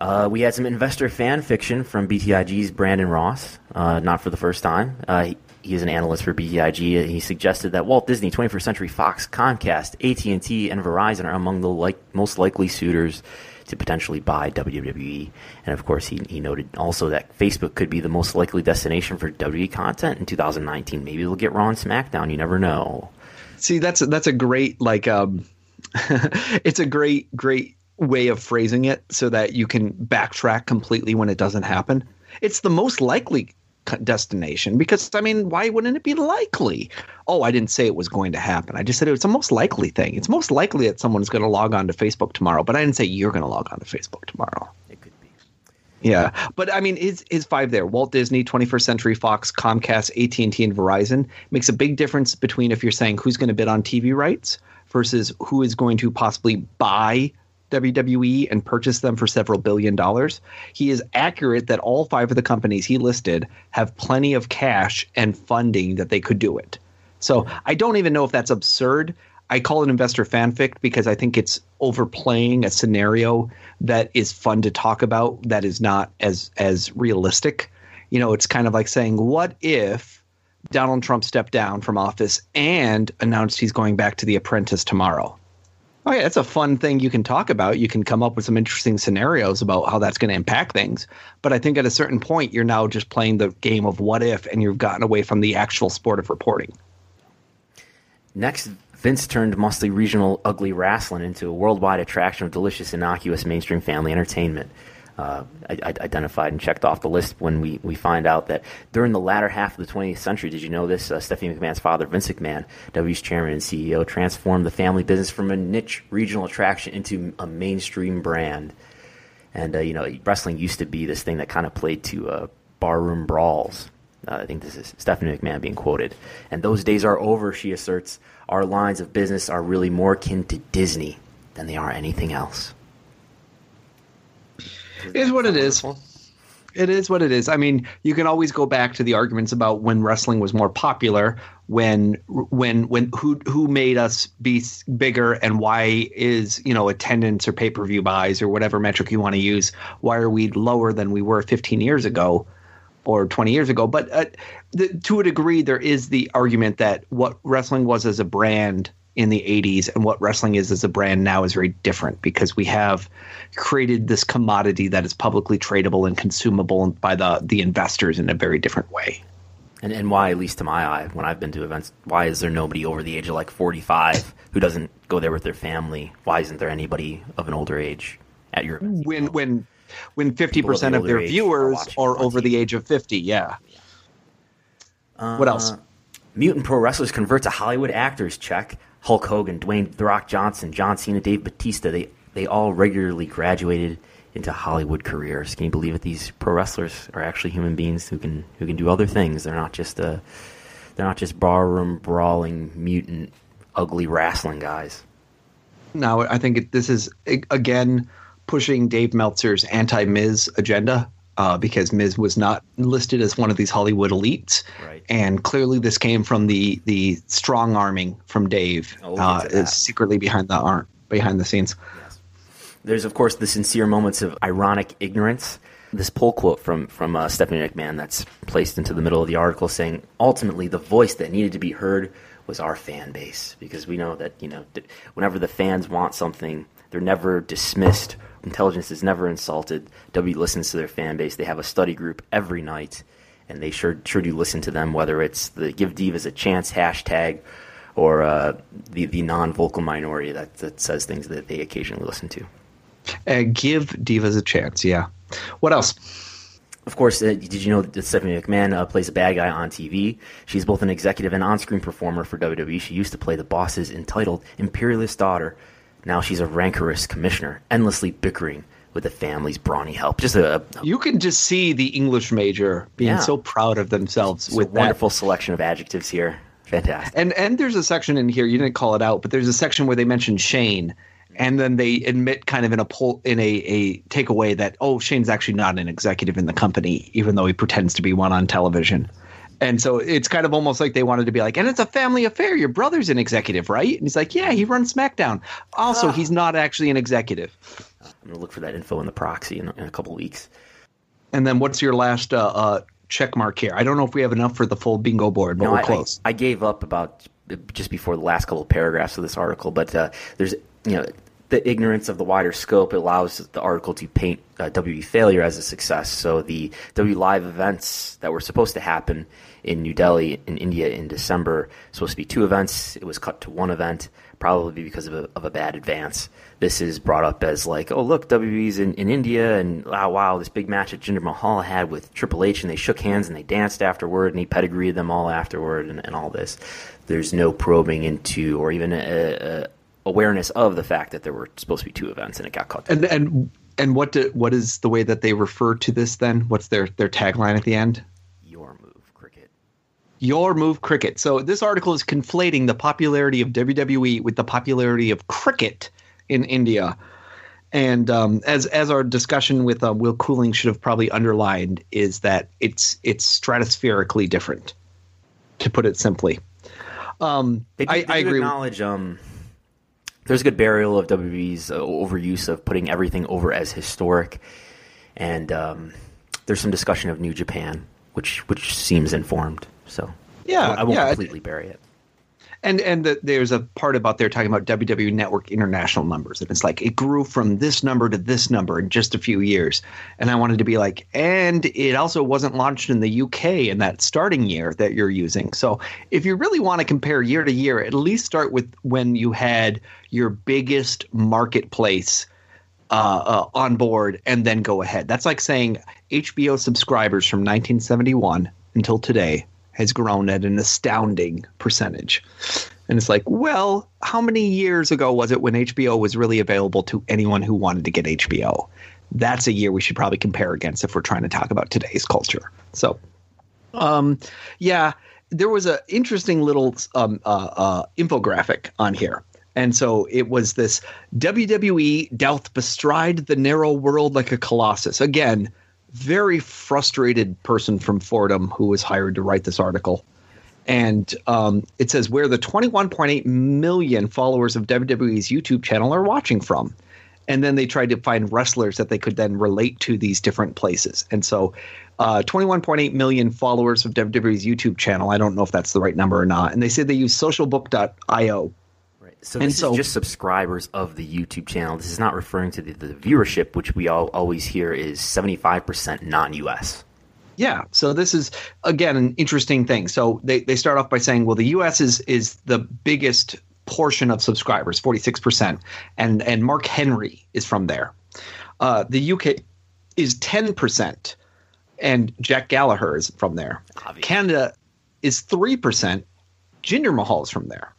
Uh, we had some investor fan fiction from BTIG's Brandon Ross, uh, not for the first time. Uh, he, he is an analyst for BTIG. He suggested that Walt Disney, 21st Century Fox, Comcast, AT&T, and Verizon are among the like, most likely suitors to potentially buy WWE. And of course, he, he noted also that Facebook could be the most likely destination for WWE content in 2019. Maybe they'll get Raw and SmackDown. You never know. See, that's a, that's a great like um, it's a great great way of phrasing it so that you can backtrack completely when it doesn't happen. It's the most likely destination because I mean, why wouldn't it be likely? Oh, I didn't say it was going to happen. I just said it's a most likely thing. It's most likely that someone's going to log on to Facebook tomorrow, but I didn't say you're going to log on to Facebook tomorrow. It could be. Yeah, but I mean, his his five there: Walt Disney, 21st Century Fox, Comcast, AT and T, and Verizon makes a big difference between if you're saying who's going to bid on TV rights versus who is going to possibly buy WWE and purchase them for several billion dollars. He is accurate that all five of the companies he listed have plenty of cash and funding that they could do it. So I don't even know if that's absurd. I call it investor fanfic because I think it's overplaying a scenario that is fun to talk about that is not as as realistic. You know, it's kind of like saying, what if Donald Trump stepped down from office and announced he's going back to The Apprentice tomorrow? Oh yeah, it's a fun thing you can talk about. You can come up with some interesting scenarios about how that's going to impact things. But I think at a certain point, you're now just playing the game of what if, and you've gotten away from the actual sport of reporting. Next, Vince turned mostly regional ugly wrestling into a worldwide attraction of delicious, innocuous mainstream family entertainment uh, identified and checked off the list when we, we find out that during the latter half of the 20th century, did you know this? Uh, Stephanie McMahon's father, Vince McMahon, W's chairman and CEO, transformed the family business from a niche regional attraction into a mainstream brand. And, uh, you know, wrestling used to be this thing that kind of played to uh, barroom brawls. Uh, I think this is Stephanie McMahon being quoted. And those days are over, she asserts. Our lines of business are really more akin to Disney than they are anything else. It is what it is. It is what it is. I mean, you can always go back to the arguments about when wrestling was more popular, when when when who who made us be bigger, and why is you know attendance or pay per view buys or whatever metric you want to use? Why are we lower than we were 15 years ago? or 20 years ago. But uh, the, to a degree, there is the argument that what wrestling was as a brand in the 80s and what wrestling is as a brand now is very different because we have created this commodity that is publicly tradable and consumable by the the investors in a very different way. And and why, at least to my eye, when I've been to events, why is there nobody over the age of like 45 who doesn't go there with their family? Why isn't there anybody of an older age at your events? When when when 50% of, their viewers are, are over the age of 50, yeah. Uh, what else? Mutant pro wrestlers convert to Hollywood actors. Check. Hulk Hogan, Dwayne The Rock Johnson, John Cena, Dave Batista, they, they all regularly graduated into Hollywood careers. Can you believe it? These pro wrestlers are actually human beings who can who can do other things. They're not just a they're not just barroom brawling mutant ugly wrestling guys. No, I think it, this is again pushing Dave Meltzer's anti Miz agenda uh, because Miz was not listed as one of these Hollywood elites, right. and clearly this came from the the strong arming from Dave, oh, uh, is secretly behind the arm behind the scenes. Yes. There's of course the sincere moments of ironic ignorance. This pull quote from from uh, Stephanie McMahon that's placed into the middle of the article saying, ultimately the voice that needed to be heard was our fan base because we know that you know whenever the fans want something, they're never dismissed intelligence is never insulted. W listens to their fan base. They have a study group every night, and they sure sure do listen to them. Whether it's the Give Divas a Chance hashtag or uh, the the non vocal minority that that says things that they occasionally listen to. Uh, give divas a chance. Yeah. What else? Of course, uh, did you know that Stephanie McMahon uh, plays a bad guy on TV? She's both an executive and on-screen performer for WWE. She used to play the boss's entitled imperialist daughter now she's a rancorous commissioner, endlessly bickering with the family's brawny help. Just a, a you can just see the English major being yeah. so proud of themselves with wonderful that. selection of adjectives here. Fantastic. And and there's a section in here you didn't call it out, but there's a section where they mention Shane, and then they admit kind of in a poll in a a takeaway that oh Shane's actually not an executive in the company, even though he pretends to be one on television. And so it's kind of almost like they wanted to be like, and it's a family affair. Your brother's an executive, right? And he's like, yeah, he runs SmackDown. Also, ah. he's not actually an executive. I'm gonna look for that info in the proxy in, in a couple weeks. And then what's your last uh, uh, check mark here. I don't know if we have enough for the full bingo board, but No, we're I, close. I, I gave up about just before the last couple of paragraphs of this article, but uh, there's you know the ignorance of the wider scope allows the article to paint uh, WE failure as a success. So the W Live events that were supposed to happen in New Delhi in India in December supposed to be two events. It was cut to one event, probably because of a, of a bad advance. This is brought up as like, oh look, WWE's in, in India, and wow, wow, this big match that Jinder Mahal had with Triple H, and they shook hands and they danced afterward, and he pedigreed them all afterward, and, and all this. There's no probing into or even a, a awareness of the fact that there were supposed to be two events and it got cut. And and and what do, what is the way that they refer to this then? What's their their tagline at the end? Your move, cricket. Your move cricket. So this article is conflating the popularity of WWE with the popularity of cricket in India. And um, as as our discussion with uh, Will Cooling should have probably underlined is that it's it's stratospherically different, to put it simply. Um, They do, I, they I agree. acknowledge um, there's a good burial of WWE's uh, overuse of putting everything over as historic, and um, there's some discussion of New Japan, which which seems informed. So Yeah, I won't yeah. completely bury it. And and the, there's a part about there talking about WWE Network international numbers, and it's like it grew from this number to this number in just a few years. And I wanted to be like, and it also wasn't launched in the UK in that starting year that you're using. So if you really want to compare year to year, at least start with when you had your biggest marketplace uh, uh, on board, and then go ahead. That's like saying HBO subscribers from 1971 until today has grown at an astounding percentage. And it's like, well, how many years ago was it when HBO was really available to anyone who wanted to get HBO? That's a year we should probably compare against if we're trying to talk about today's culture. So, um, yeah, there was an interesting little um, uh, uh, infographic on here. And so it was this WWE doth bestride the narrow world like a colossus. Again, very frustrated person from Fordham who was hired to write this article. And um, it says where the 21.8 million followers of WWE's YouTube channel are watching from. And then they tried to find wrestlers that they could then relate to these different places. And so uh, 21.8 million followers of WWE's YouTube channel. I don't know if that's the right number or not. And they say they use socialbook.io. So And this so- is just subscribers of the YouTube channel. This is not referring to the, the viewership, which we all always hear is 75% non-US. Yeah. So this is again an interesting thing. So they, they start off by saying, well, the US is is the biggest portion of subscribers, 46%. And and Mark Henry is from there. Uh, the UK is 10%. And Jack Gallagher is from there. Obviously. Canada is 3%. Jinder Mahal is from there.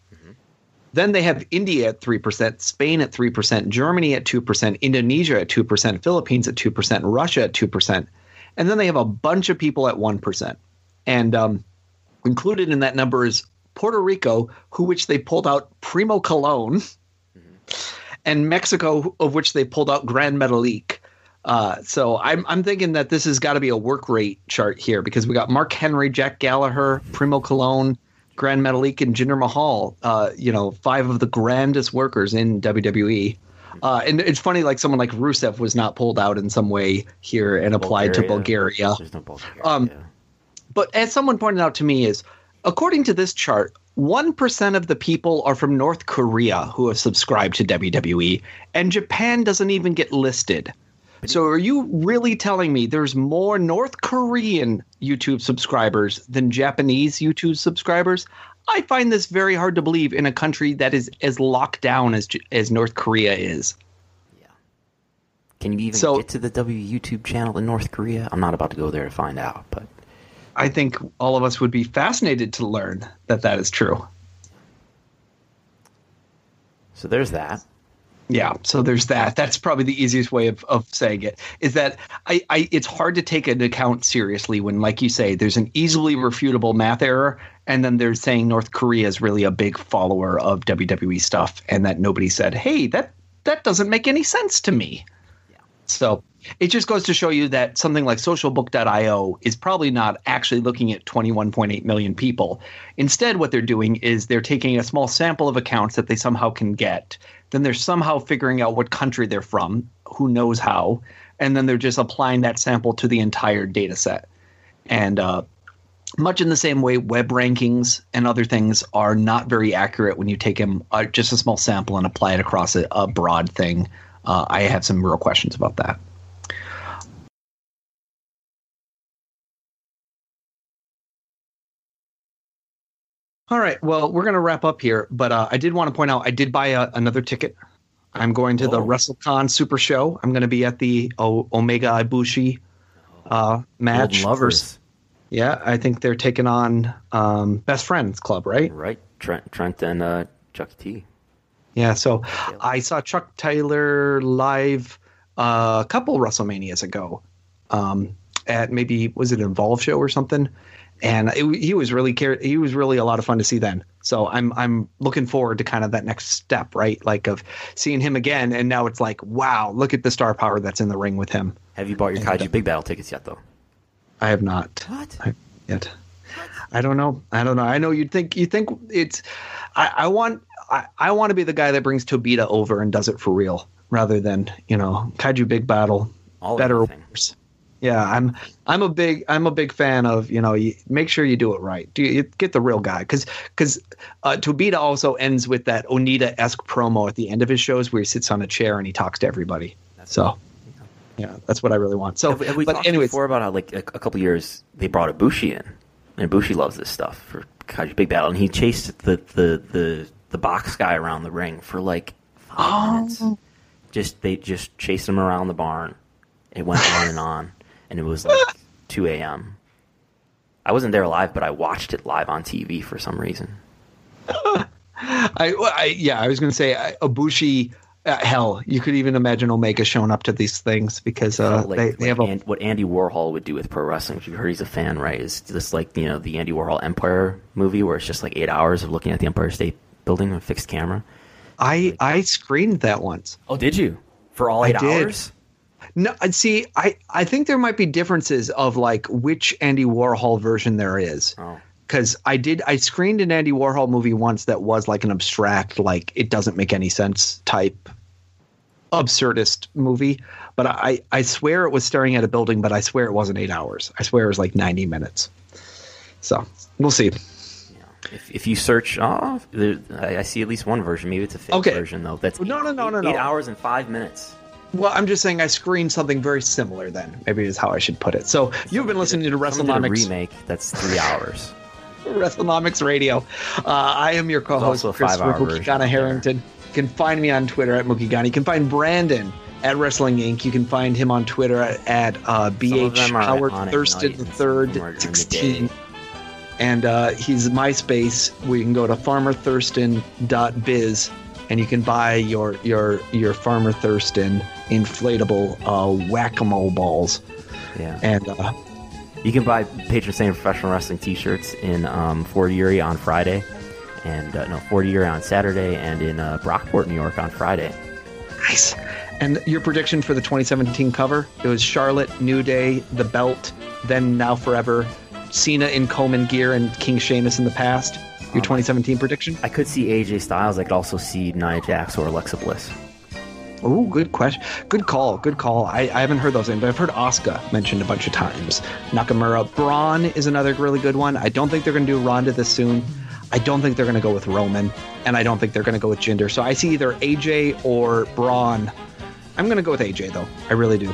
Then they have India at 3%, Spain at 3%, Germany at 2%, Indonesia at 2%, Philippines at 2%, Russia at 2%. And then they have a bunch of people at 1%. And um, included in that number is Puerto Rico, who which they pulled out Primo Colón, and Mexico, of which they pulled out Grand Metalik. Uh, so I'm I'm thinking that this has got to be a work rate chart here because we got Mark Henry, Jack Gallagher, Primo Colón, Grand Metalik, and Jinder Mahal. Uh, you know, five of the grandest workers in WWE. Uh, and it's funny, like someone like Rusev was not pulled out in some way here and applied to Bulgaria. No Bulgaria. Um, But as someone pointed out to me, is according to this chart, one percent of the people are from North Korea who have subscribed to WWE, and Japan doesn't even get listed. So are you really telling me there's more North Korean YouTube subscribers than Japanese YouTube subscribers? I find this very hard to believe in a country that is as locked down as as North Korea is. Yeah. Can you even so- get to the W YouTube channel in North Korea? I'm not about to go there to find out, but I think all of us would be fascinated to learn that that is true. so there's that. Yeah, so there's that. That's probably the easiest way of, of saying it. Is that I, I it's hard to take an account seriously when, like you say, there's an easily refutable math error, and then they're saying North Korea is really a big follower of WWE stuff, and that nobody said, "Hey, that that doesn't make any sense to me." yeah. So it just goes to show you that something like socialbook.io is probably not actually looking at 21.8 million people. Instead, what they're doing is they're taking a small sample of accounts that they somehow can get. Then they're somehow figuring out what country they're from, who knows how, and then they're just applying that sample to the entire data set. and uh, much in the same way, web rankings and other things are not very accurate when you take them uh, just a small sample and apply it across a, a broad thing. Uh, I have some real questions about that. All right. Well, we're going to wrap up here, but uh, I did want to point out I did buy a, another ticket. I'm going to the Oh. WrestleCon Super Show. I'm going to be at the o- Omega Ibushi uh, match. Golden lovers, Yeah, I think they're taking on um, Best Friends Club, right? right? Trent, Trent and uh, Chuck T. Yeah. So I saw Chuck Taylor live uh, a couple WrestleManias ago um, at maybe was it an Evolve show or something, and it, he was really care- he was really a lot of fun to see then. So I'm I'm looking forward to kind of that next step, right? Like of seeing him again, and now it's like, wow, look at the star power that's in the ring with him. Have you bought your Kaiju Big Battel tickets yet, though? I have not. What? I, yet. I don't know. I don't know. I know you'd think you think it's. I, I want. I, I want to be the guy that brings Tobita over and does it for real, rather than you know Kaiju Big Battel, All better or worse. Yeah, I'm. I'm a big. I'm a big fan of you know. You, make sure you do it right. Do you get the real guy? Because because uh, Tobita also ends with that Onita esque promo at the end of his shows where he sits on a chair and he talks to everybody. so. Yeah, that's what I really want. So, Have, we- have we but talked anyways, before about how like a, a couple years they brought Ibushi in, and Ibushi loves this stuff for Kaiju Big Battel, and he chased the the the, the box guy around the ring for like five Oh. minutes. Just they just chased him around the barn. It went on and on, and it was like two a.m. I wasn't there live, but I watched it live on TV for some reason. I, I yeah, I was going to say I- Ibushi. Uh, hell, you could even imagine Omega showing up to these things because uh, like, they, they like have a An- what Andy Warhol would do with pro wrestling, which you've heard he's a fan, right? Is just like you know the Andy Warhol Empire movie, where it's just like eight hours of looking at the Empire State Building with a fixed camera. I I screened that once. Oh, did you for all I eight did. hours? No, I'd see. I I think there might be differences of like which Andy Warhol version there is. Oh, Because I did, I screened an Andy Warhol movie once that was like an abstract, like it doesn't make any sense type absurdist movie. But I, I swear it was staring at a building, but I swear it wasn't eight hours. I swear it was like 90 minutes. So we'll see. if, if you search, oh, there, I, I see at least one version. Maybe it's a fake Okay. version though. That's No, eight, no, no, eight- no, no. eight hours and five minutes. Well, I'm just saying I screened something very similar then. Maybe is how I should put it. So you've been listening to WrestleNomics, remake. That's three hours. WrestleNomics Radio. Uh, I am your co-host, Chris mookieghana. Harrington. You can find me on Twitter at mookieghana. You can find Brandon at Wrestling Inc. You can find him on Twitter at, at uh, BH Howard Thurston the and some of them are third 16. And uh, he's MySpace. We can go to farmerthurston.biz and you can buy your your your Farmer Thurston inflatable uh, whack-a-mole balls. Yeah. And uh, You can buy patron saint professional wrestling T-shirts in um, Fort Erie on Friday, and uh, no Fort Erie on Saturday, and in uh, Brockport, New York on Friday. Nice. And your prediction for the 2017 cover? It was Charlotte, New Day, The Belt, then Now Forever, Cena in Coleman gear, and King Sheamus in the past. Your 2017 prediction? I could see AJ Styles. I could also see Nia Jax or Alexa Bliss. Oh, good question. Good call. Good call. I, I haven't heard those names, but I've heard Asuka mentioned a bunch of times. Nakamura. Braun is another really good one. I don't think they're going to do Ronda this soon. I don't think they're going to go with Roman, and I don't think they're going to go with Jinder. So I see either AJ or Braun. I'm going to go with AJ, though. I really do.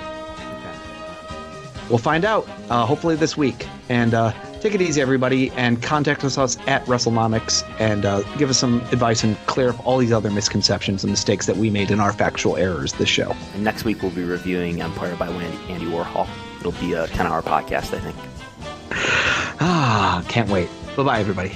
We'll find out, uh, hopefully this week. And uh, take it easy, everybody, and contact us at WrestleNomics and uh, give us some advice and clear up all these other misconceptions and mistakes that we made in our factual errors this show. And next week we'll be reviewing Empire by Andy, Andy Warhol. It'll be a 10-hour podcast, I think. Ah, can't wait. Bye bye, everybody.